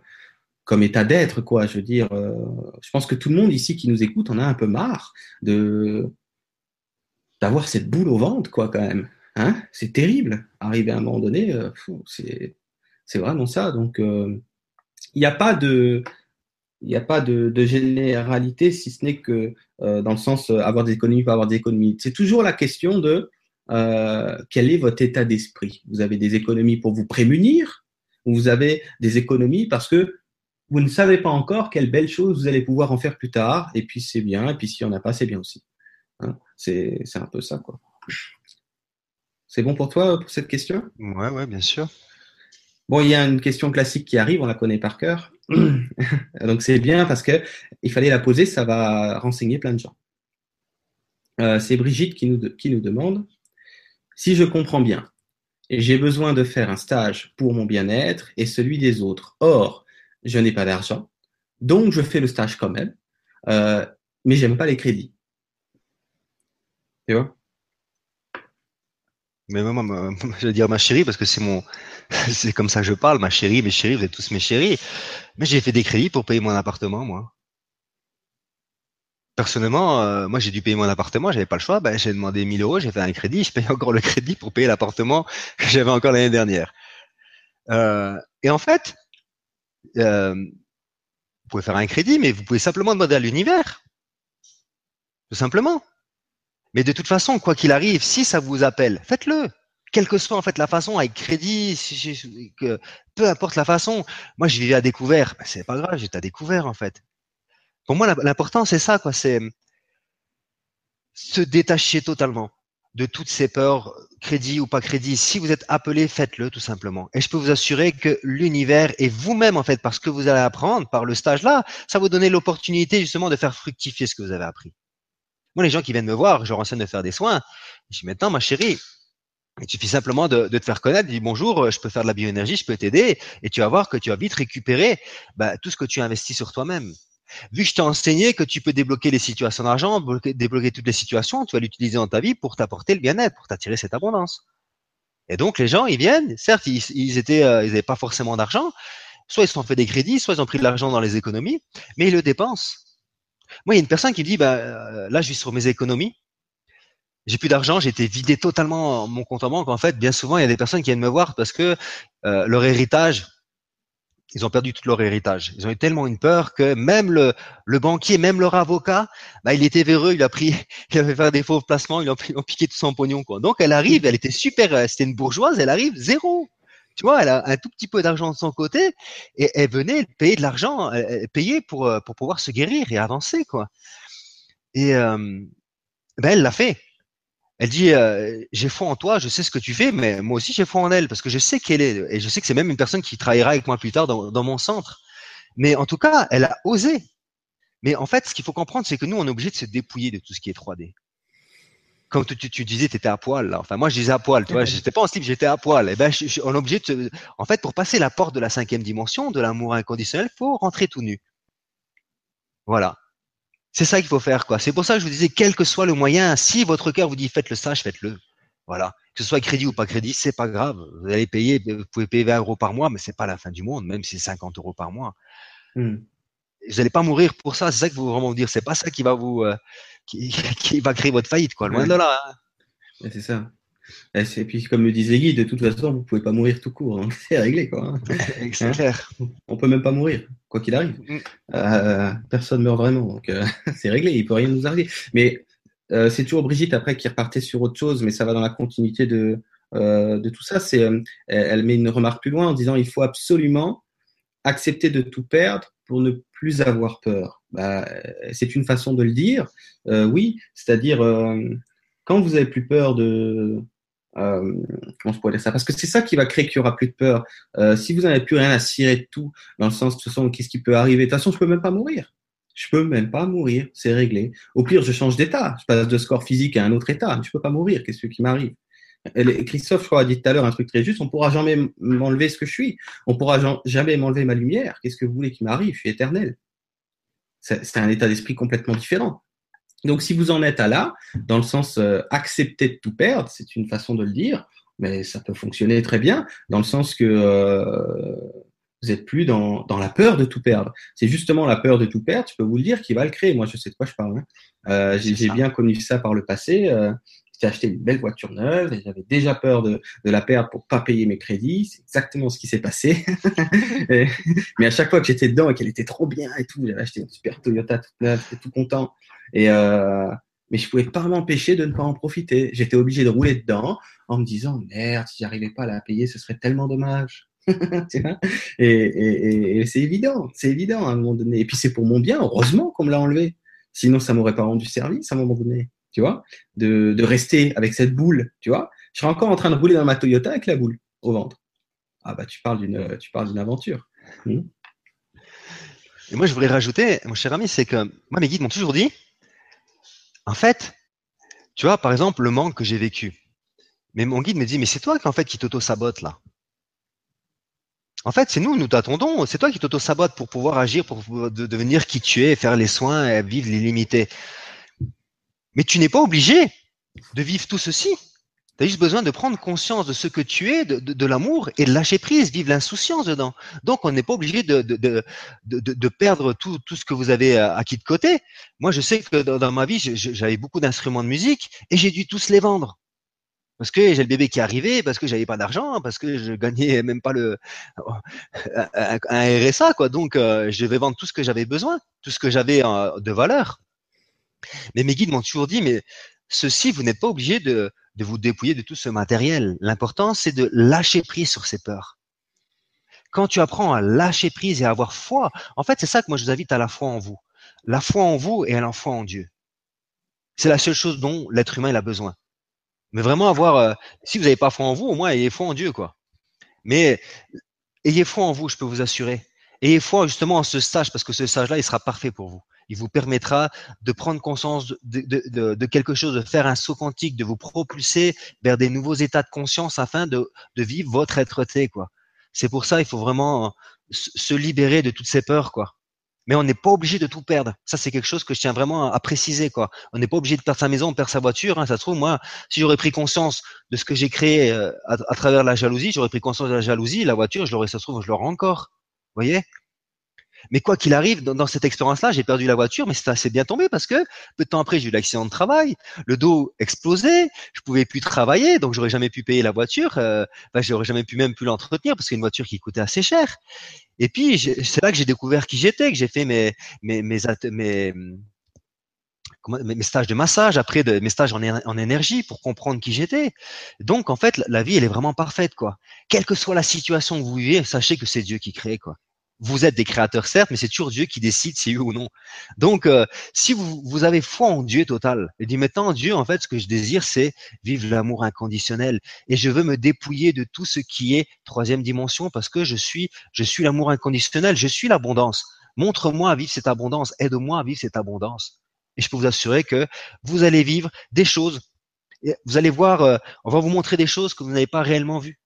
comme état d'être, quoi. Je veux dire, euh, je pense que tout le monde ici qui nous écoute en a un peu marre de d'avoir cette boule au ventre, quoi, quand même. Hein? C'est terrible. Arriver à un moment donné, euh, c'est c'est vraiment ça. Donc, euh, il n'y a pas de il a pas de, généralité, si ce n'est que dans le sens avoir des économies, pas avoir des économies. C'est toujours la question de quel est votre état d'esprit? Vous avez des économies pour vous prémunir, ou vous avez des économies parce que vous ne savez pas encore quelle belle chose vous allez pouvoir en faire plus tard, et puis c'est bien, et puis s'il n'y en a pas, c'est bien aussi. Hein c'est un peu ça, quoi. C'est bon pour toi, pour cette question? Ouais, ouais, bien sûr. Bon, il y a une question classique qui arrive, on la connaît par cœur. Donc c'est bien parce que il fallait la poser, ça va renseigner plein de gens. Euh, c'est Brigitte qui nous, qui nous demande si je comprends bien, j'ai besoin de faire un stage pour mon bien-être et celui des autres. Or, je n'ai pas d'argent, donc je fais le stage quand même, euh, mais j'aime pas les crédits. Tu vois? Mais moi, je vais dire ma chérie parce que c'est mon, c'est comme ça que je parle, ma chérie, mes chéris, vous êtes tous mes chéris. Mais j'ai fait des crédits pour payer mon appartement, moi. Personnellement, euh, moi j'ai dû payer mon appartement, j'avais pas le choix. Ben, j'ai demandé 1000 euros, j'ai fait un crédit, je paye encore le crédit pour payer l'appartement que j'avais encore l'année dernière. Euh, et en fait, euh, vous pouvez faire un crédit, mais vous pouvez simplement demander à l'univers. Tout simplement. Mais de toute façon, quoi qu'il arrive, si ça vous appelle, faites-le. Quelle que soit en fait la façon, avec crédit, peu importe la façon. Moi, je vivais à découvert. Ben, c'est pas grave, j'étais à découvert en fait. Pour moi, l'important c'est ça, quoi. C'est se détacher totalement de toutes ces peurs, crédit ou pas crédit. Si vous êtes appelé, faites-le tout simplement. Et je peux vous assurer que l'univers et vous-même, en fait, parce que vous allez apprendre par le stage là, ça vous donner l'opportunité justement de faire fructifier ce que vous avez appris. Moi, les gens qui viennent me voir, je leur enseigne de faire des soins. Je dis maintenant, ma chérie, il suffit simplement de, te faire connaître, dis bonjour, je peux faire de la bioénergie, je peux t'aider, et tu vas voir que tu vas vite récupérer bah, tout ce que tu as investi sur toi-même. Vu que je t'ai enseigné que tu peux débloquer les situations d'argent, débloquer toutes les situations, tu vas l'utiliser dans ta vie pour t'apporter le bien-être, pour t'attirer cette abondance. Et donc les gens, ils viennent, certes, ils, étaient, euh, ils n'avaient pas forcément d'argent, soit ils se sont fait des crédits, soit ils ont pris de l'argent dans les économies, mais ils le dépensent. Moi, il y a une personne qui me dit, bah, euh, là, je suis sur mes économies, j'ai plus d'argent, j'ai été vidé totalement mon compte en banque. En fait, bien souvent, il y a des personnes qui viennent me voir parce que euh, leur héritage, ils ont perdu tout leur héritage. Ils ont eu tellement une peur que même le, le banquier, même leur avocat, bah, il était véreux, il a pris, il avait fait des faux placements, ils ont, ils ont piqué tout son pognon. Quoi. Donc elle arrive, elle était super, euh, c'était une bourgeoise, elle arrive zéro. Tu vois, elle a un tout petit peu d'argent de son côté et elle venait payer de l'argent, payer pour euh, pour pouvoir se guérir et avancer quoi. Et euh, ben elle l'a fait. Elle dit euh, j'ai foi en toi, je sais ce que tu fais, mais moi aussi j'ai foi en elle parce que je sais qu'elle est et je sais que c'est même une personne qui travaillera avec moi plus tard dans, dans mon centre. Mais en tout cas, elle a osé. Mais en fait, ce qu'il faut comprendre, c'est que nous, on est obligé de se dépouiller de tout ce qui est 3D comme tu, tu, disais, tu étais à poil. Là. Enfin, moi, je disais à poil. Tu vois, j'étais pas en slip, j'étais à poil. Et eh ben, je, on est obligé de. En fait, pour passer la porte de la cinquième dimension, de l'amour inconditionnel, faut rentrer tout nu. Voilà. C'est ça qu'il faut faire, quoi. C'est pour ça que je vous disais, quel que soit le moyen, si votre cœur vous dit faites le sage, faites-le. Voilà. Que ce soit crédit ou pas crédit, c'est pas grave. Vous allez payer, vous pouvez payer 20 euros par mois, mais c'est pas la fin du monde, même si c'est 50 euros par mois. Hmm. Vous n'allez pas mourir pour ça. C'est ça que vous vraiment vous dire. C'est pas ça qui va vous, euh, qui, va créer votre faillite, quoi. Loin de là. Hein. C'est ça. Et puis, comme le disait Guy, de toute façon, vous pouvez pas mourir tout court. Hein. C'est réglé, quoi. Hein. C'est clair. On peut même pas mourir, quoi qu'il arrive. Mm. Euh, personne meurt vraiment, donc euh, c'est réglé. Il peut rien nous arriver. Mais euh, c'est toujours Brigitte après qui repartait sur autre chose, mais ça va dans la continuité de de tout ça. C'est, elle met une remarque plus loin en disant il faut absolument accepter de tout perdre pour ne plus avoir peur bah, c'est une façon de le dire, euh, oui, c'est-à-dire euh, quand vous avez plus peur de euh, comment je pourrais dire ça Parce que c'est ça qui va créer qu'il y aura plus de peur. Euh, si vous n'avez plus rien à cirer de tout, dans le sens de toute qu'est-ce qui peut arriver? De toute façon, je peux même pas mourir. Je peux même pas mourir, c'est réglé. Au pire, je change d'état, je passe de score physique à un autre état. Je peux pas mourir. Qu'est-ce qui m'arrive? Christophe, je crois, a dit tout à l'heure un truc très juste. On pourra jamais m'enlever ce que je suis. On pourra jamais m'enlever ma lumière. Qu'est-ce que vous voulez qui m'arrive? Je suis éternel. C'est un état d'esprit complètement différent. Donc, si vous en êtes à là, dans le sens euh, accepter de tout perdre, c'est une façon de le dire, mais ça peut fonctionner très bien, dans le sens que euh, vous êtes plus dans, dans, la peur de tout perdre. C'est justement la peur de tout perdre, je peux vous le dire, qui va le créer. Moi, je sais de quoi je parle. Hein. Euh, J'ai bien connu ça par le passé. J'ai acheté une belle voiture neuve et j'avais déjà peur de, la perdre pour pas payer mes crédits. C'est exactement ce qui s'est passé. mais à chaque fois que j'étais dedans et qu'elle était trop bien et tout, j'avais acheté une super Toyota toute neuve, j'étais tout content. Euh, mais je pouvais pas m'empêcher de ne pas en profiter. J'étais obligé de rouler dedans en me disant merde, si j'arrivais pas à la payer, ce serait tellement dommage. et c'est évident, c'est évident à un moment donné. Et puis c'est pour mon bien, heureusement qu'on me l'a enlevé. Sinon, ça m'aurait pas rendu service à un moment donné tu vois, de, rester avec cette boule, tu vois. Je serais encore en train de rouler dans ma Toyota avec la boule au ventre. Ah bah tu parles d'une tu parles d'une aventure. Hmm. Et moi je voudrais rajouter, mon cher ami, c'est que moi mes guides m'ont toujours dit, en fait, tu vois, par exemple, le manque que j'ai vécu. Mais mon guide me dit, mais c'est toi qui en fait qui t'auto-sabote là. En fait, c'est nous, nous t'attendons. C'est toi qui t'auto-sabote pour pouvoir agir, pour devenir qui tu es, faire les soins, et vivre l'illimité. Mais tu n'es pas obligé de vivre tout ceci. Tu as juste besoin de prendre conscience de ce que tu es, de, l'amour et de lâcher prise, vivre l'insouciance dedans. Donc, on n'est pas obligé de, de, perdre tout, tout ce que vous avez euh, acquis de côté. Moi, je sais que dans, ma vie, j'avais beaucoup d'instruments de musique et j'ai dû tous les vendre. Parce que j'ai le bébé qui arrivé, parce que j'avais pas d'argent, parce que je gagnais même pas le un, RSA quoi. Donc euh, je vais vendre tout ce que j'avais besoin, tout ce que j'avais euh, de valeur. Mais mes guides m'ont toujours dit, mais ceci, vous n'êtes pas obligé de, vous dépouiller de tout ce matériel. L'important, c'est de lâcher prise sur ces peurs. Quand tu apprends à lâcher prise et à avoir foi, en fait, c'est ça que moi je vous invite à la foi en vous. La foi en vous et à la foi en Dieu. C'est la seule chose dont l'être humain a besoin. Mais vraiment avoir, euh, si vous n'avez pas foi en vous, au moins ayez foi en Dieu, quoi. Mais ayez foi en vous, je peux vous assurer. Ayez foi justement en ce stage, parce que ce stage-là, il sera parfait pour vous il vous permettra de prendre conscience de, quelque chose, de faire un saut quantique, de vous propulser vers des nouveaux états de conscience afin de, vivre votre être-té, quoi. C'est pour ça, il faut vraiment se libérer de toutes ces peurs, quoi. Mais on n'est pas obligé de tout perdre. Ça, c'est quelque chose que je tiens vraiment à préciser, quoi. On n'est pas obligé de perdre sa maison, de perdre sa voiture. Hein. Ça se trouve, moi, si j'aurais pris conscience de ce que j'ai créé euh, à, à, travers la jalousie, j'aurais pris conscience de la jalousie, la voiture, je l'aurais, ça se trouve, je l'aurais encore. Voyez? Mais quoi qu'il arrive, dans, cette expérience-là, j'ai perdu la voiture, mais c'est assez bien tombé parce que peu de temps après, j'ai eu l'accident de travail, le dos explosé, je pouvais plus travailler, donc j'aurais jamais pu payer la voiture, euh, ben, j'aurais jamais pu même pu l'entretenir parce que une voiture qui coûtait assez cher. Et puis c'est là que j'ai découvert qui j'étais, que j'ai fait mes mes mes, mes mes stages de massage, après de, mes stages en, en énergie pour comprendre qui j'étais. Donc en fait, la vie elle est vraiment parfaite quoi. Quelle que soit la situation que vous vivez, sachez que c'est Dieu qui crée quoi vous êtes des créateurs certes, mais c'est toujours Dieu qui décide si oui ou non. Donc, euh, si vous, vous avez foi en Dieu total, et dit maintenant Dieu, en fait, ce que je désire, c'est vivre l'amour inconditionnel, et je veux me dépouiller de tout ce qui est troisième dimension, parce que je suis, je suis l'amour inconditionnel, je suis l'abondance. Montre-moi à vivre cette abondance, aide-moi à vivre cette abondance. Et je peux vous assurer que vous allez vivre des choses. vous allez voir, euh, on va vous montrer des choses que vous n'avez pas réellement vues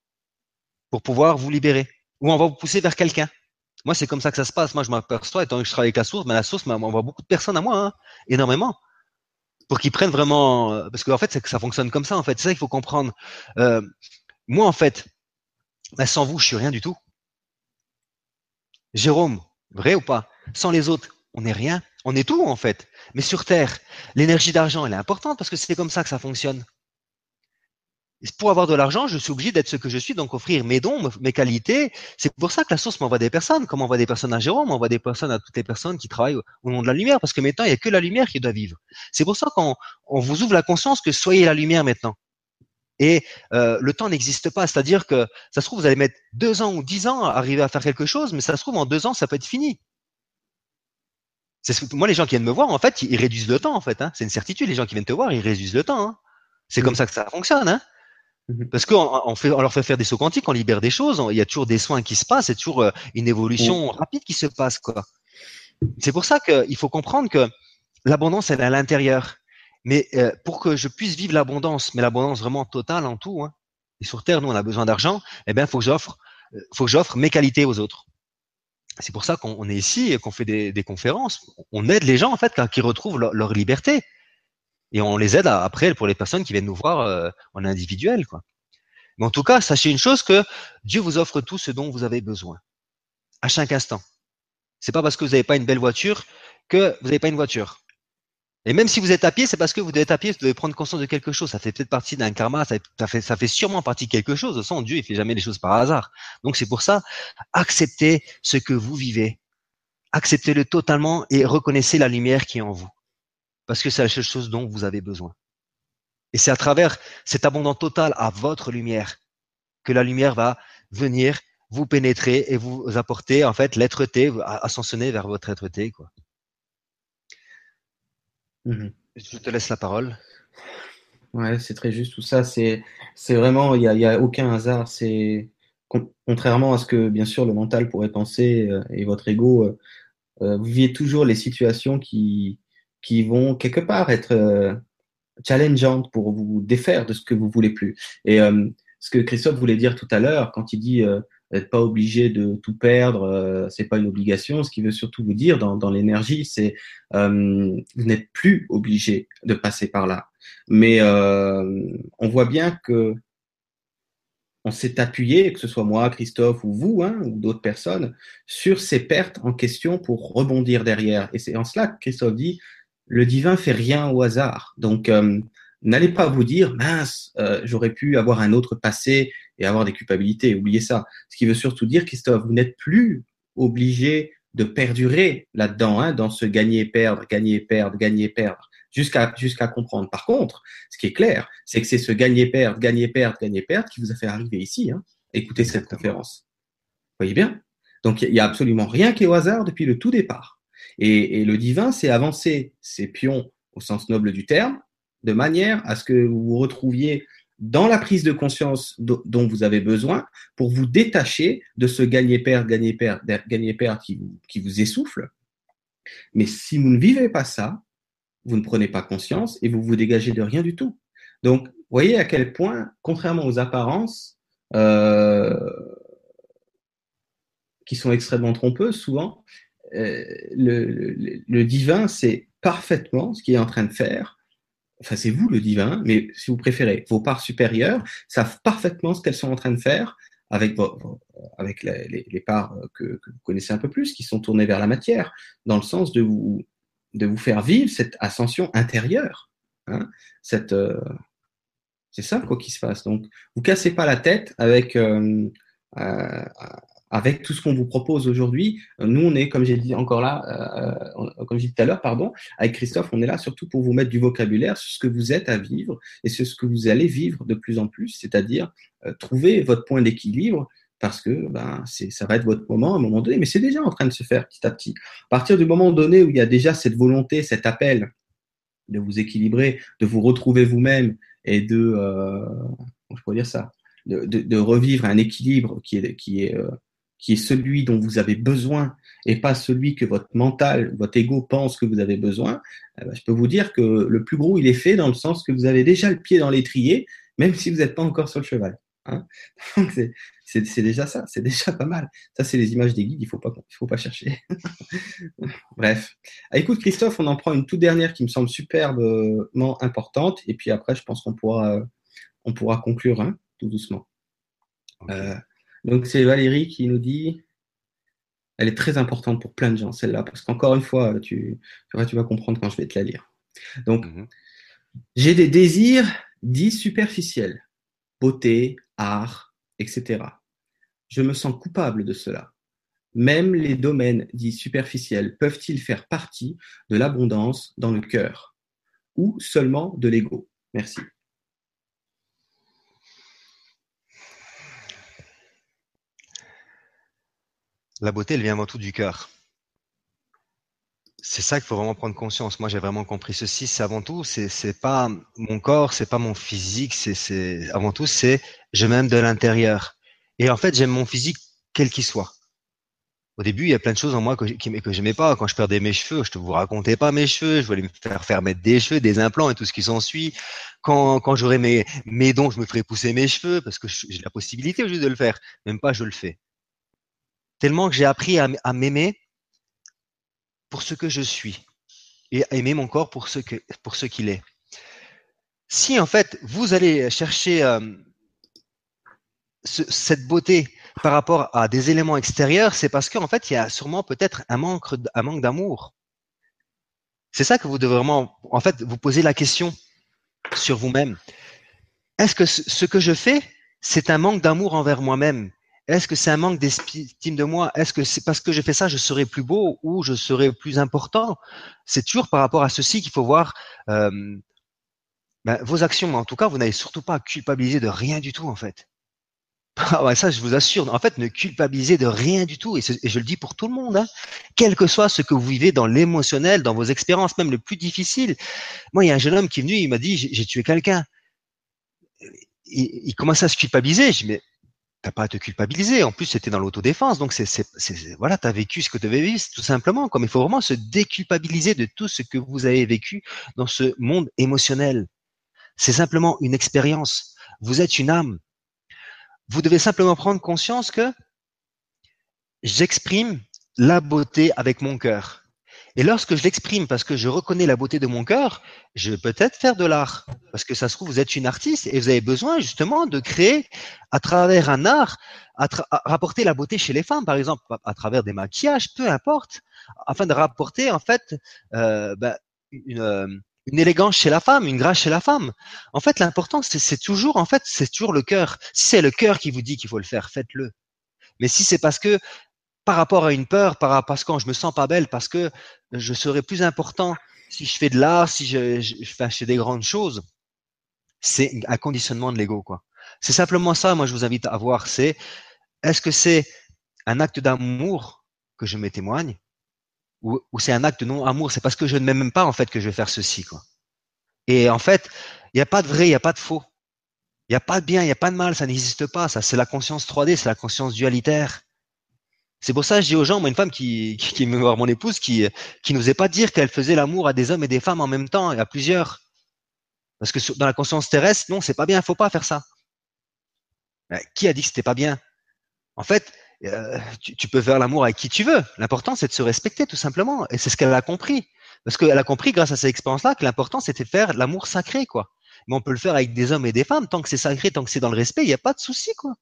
pour pouvoir vous libérer, ou on va vous pousser vers quelqu'un moi, c'est comme ça que ça se passe. Moi, je m'aperçois, étant que je travaille avec la source, mais la source m'envoie beaucoup de personnes à moi, hein, énormément, pour qu'ils prennent vraiment. Euh, parce qu'en fait, c'est que ça fonctionne comme ça. En fait, c'est ça qu'il faut comprendre. Euh, moi, en fait, bah, sans vous, je suis rien du tout. Jérôme, vrai ou pas? Sans les autres, on n'est rien. On est tout, en fait. Mais sur Terre, l'énergie d'argent, elle est importante parce que c'est comme ça que ça fonctionne pour avoir de l'argent, je suis obligé d'être ce que je suis, donc offrir mes dons, mes qualités. C'est pour ça que la source m'envoie des personnes, comme on envoie des personnes à Jérôme, on envoie des personnes à toutes les personnes qui travaillent au nom de la lumière, parce que maintenant, il n'y a que la lumière qui doit vivre. C'est pour ça qu'on on vous ouvre la conscience que soyez la lumière maintenant. Et euh, le temps n'existe pas, c'est-à-dire que ça se trouve, vous allez mettre deux ans ou dix ans à arriver à faire quelque chose, mais ça se trouve, en deux ans, ça peut être fini. C'est moi, les gens qui viennent me voir, en fait, ils réduisent le temps, en fait. Hein. C'est une certitude, les gens qui viennent te voir, ils réduisent le temps. Hein. C'est comme ça que ça fonctionne. Hein. Mhm. Parce qu'on on fait, on leur fait faire des sauts quantiques, on libère des choses, il y a toujours des soins qui se passent, c'est toujours euh, une évolution rapide qui se passe, quoi. C'est pour ça qu'il faut comprendre que l'abondance, elle est à l'intérieur. Mais euh, pour que je puisse vivre l'abondance, mais l'abondance vraiment totale en tout, hein, et sur Terre, nous, on a besoin d'argent, eh bien, faut que j'offre, euh, faut que j'offre mes qualités aux autres. C'est pour ça qu'on est ici et qu'on fait des, des, conférences. On aide les gens, en fait, ils retrouvent leur liberté et on les aide après pour les personnes qui viennent nous voir euh, en individuel. Quoi. Mais en tout cas, sachez une chose que Dieu vous offre tout ce dont vous avez besoin à chaque instant. C'est pas parce que vous n'avez pas une belle voiture que vous n'avez pas une voiture. Et même si vous êtes à pied, c'est parce que vous êtes à pied, vous devez prendre conscience de quelque chose. Ça fait peut-être partie d'un karma, ça fait, sûrement partie de quelque chose. Toute Dieu, il fait jamais les choses par hasard. Donc c'est pour ça, acceptez ce que vous vivez. Acceptez-le totalement et reconnaissez la lumière qui est en vous parce que c'est la seule chose dont vous avez besoin. Et c'est à travers cet abondant total à votre lumière que la lumière va venir vous pénétrer et vous apporter en fait l'être-té, ascensionner vers votre être-té. Quoi. Mhm. Je te laisse la parole. Ouais, c'est très juste tout ça. C'est, c'est vraiment, il n'y a, y a aucun hasard. C'est contrairement à ce que bien sûr le mental pourrait penser euh, et votre ego, euh, euh, vous vivez toujours les situations qui, qui vont quelque part être euh, challengeantes pour vous défaire de ce que vous voulez plus. Et euh, ce que Christophe voulait dire tout à l'heure, quand il dit euh, n'êtes pas obligé de tout perdre, euh, c'est pas une obligation. Ce qu'il veut surtout vous dire dans, dans l'énergie, c'est vous n'êtes plus obligé de passer par là. Mais on voit bien que on s'est appuyé, que ce soit moi, Christophe ou vous, hein, ou d'autres personnes, sur ces pertes en question pour rebondir derrière. Et c'est en cela que Christophe dit, le divin fait rien au hasard. Donc, euh, n'allez pas vous dire, mince, euh, j'aurais pu avoir un autre passé et avoir des culpabilités. Oubliez ça. Ce qui veut surtout dire, Christophe, vous n'êtes plus obligé de perdurer là-dedans, hein, dans ce gagner-perdre, gagner-perdre, gagner-perdre, jusqu'à jusqu'à comprendre. Par contre, ce qui est clair, c'est que c'est ce gagner-perdre, gagner-perdre, gagner-perdre qui vous a fait arriver ici. Hein, écoutez cette conférence. Vous voyez bien? Donc, il n'y a absolument rien qui est au hasard depuis le tout départ. Et, le divin, c'est avancer ses pions au sens noble du terme, de manière à ce que vous vous retrouviez dans la prise de conscience dont vous avez besoin pour vous détacher de ce gagner-perdre, gagner-perdre qui, qui vous essouffle Mais si vous ne vivez pas ça, vous ne prenez pas conscience et vous vous dégagez de rien du tout. Donc, voyez à quel point, contrairement aux apparences, euh, qui sont extrêmement trompeuses souvent, euh, le, divin sait parfaitement ce qu'il est en train de faire. Enfin, c'est vous le divin, mais si vous préférez, vos parts supérieures savent parfaitement ce qu'elles sont en train de faire avec, avec les, parts que, vous connaissez un peu plus, qui sont tournées vers la matière, dans le sens de vous, de vous faire vivre cette ascension intérieure. Hein, cette, euh, c'est ça quoi qui se passe. Donc, vous cassez pas la tête avec euh, euh, avec tout ce qu'on vous propose aujourd'hui. Nous, on est, comme j'ai dit encore là, euh, comme j'ai dit tout à l'heure, pardon, avec Christophe, on est là surtout pour vous mettre du vocabulaire sur ce que vous êtes à vivre et sur ce que vous allez vivre de plus en plus, c'est-à-dire trouver votre point d'équilibre parce que ben, ça va être votre moment à un moment donné, mais c'est déjà en train de se faire petit à petit. À partir du moment donné où il y a déjà cette volonté, cet appel de vous équilibrer, de vous retrouver vous-même et de, euh, je pourrais dire ça, de, revivre un équilibre qui est, euh, qui est celui dont vous avez besoin et pas celui que votre mental, votre ego pense que vous avez besoin, eh ben, je peux vous dire que le plus gros, il est fait dans le sens que vous avez déjà le pied dans l'étrier, même si vous n'êtes pas encore sur le cheval. Hein c'est déjà ça, c'est déjà pas mal. Ça, c'est les images des guides, il ne faut, pas, faut pas chercher. Bref. Ah, écoute, Christophe, on en prend une toute dernière qui me semble superbement importante, et puis après, je pense qu'on pourra, on pourra conclure hein, tout doucement. Euh, donc, c'est Valérie qui nous dit elle est très importante pour plein de gens, celle-là, parce qu'encore une fois, tu, tu, vas comprendre quand je vais te la lire. Donc, mhm. j'ai des désirs dits superficiels beauté, art, etc. Je me sens coupable de cela. Même les domaines dits superficiels peuvent-ils faire partie de l'abondance dans le cœur ou seulement de l'ego? Merci. La beauté, elle vient avant tout du cœur. C'est ça qu'il faut vraiment prendre conscience. Moi, j'ai vraiment compris ceci. C'est avant tout, c'est pas mon corps, c'est pas mon physique. C'est avant tout, c'est je m'aime de l'intérieur. Et en fait, j'aime mon physique quel qu'il soit. Au début, il y a plein de choses en moi que, que j'aimais pas. Quand je perdais mes cheveux, je te vous racontais pas mes cheveux. Je voulais me faire faire mettre des cheveux, des implants et tout ce qui s'ensuit. Quand, quand j'aurais mes, mes dons, je me ferais pousser mes cheveux parce que j'ai la possibilité juste de le faire. Même pas, je le fais. Tellement que j'ai appris à, à m'aimer pour ce que je suis et aimer mon corps pour ce que pour ce qu'il est. Si en fait vous allez chercher euh, cette beauté par rapport à des éléments extérieurs, c'est parce qu'en fait il y a sûrement peut-être un manque un manque d'amour. C'est ça que vous devez vraiment en fait vous poser la question sur vous-même. Est-ce que ce que je fais, c'est un manque d'amour envers moi-même? Est-ce que c'est un manque d'estime de moi? Est-ce que c'est parce que j'ai fait ça, je serai plus beau ou je serai plus important? C'est toujours par rapport à ceci qu'il faut voir euh, vos actions. En tout cas, vous n'avez surtout pas culpabiliser de rien du tout, en fait. Ah ça, je vous assure. En fait, ne culpabilisez de rien du tout. Et, je le dis pour tout le monde, hein. quel que soit ce que vous vivez dans l'émotionnel, dans vos expériences, même le plus difficile. Moi, il y a un jeune homme qui est venu, il m'a dit, j'ai tué quelqu'un. Il, il commençait à se culpabiliser. T'as pas à te culpabiliser. En plus, c'était dans l'autodéfense, donc c'est, c'est, c'est voilà, t'as vécu ce que tu avais vécu, tout simplement. Comme il faut vraiment se déculpabiliser de tout ce que vous avez vécu dans ce monde émotionnel. C'est simplement une expérience. Vous êtes une âme. Vous devez simplement prendre conscience que j'exprime la beauté avec mon cœur. Et lorsque je l'exprime parce que je reconnais la beauté de mon cœur, je vais peut-être faire de l'art. Parce que ça se trouve, vous êtes une artiste et vous avez besoin justement de créer à travers un art, à, rapporter la beauté chez les femmes, par exemple, à, travers des maquillages, peu importe, afin de rapporter en fait euh, ben, une, euh, une élégance chez la femme, une grâce chez la femme. En fait, l'important, c'est toujours, en fait, c'est toujours le cœur. Si c'est le cœur qui vous dit qu'il faut le faire, faites-le. Mais si c'est parce que par rapport à une peur, par, parce que je me sens pas belle, parce que je serai plus important si je fais de l'art, si je, fais des grandes choses. C'est un conditionnement de l'ego, quoi. C'est simplement ça, moi, je vous invite à voir, c'est est-ce que c'est un acte d'amour que je me témoigne ou, c'est un acte non-amour? C'est parce que je ne m'aime pas, en fait, que je vais faire ceci, quoi. Et en fait, il n'y a pas de vrai, il n'y a pas de faux. Il n'y a pas de bien, il n'y a pas de mal, ça n'existe pas. Ça, c'est la conscience 3D, c'est la conscience dualitaire. C'est pour ça que je dis aux gens, moi, une femme qui, qui, qui mon épouse, qui, qui n'osait pas dire qu'elle faisait l'amour à des hommes et des femmes en même temps et à plusieurs. Parce que dans la conscience terrestre, non, c'est pas bien, il faut pas faire ça. qui a dit que c'était pas bien? En fait, euh, tu, tu, peux faire l'amour avec qui tu veux. L'important, c'est de se respecter, tout simplement. Et c'est ce qu'elle a compris. Parce qu'elle a compris, grâce à cette expérience-là, que l'important, c'était de faire l'amour sacré, quoi. Mais on peut le faire avec des hommes et des femmes. Tant que c'est sacré, tant que c'est dans le respect, il n'y a pas de souci, quoi.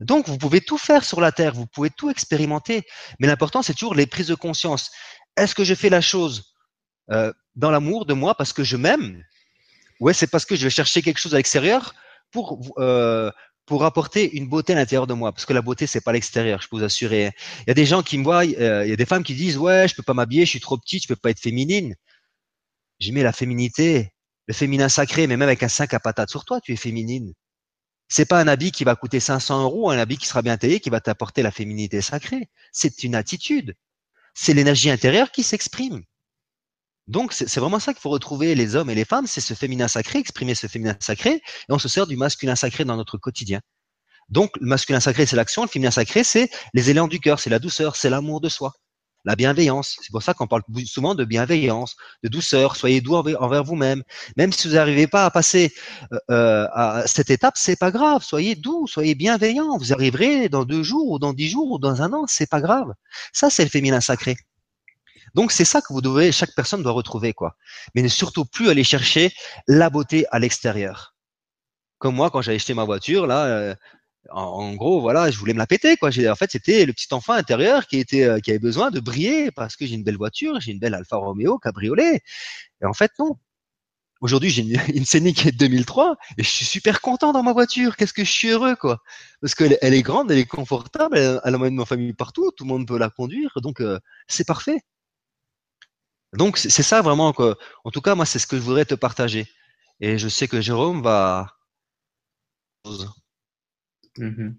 Donc, vous pouvez tout faire sur la Terre, vous pouvez tout expérimenter, mais l'important, c'est toujours les prises de conscience. Est-ce que je fais la chose euh, dans l'amour de moi parce que je m'aime? Ouais, c'est parce que je vais chercher quelque chose à l'extérieur pour euh, pour apporter une beauté à l'intérieur de moi, parce que la beauté c'est pas l'extérieur, je peux vous assurer. Il y a des gens qui me voient, euh, il y a des femmes qui disent ouais, je peux pas m'habiller, je suis trop petite, je peux pas être féminine. J'y mets la féminité, le féminin sacré, mais même avec un sac à patates sur toi, tu es féminine. C'est pas un habit qui va coûter 500 euros, un habit qui sera bien taillé, qui va t'apporter la féminité sacrée. C'est une attitude. C'est l'énergie intérieure qui s'exprime. Donc, c'est vraiment ça qu'il faut retrouver les hommes et les femmes, c'est ce féminin sacré, exprimer ce féminin sacré, et on se sert du masculin sacré dans notre quotidien. Donc, le masculin sacré, c'est l'action, le féminin sacré, c'est les élans du cœur, c'est la douceur, c'est l'amour de soi la bienveillance. C'est pour ça qu'on parle souvent de bienveillance, de douceur. Soyez doux envers, vous-même. Même si vous n'arrivez pas à passer euh, euh, à cette étape, c'est pas grave. Soyez doux, soyez bienveillant. Vous arriverez dans deux jours ou dans dix jours ou dans un an, c'est pas grave. Ça, c'est le féminin sacré. Donc c'est ça que vous devez, chaque personne doit retrouver quoi. Mais ne surtout plus aller chercher la beauté à l'extérieur. Comme moi, quand j'ai acheté ma voiture, là, euh, en, gros, voilà, je voulais me la péter, quoi. En fait, c'était le petit enfant intérieur qui était, euh, qui avait besoin de briller parce que j'ai une belle voiture, j'ai une belle Alfa Romeo cabriolet. Et en fait, non. Aujourd'hui, j'ai une, une Scénic 2003 et je suis super content dans ma voiture. Qu'est-ce que je suis heureux, quoi. Parce qu'elle elle est grande, elle est confortable, elle, elle emmène ma famille partout, tout le monde peut la conduire, donc euh, c'est parfait. Donc c'est ça vraiment que, en tout cas, moi, c'est ce que je voudrais te partager. Et je sais que Jérôme va. Mhm.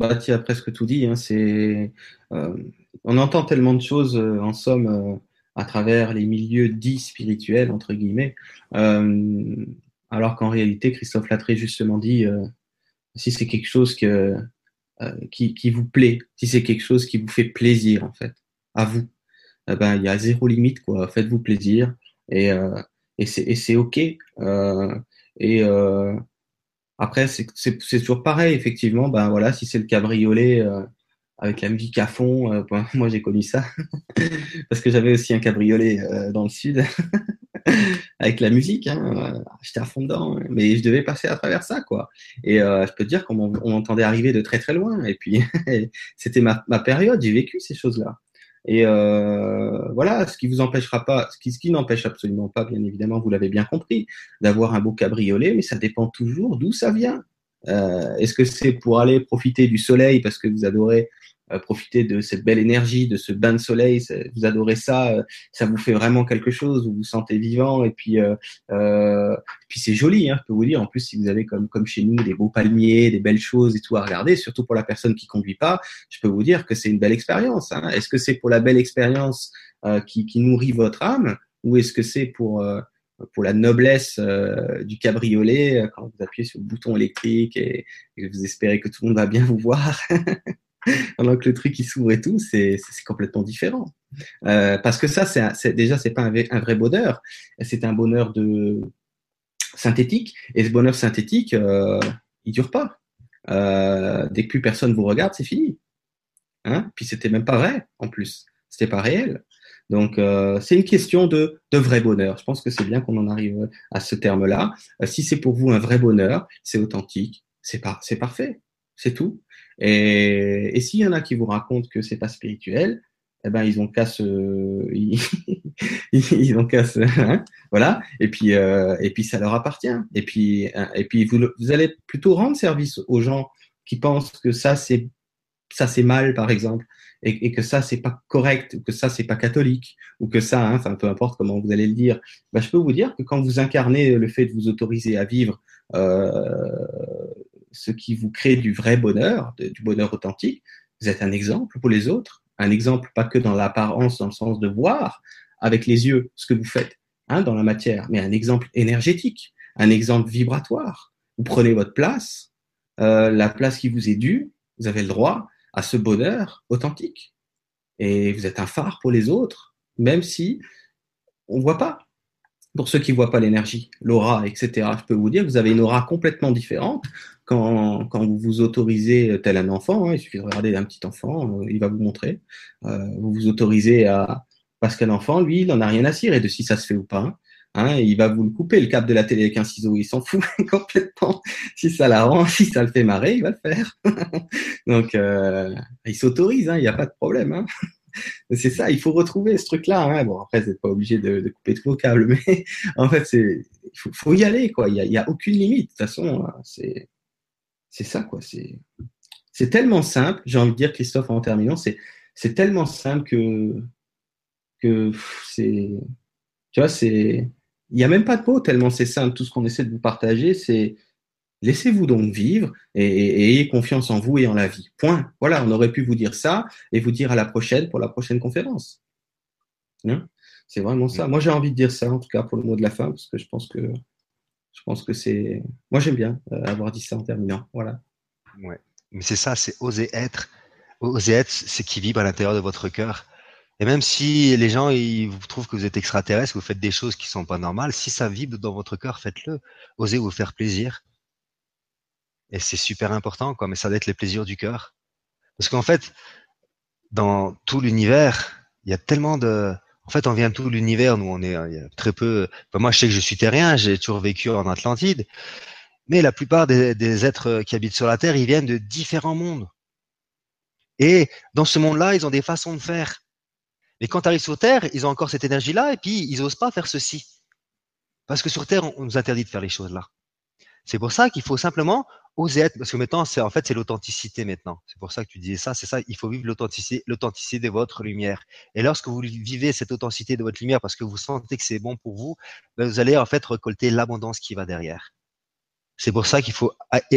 Bah, tu as presque tout dit. Hein, c'est, euh, on entend tellement de choses, euh, en somme, euh, à travers les milieux dits spirituels, entre guillemets, alors qu'en réalité, Christophe Latré justement dit, si c'est quelque chose que, qui, qui, vous plaît, si c'est quelque chose qui vous fait plaisir, en fait, à vous, eh ben, il y a zéro limite, quoi. Faites-vous plaisir et, et c'est OK. et après, c'est toujours pareil, effectivement. Ben voilà, si c'est le cabriolet euh, avec la musique à fond, euh, moi j'ai connu ça parce que j'avais aussi un cabriolet euh, dans le sud avec la musique. Hein, J'étais à fond dedans, mais je devais passer à travers ça, quoi. Et je peux te dire qu'on m'entendait arriver de très très loin. Et puis c'était ma période. J'ai vécu ces choses-là. Et euh, voilà, ce qui vous empêchera pas, ce qui, ce qui n'empêche absolument pas, bien évidemment, vous l'avez bien compris, d'avoir un beau cabriolet, mais ça dépend toujours d'où ça vient. Euh, Est-ce que c'est pour aller profiter du soleil parce que vous adorez profiter de cette belle énergie, de ce bain de soleil. Vous adorez ça, euh, ça vous fait vraiment quelque chose. Vous vous sentez vivant et puis euh, euh puis c'est joli. Hein, je peux vous dire. En plus, si vous avez comme comme chez nous des beaux palmiers, des belles choses et tout à regarder, surtout pour la personne qui conduit pas, je peux vous dire que c'est une belle expérience. Hein. Est-ce que c'est pour la belle expérience qui, qui nourrit votre âme ou est-ce que c'est pour pour la noblesse du cabriolet quand vous appuyez sur le bouton électrique et, et, vous espérez que tout le monde va bien vous voir? pendant que le truc il s'ouvre et tout, c'est complètement différent. Euh, parce que ça, c'est déjà c'est pas un, vrai bonheur, c'est un bonheur de synthétique. Et ce bonheur synthétique, euh, il dure pas. Euh, dès que plus personne vous regarde, c'est fini. Hein? Puis c'était même pas vrai en plus, c'était pas réel. Donc euh, c'est une question de, vrai bonheur. Je pense que c'est bien qu'on en arrive à ce terme-là. Si c'est pour vous un vrai bonheur, c'est authentique, c'est c'est parfait, c'est tout. Et, et s'il y en a qui vous racontent que c'est pas spirituel, eh ben ils ont qu'à se, ils, ont qu'à se, hein, voilà. Et puis euh, et puis ça leur appartient. Et puis hein, et puis vous, vous allez plutôt rendre service aux gens qui pensent que ça c'est ça c'est mal par exemple et, et, que ça c'est pas correct ou que ça c'est pas catholique ou que ça hein, enfin peu importe comment vous allez le dire ben, je peux vous dire que quand vous incarnez le fait de vous autoriser à vivre euh, ce qui vous crée du vrai bonheur, du bonheur authentique. Vous êtes un exemple pour les autres, un exemple pas que dans l'apparence, dans le sens de voir avec les yeux ce que vous faites hein, dans la matière, mais un exemple énergétique, un exemple vibratoire. Vous prenez votre place, euh, la place qui vous est due, vous avez le droit, à ce bonheur authentique. Et vous êtes un phare pour les autres, même si on ne voit pas. Pour ceux qui ne voient pas l'énergie, l'aura, etc., je peux vous dire vous avez une aura complètement différente quand, quand vous vous autorisez, tel un enfant, hein, il suffit de regarder un petit enfant, euh, il va vous montrer, euh, vous vous autorisez à... Parce qu'un enfant, lui, il n'en a rien à cirer de si ça se fait ou pas. Hein. Hein, il va vous le couper, le câble de la télé avec un ciseau, il s'en fout complètement. Si ça l'arrange, si ça le fait marrer, il va le faire. Donc, euh, il s'autorise, hein, il n'y a pas de problème. Hein. C'est ça, il faut retrouver ce truc-là. Hein. Bon, après, vous n'êtes pas obligé de, couper tous vos câbles, mais en fait, il faut, y aller, quoi. Il n'y a, aucune limite. De toute façon, c'est, c'est ça, quoi. C'est, tellement simple. J'ai envie de dire, Christophe, en terminant, c'est, tellement simple que, que c'est, tu vois, il n'y a même pas de mots tellement c'est simple. Tout ce qu'on essaie de vous partager, c'est laissez-vous donc vivre et, ayez confiance en vous et en la vie. Point. Voilà, on aurait pu vous dire ça et vous dire à la prochaine pour la prochaine conférence. Hein? C'est vraiment ça. Moi, j'ai envie de dire ça, en tout cas pour le mot de la fin, parce que je pense que je pense que c'est. Moi, j'aime bien euh, avoir dit ça en terminant. Voilà. Ouais. Mais c'est ça, c'est oser être. Oser être, c'est qui vibre à l'intérieur de votre cœur. Et même si les gens ils vous trouvent que vous êtes extraterrestre, vous faites des choses qui sont pas normales, si ça vibre dans votre cœur, faites-le. Osez vous faire plaisir. Et c'est super important, quoi. Mais ça doit être les plaisirs du cœur. Parce qu'en fait, dans tout l'univers, il y a tellement de, en fait, on vient de tout l'univers. Nous, on est y a très peu. moi, je sais que je suis terrien. J'ai toujours vécu en Atlantide. Mais la plupart des, des, êtres qui habitent sur la Terre, ils viennent de différents mondes. Et dans ce monde-là, ils ont des façons de faire. Mais quand tu arrives sur Terre, ils ont encore cette énergie-là et puis ils n'osent pas faire ceci. Parce que sur Terre, on, nous interdit de faire les choses-là. C'est pour ça qu'il faut simplement oser être, parce que maintenant, c'est en fait, c'est l'authenticité maintenant. C'est pour ça que tu disais ça, c'est ça, il faut vivre l'authenticité, l'authenticité de votre lumière. Et lorsque vous vivez cette authenticité de votre lumière parce que vous sentez que c'est bon pour vous, ben, vous allez en fait récolter l'abondance qui va derrière. C'est pour ça qu'il faut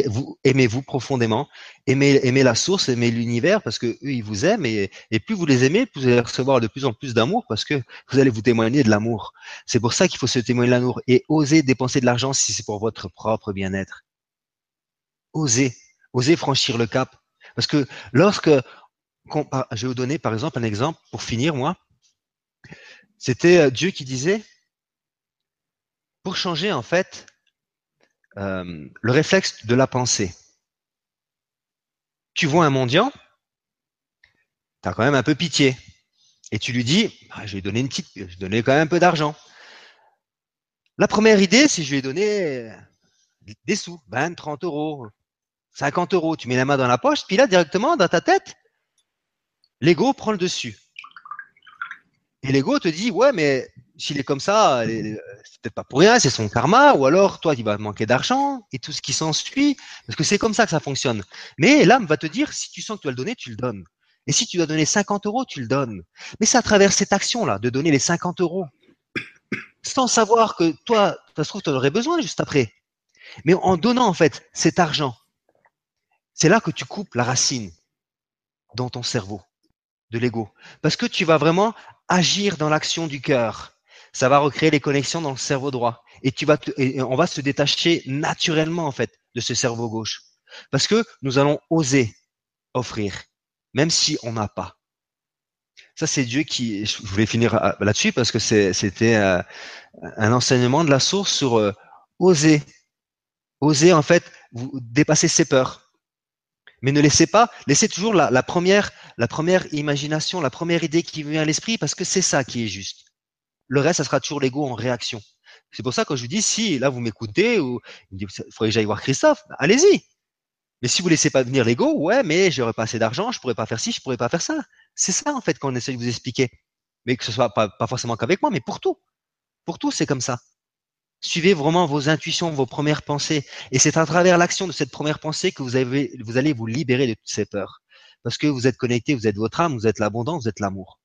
vous aimez-vous profondément, aimer, aimer la source, aimer l'univers, parce que eux ils vous aiment et, plus vous les aimez, plus vous allez recevoir de plus en plus d'amour, parce que vous allez vous témoigner de l'amour. C'est pour ça qu'il faut se témoigner de l'amour et oser dépenser de l'argent si c'est pour votre propre bien-être. Oser, oser franchir le cap, parce que lorsque je vais vous donner par exemple un exemple pour finir moi, c'était euh, Dieu qui disait pour changer en fait euh, le réflexe de la pensée. Tu vois un mendiant, tu as quand même un peu pitié. Et tu lui dis, ah, je vais donner une petite, je vais donner quand même un peu d'argent. La première idée, c'est je lui ai donné des sous, 20, 30 euros, 50 euros. Tu mets la main dans la poche, puis là, directement, dans ta tête, l'ego prend le dessus. Et l'ego te dit, ouais, mais s'il est comme ça, c'est peut-être pas pour rien, c'est son karma, ou alors toi, il va manquer d'argent et tout ce qui s'ensuit, parce que c'est comme ça que ça fonctionne. Mais l'âme va te dire, si tu sens que tu dois le donner, tu le donnes. Et si tu dois donner 50 euros, tu le donnes. Mais c'est à travers cette action-là, de donner les 50 euros, sans savoir que toi, ça se trouve, tu en aurais besoin juste après. Mais en donnant, en fait, cet argent, c'est là que tu coupes la racine dans ton cerveau de l'ego. Parce que tu vas vraiment agir dans l'action du cœur ça va recréer les connexions dans le cerveau droit. Et tu vas, on va se détacher naturellement en fait de ce cerveau gauche, parce que nous allons oser offrir, même si on n'a pas. Ça, c'est Dieu qui. Je voulais finir euh, là-dessus parce que c'était euh, un enseignement de la source sur euh, oser, oser en fait vous dépasser ses peurs. Mais ne laissez pas, laissez toujours la, la première, la première imagination, la première idée qui vient à l'esprit parce que c'est ça qui est juste. Le reste, ça sera toujours l'ego en réaction. C'est pour ça que je vous dis, si là vous m'écoutez ou il faudrait que j'aille voir Christophe, allez-y. Mais si vous laissez pas venir l'ego, ouais, mais j'aurais pas assez d'argent, je pourrais pas faire ci, je pourrais pas faire ça. C'est ça en fait qu'on essaie de vous expliquer. Mais que ce soit pas, pas forcément qu'avec moi, mais pour tout. Pour tout, c'est comme ça. Suivez vraiment vos intuitions, vos premières pensées. Et c'est à travers l'action de cette première pensée que vous, avez, vous allez vous libérer de toutes ces peurs. Parce que vous êtes connecté, vous êtes votre âme, vous êtes l'abondance, vous êtes l'amour.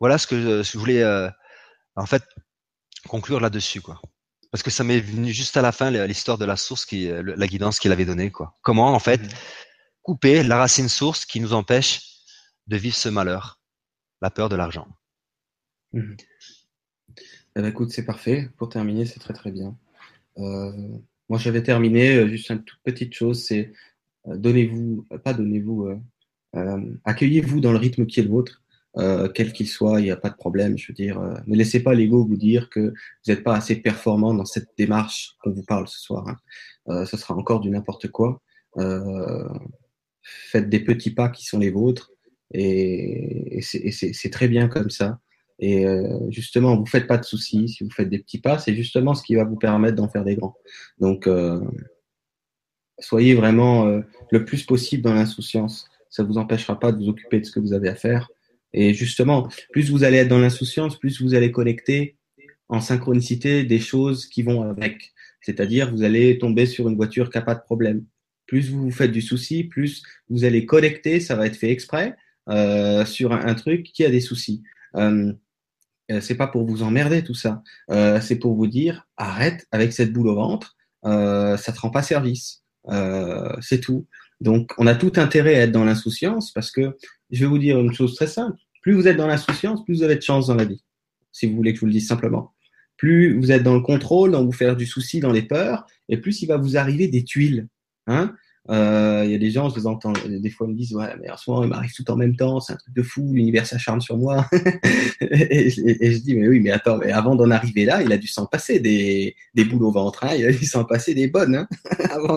Voilà ce que je voulais euh, en fait conclure là-dessus, quoi. Parce que ça m'est venu juste à la fin l'histoire de la source qui, euh, la guidance qu'il avait donnée, quoi. Comment en fait mmh couper la racine source qui nous empêche de vivre ce malheur, la peur de l'argent. Mmh eh ben, écoute, c'est parfait. Pour terminer, c'est très très bien. Euh, moi, j'avais terminé juste une toute petite chose, c'est donnez-vous, pas donnez-vous, accueillez-vous dans le rythme qui est le vôtre. quel qu'il soit, il n'y a pas de problème. Je veux dire, ne laissez pas l'ego vous dire que vous n'êtes pas assez performant dans cette démarche qu'on vous parle ce soir. Hein. ce sera encore du n'importe quoi. faites des petits pas qui sont les vôtres et, et c'est très bien comme ça. Et euh, justement, vous faites pas de soucis si vous faites des petits pas, c'est justement ce qui va vous permettre d'en faire des grands. Donc, euh, soyez vraiment euh, le plus possible dans l'insouciance. Ça vous empêchera pas de vous occuper de ce que vous avez à faire. Et justement, plus vous allez être dans l'insouciance, plus vous allez connecter en synchronicité des choses qui vont avec. C'est-à-dire, vous allez tomber sur une voiture qui n'a pas de problème. Plus vous vous faites du souci, plus vous allez connecter, ça va être fait exprès, euh, sur un, un, truc qui a des soucis. Euh, c'est pas pour vous emmerder tout ça. Euh, c'est pour vous dire arrête avec cette boule au ventre, euh, ça te rend pas service. Euh, c'est tout. Donc on a tout intérêt à être dans l'insouciance parce que je vais vous dire une chose très simple. Plus vous êtes dans l'insouciance, plus vous avez de chance dans la vie. Si vous voulez que je vous le dise simplement. Plus vous êtes dans le contrôle, dans vous faire du souci, dans les peurs, et plus il va vous arriver des tuiles. Hein euh, il y a des gens, je les entends, des fois ils me disent ouais mais en ce moment il m'arrive tout en même temps, c'est un truc de fou, l'univers s'acharne sur moi. et, je dis mais oui mais attends, mais avant d'en arriver là, il a dû s'en passer des, des boules au ventre, hein, il a dû s'en passer des bonnes. Hein,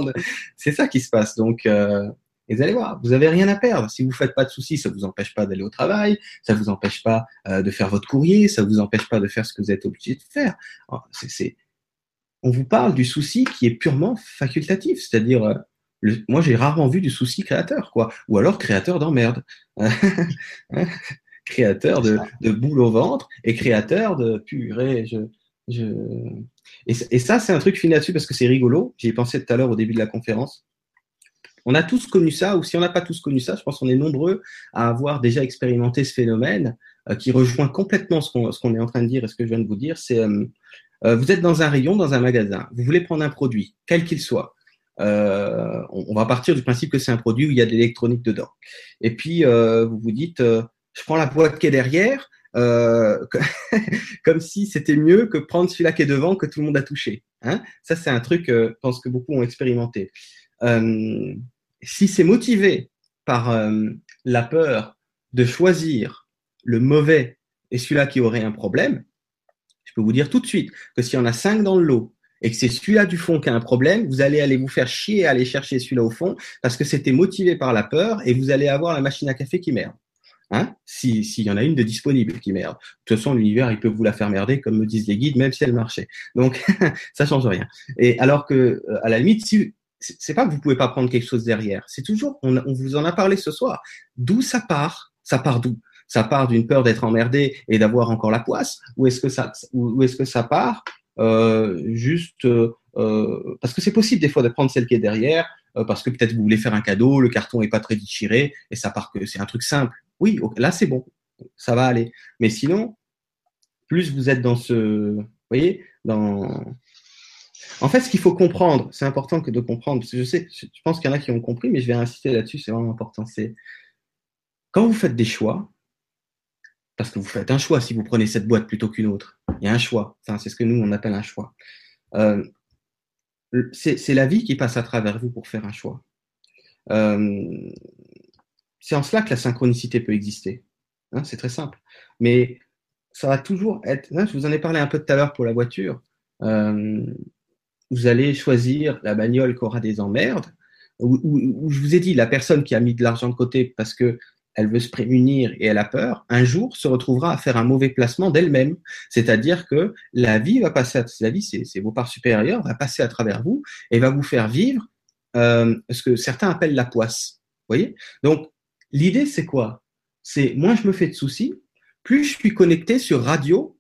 de... C'est ça qui se passe. Donc euh, vous allez voir, vous avez rien à perdre. Si vous faites pas de soucis, ça vous empêche pas d'aller au travail, ça vous empêche pas euh, de faire votre courrier, ça vous empêche pas de faire ce que vous êtes obligé de faire. C'est, on vous parle du souci qui est purement facultatif, c'est-à-dire moi, j'ai rarement vu du souci créateur, quoi. Ou alors créateur d'emmerde. créateur de, de, boule au ventre et créateur de purée. Je, je... Et, ça, c'est un truc fini là-dessus parce que c'est rigolo. J'y ai pensé tout à l'heure au début de la conférence. On a tous connu ça, ou si on n'a pas tous connu ça, je pense qu'on est nombreux à avoir déjà expérimenté ce phénomène euh, qui rejoint complètement ce qu'on est en train de dire et ce que je viens de vous dire. C'est euh, euh, vous êtes dans un rayon, dans un magasin, vous voulez prendre un produit, quel qu'il soit. Euh, on, va partir du principe que c'est un produit où il y a de l'électronique dedans. Et puis, euh, vous vous dites, euh, je prends la boîte qui est derrière, comme si c'était mieux que prendre celui-là qui est devant que tout le monde a touché. Hein Ça, c'est un truc, je pense que beaucoup ont expérimenté. si c'est motivé par la peur de choisir le mauvais et celui-là qui aurait un problème, je peux vous dire tout de suite que s'il y en a cinq dans le lot et que c'est celui-là du fond qui a un problème, vous allez aller vous faire chier à aller chercher celui-là au fond parce que c'était motivé par la peur et vous allez avoir la machine à café qui merde. Hein S'il y en a une de disponible qui merde. De toute façon, l'univers, il peut vous la faire merder, comme me disent les guides, même si elle marchait. Donc, ça change rien. Et alors que, euh, à la limite, si, c'est pas que vous pouvez pas prendre quelque chose derrière. C'est toujours, on, vous en a parlé ce soir. D'où ça part? Ça part d'où? Ça part d'une peur d'être emmerdé et d'avoir encore la poisse? Ou est-ce que ça, ou est-ce que ça part juste euh, euh, parce que c'est possible des fois de prendre celle qui est derrière, parce que peut-être vous voulez faire un cadeau, le carton est pas très déchiré et ça part que c'est un truc simple. Oui, là c'est bon, ça va aller. Mais sinon, plus vous êtes dans ce, vous voyez, dans en fait, ce qu'il faut comprendre, c'est important que de comprendre, parce que je sais, je pense qu'il y en a qui ont compris, mais je vais insister là-dessus, c'est vraiment important. C'est quand vous faites des choix, parce que vous faites un choix si vous prenez cette boîte plutôt qu'une autre. Il y a un choix. c'est ce que nous, on appelle un choix. Euh, c'est la vie qui passe à travers vous pour faire un choix. Euh, c'est en cela que la synchronicité peut exister. Hein, c'est très simple. Mais ça va toujours être. Hein, je vous en ai parlé un peu tout à l'heure pour la voiture. Euh, vous allez choisir la bagnole qui aura des emmerdes. Ou, je vous ai dit, la personne qui a mis de l'argent de côté parce que elle veut se prémunir et elle a peur, un jour se retrouvera à faire un mauvais placement d'elle-même. C'est-à-dire que la vie va passer, à, la vie, c'est vos parts supérieures, va passer à travers vous et va vous faire vivre euh, ce que certains appellent la poisse. Voyez? Donc, l'idée, c'est quoi? C'est moins je me fais de soucis, plus je suis connecté sur radio,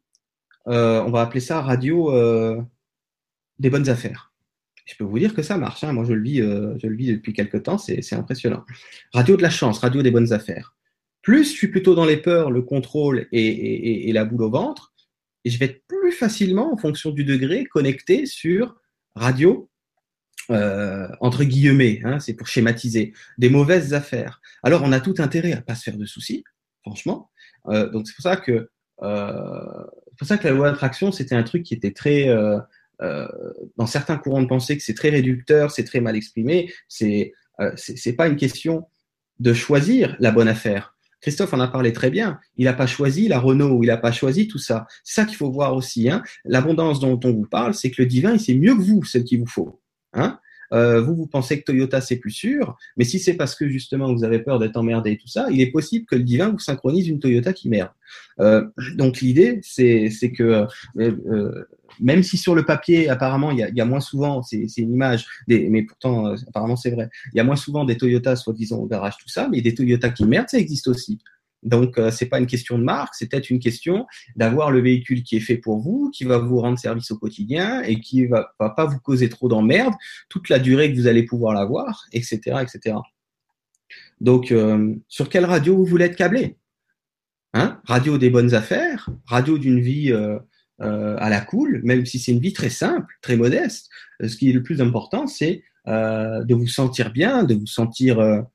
euh, on va appeler ça radio euh, des bonnes affaires. Je peux vous dire que ça marche. Hein. Moi, je le vis, euh, je le vis depuis quelques temps. C'est impressionnant. Radio de la chance, radio des bonnes affaires. Plus je suis plutôt dans les peurs, le contrôle et, la boule au ventre, et je vais être plus facilement, en fonction du degré, connecté sur radio euh, entre guillemets, hein, c'est pour schématiser, des mauvaises affaires. Alors on a tout intérêt à pas se faire de soucis, franchement. Euh, donc c'est pour ça que euh, pour ça que la loi d'attraction c'était un truc qui était très euh, euh, dans certains courants de pensée que c'est très réducteur, c'est très mal exprimé, c'est c'est c'est pas une question de choisir la bonne affaire. Christophe en a parlé très bien. Il n'a pas choisi la Renault, il n'a pas choisi tout ça. C'est ça qu'il faut voir aussi. Hein. L'abondance dont on vous parle, c'est que le divin, il sait mieux que vous ce qu'il vous faut. Hein. Euh, vous, vous pensez que Toyota, c'est plus sûr, mais si c'est parce que justement vous avez peur d'être emmerdé et tout ça, il est possible que le divin vous synchronise une Toyota qui merde. Euh, donc l'idée, c'est que euh, même si sur le papier, apparemment, il y a, moins souvent, c'est une image, des, mais pourtant, apparemment c'est vrai, il y a moins souvent des Toyotas, soi-disant au garage, tout ça, mais des Toyotas qui merdent, ça existe aussi. Donc, euh, c'est pas une question de marque, c'est peut-être une question d'avoir le véhicule qui est fait pour vous, qui va vous rendre service au quotidien et qui va, va pas vous causer trop d'emmerde toute la durée que vous allez pouvoir l'avoir, etc., etc. Donc, euh, sur quelle radio vous voulez être câblé? Hein? Radio des bonnes affaires, radio d'une vie euh, euh à la cool, même si c'est une vie très simple, très modeste. Ce qui est le plus important, c'est euh, de vous sentir bien, de vous sentir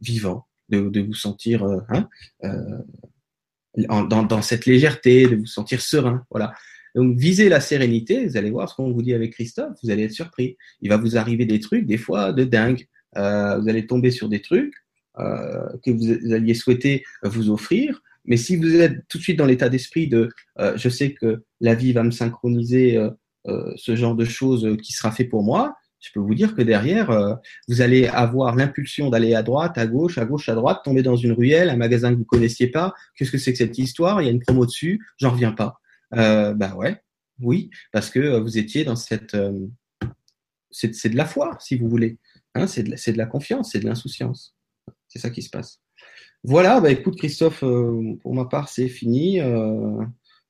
vivant de, vous sentir euh, hein, euh, dans, cette légèreté, de vous sentir serein. Voilà. Donc, visez la sérénité, vous allez voir ce qu'on vous dit avec Christophe, vous allez être surpris. Il va vous arriver des trucs, des fois, de dingue. Euh, vous allez tomber sur des trucs euh, que vous alliez souhaiter vous offrir. Mais si vous êtes tout de suite dans l'état d'esprit de euh, je sais que la vie va me synchroniser euh, ce genre de choses qui sera fait pour moi, je peux vous dire que derrière, euh, vous allez avoir l'impulsion d'aller à droite, à gauche, à gauche, à droite, tomber dans une ruelle, un magasin que vous connaissiez pas. Qu'est-ce que c'est que cette histoire? Il y a une promo dessus, j'en reviens pas. Euh, bah ouais, oui, parce que euh, vous étiez dans cette, euh, c'est de la foi, si vous voulez. Hein, c'est de, de, la confiance, c'est de l'insouciance. C'est ça qui se passe. Voilà, bah écoute Christophe, pour ma part c'est fini.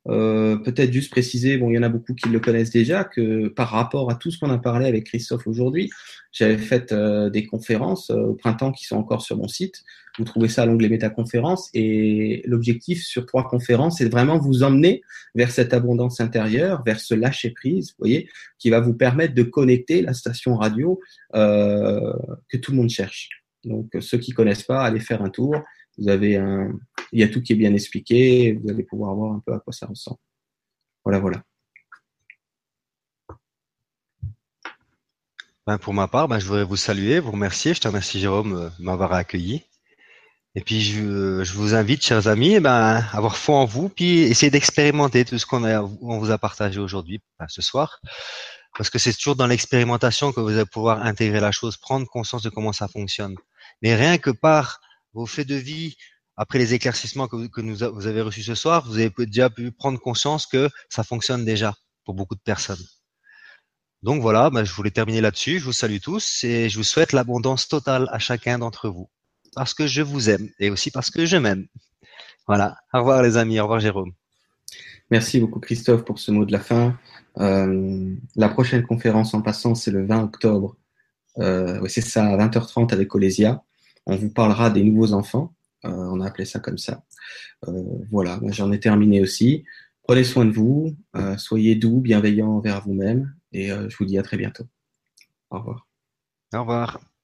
Euh, peut-être juste préciser, bon, il y en a beaucoup qui le connaissent déjà, que par rapport à tout ce qu'on a parlé avec Christophe aujourd'hui, j'avais fait euh, des conférences euh, au printemps qui sont encore sur mon site. Vous trouvez ça à l'onglet métaconférences et l'objectif sur trois conférences, c'est vraiment vous emmener vers cette abondance intérieure, vers ce lâcher prise, voyez, qui va vous permettre de connecter la station radio que tout le monde cherche. Donc, ceux qui connaissent pas, allez faire un tour. Vous avez un, il y a tout qui est bien expliqué. Vous allez pouvoir voir un peu à quoi ça ressemble. Voilà, voilà. Ben pour ma part, ben je voudrais vous saluer, vous remercier. Je te remercie Jérôme euh, de m'avoir accueilli. Et puis je, je, vous invite, chers amis, eh ben, à avoir foi en vous, puis essayer d'expérimenter tout ce qu'on on vous a partagé aujourd'hui, ben, ce soir, parce que c'est toujours dans l'expérimentation que vous allez pouvoir intégrer la chose, prendre conscience de comment ça fonctionne. Mais rien que par vos faits de vie, après les éclaircissements que, vous, avez reçus ce soir, vous avez déjà pu prendre conscience que ça fonctionne déjà pour beaucoup de personnes. Donc voilà, bah, je voulais terminer là-dessus. Je vous salue tous et je vous souhaite l'abondance totale à chacun d'entre vous. Parce que je vous aime et aussi parce que je m'aime. Voilà. Au revoir les amis. Au revoir Jérôme. Merci beaucoup Christophe pour ce mot de la fin. Euh, la prochaine conférence en passant, c'est le 20 octobre. Euh, c'est ça, à 20h30 avec Olésia. On vous parlera des nouveaux enfants. Euh, on a appelé ça comme ça. Euh, voilà, j'en ai terminé aussi. Prenez soin de vous, euh, soyez doux, bienveillants envers vous-même, et je vous dis à très bientôt. Au revoir. Au revoir.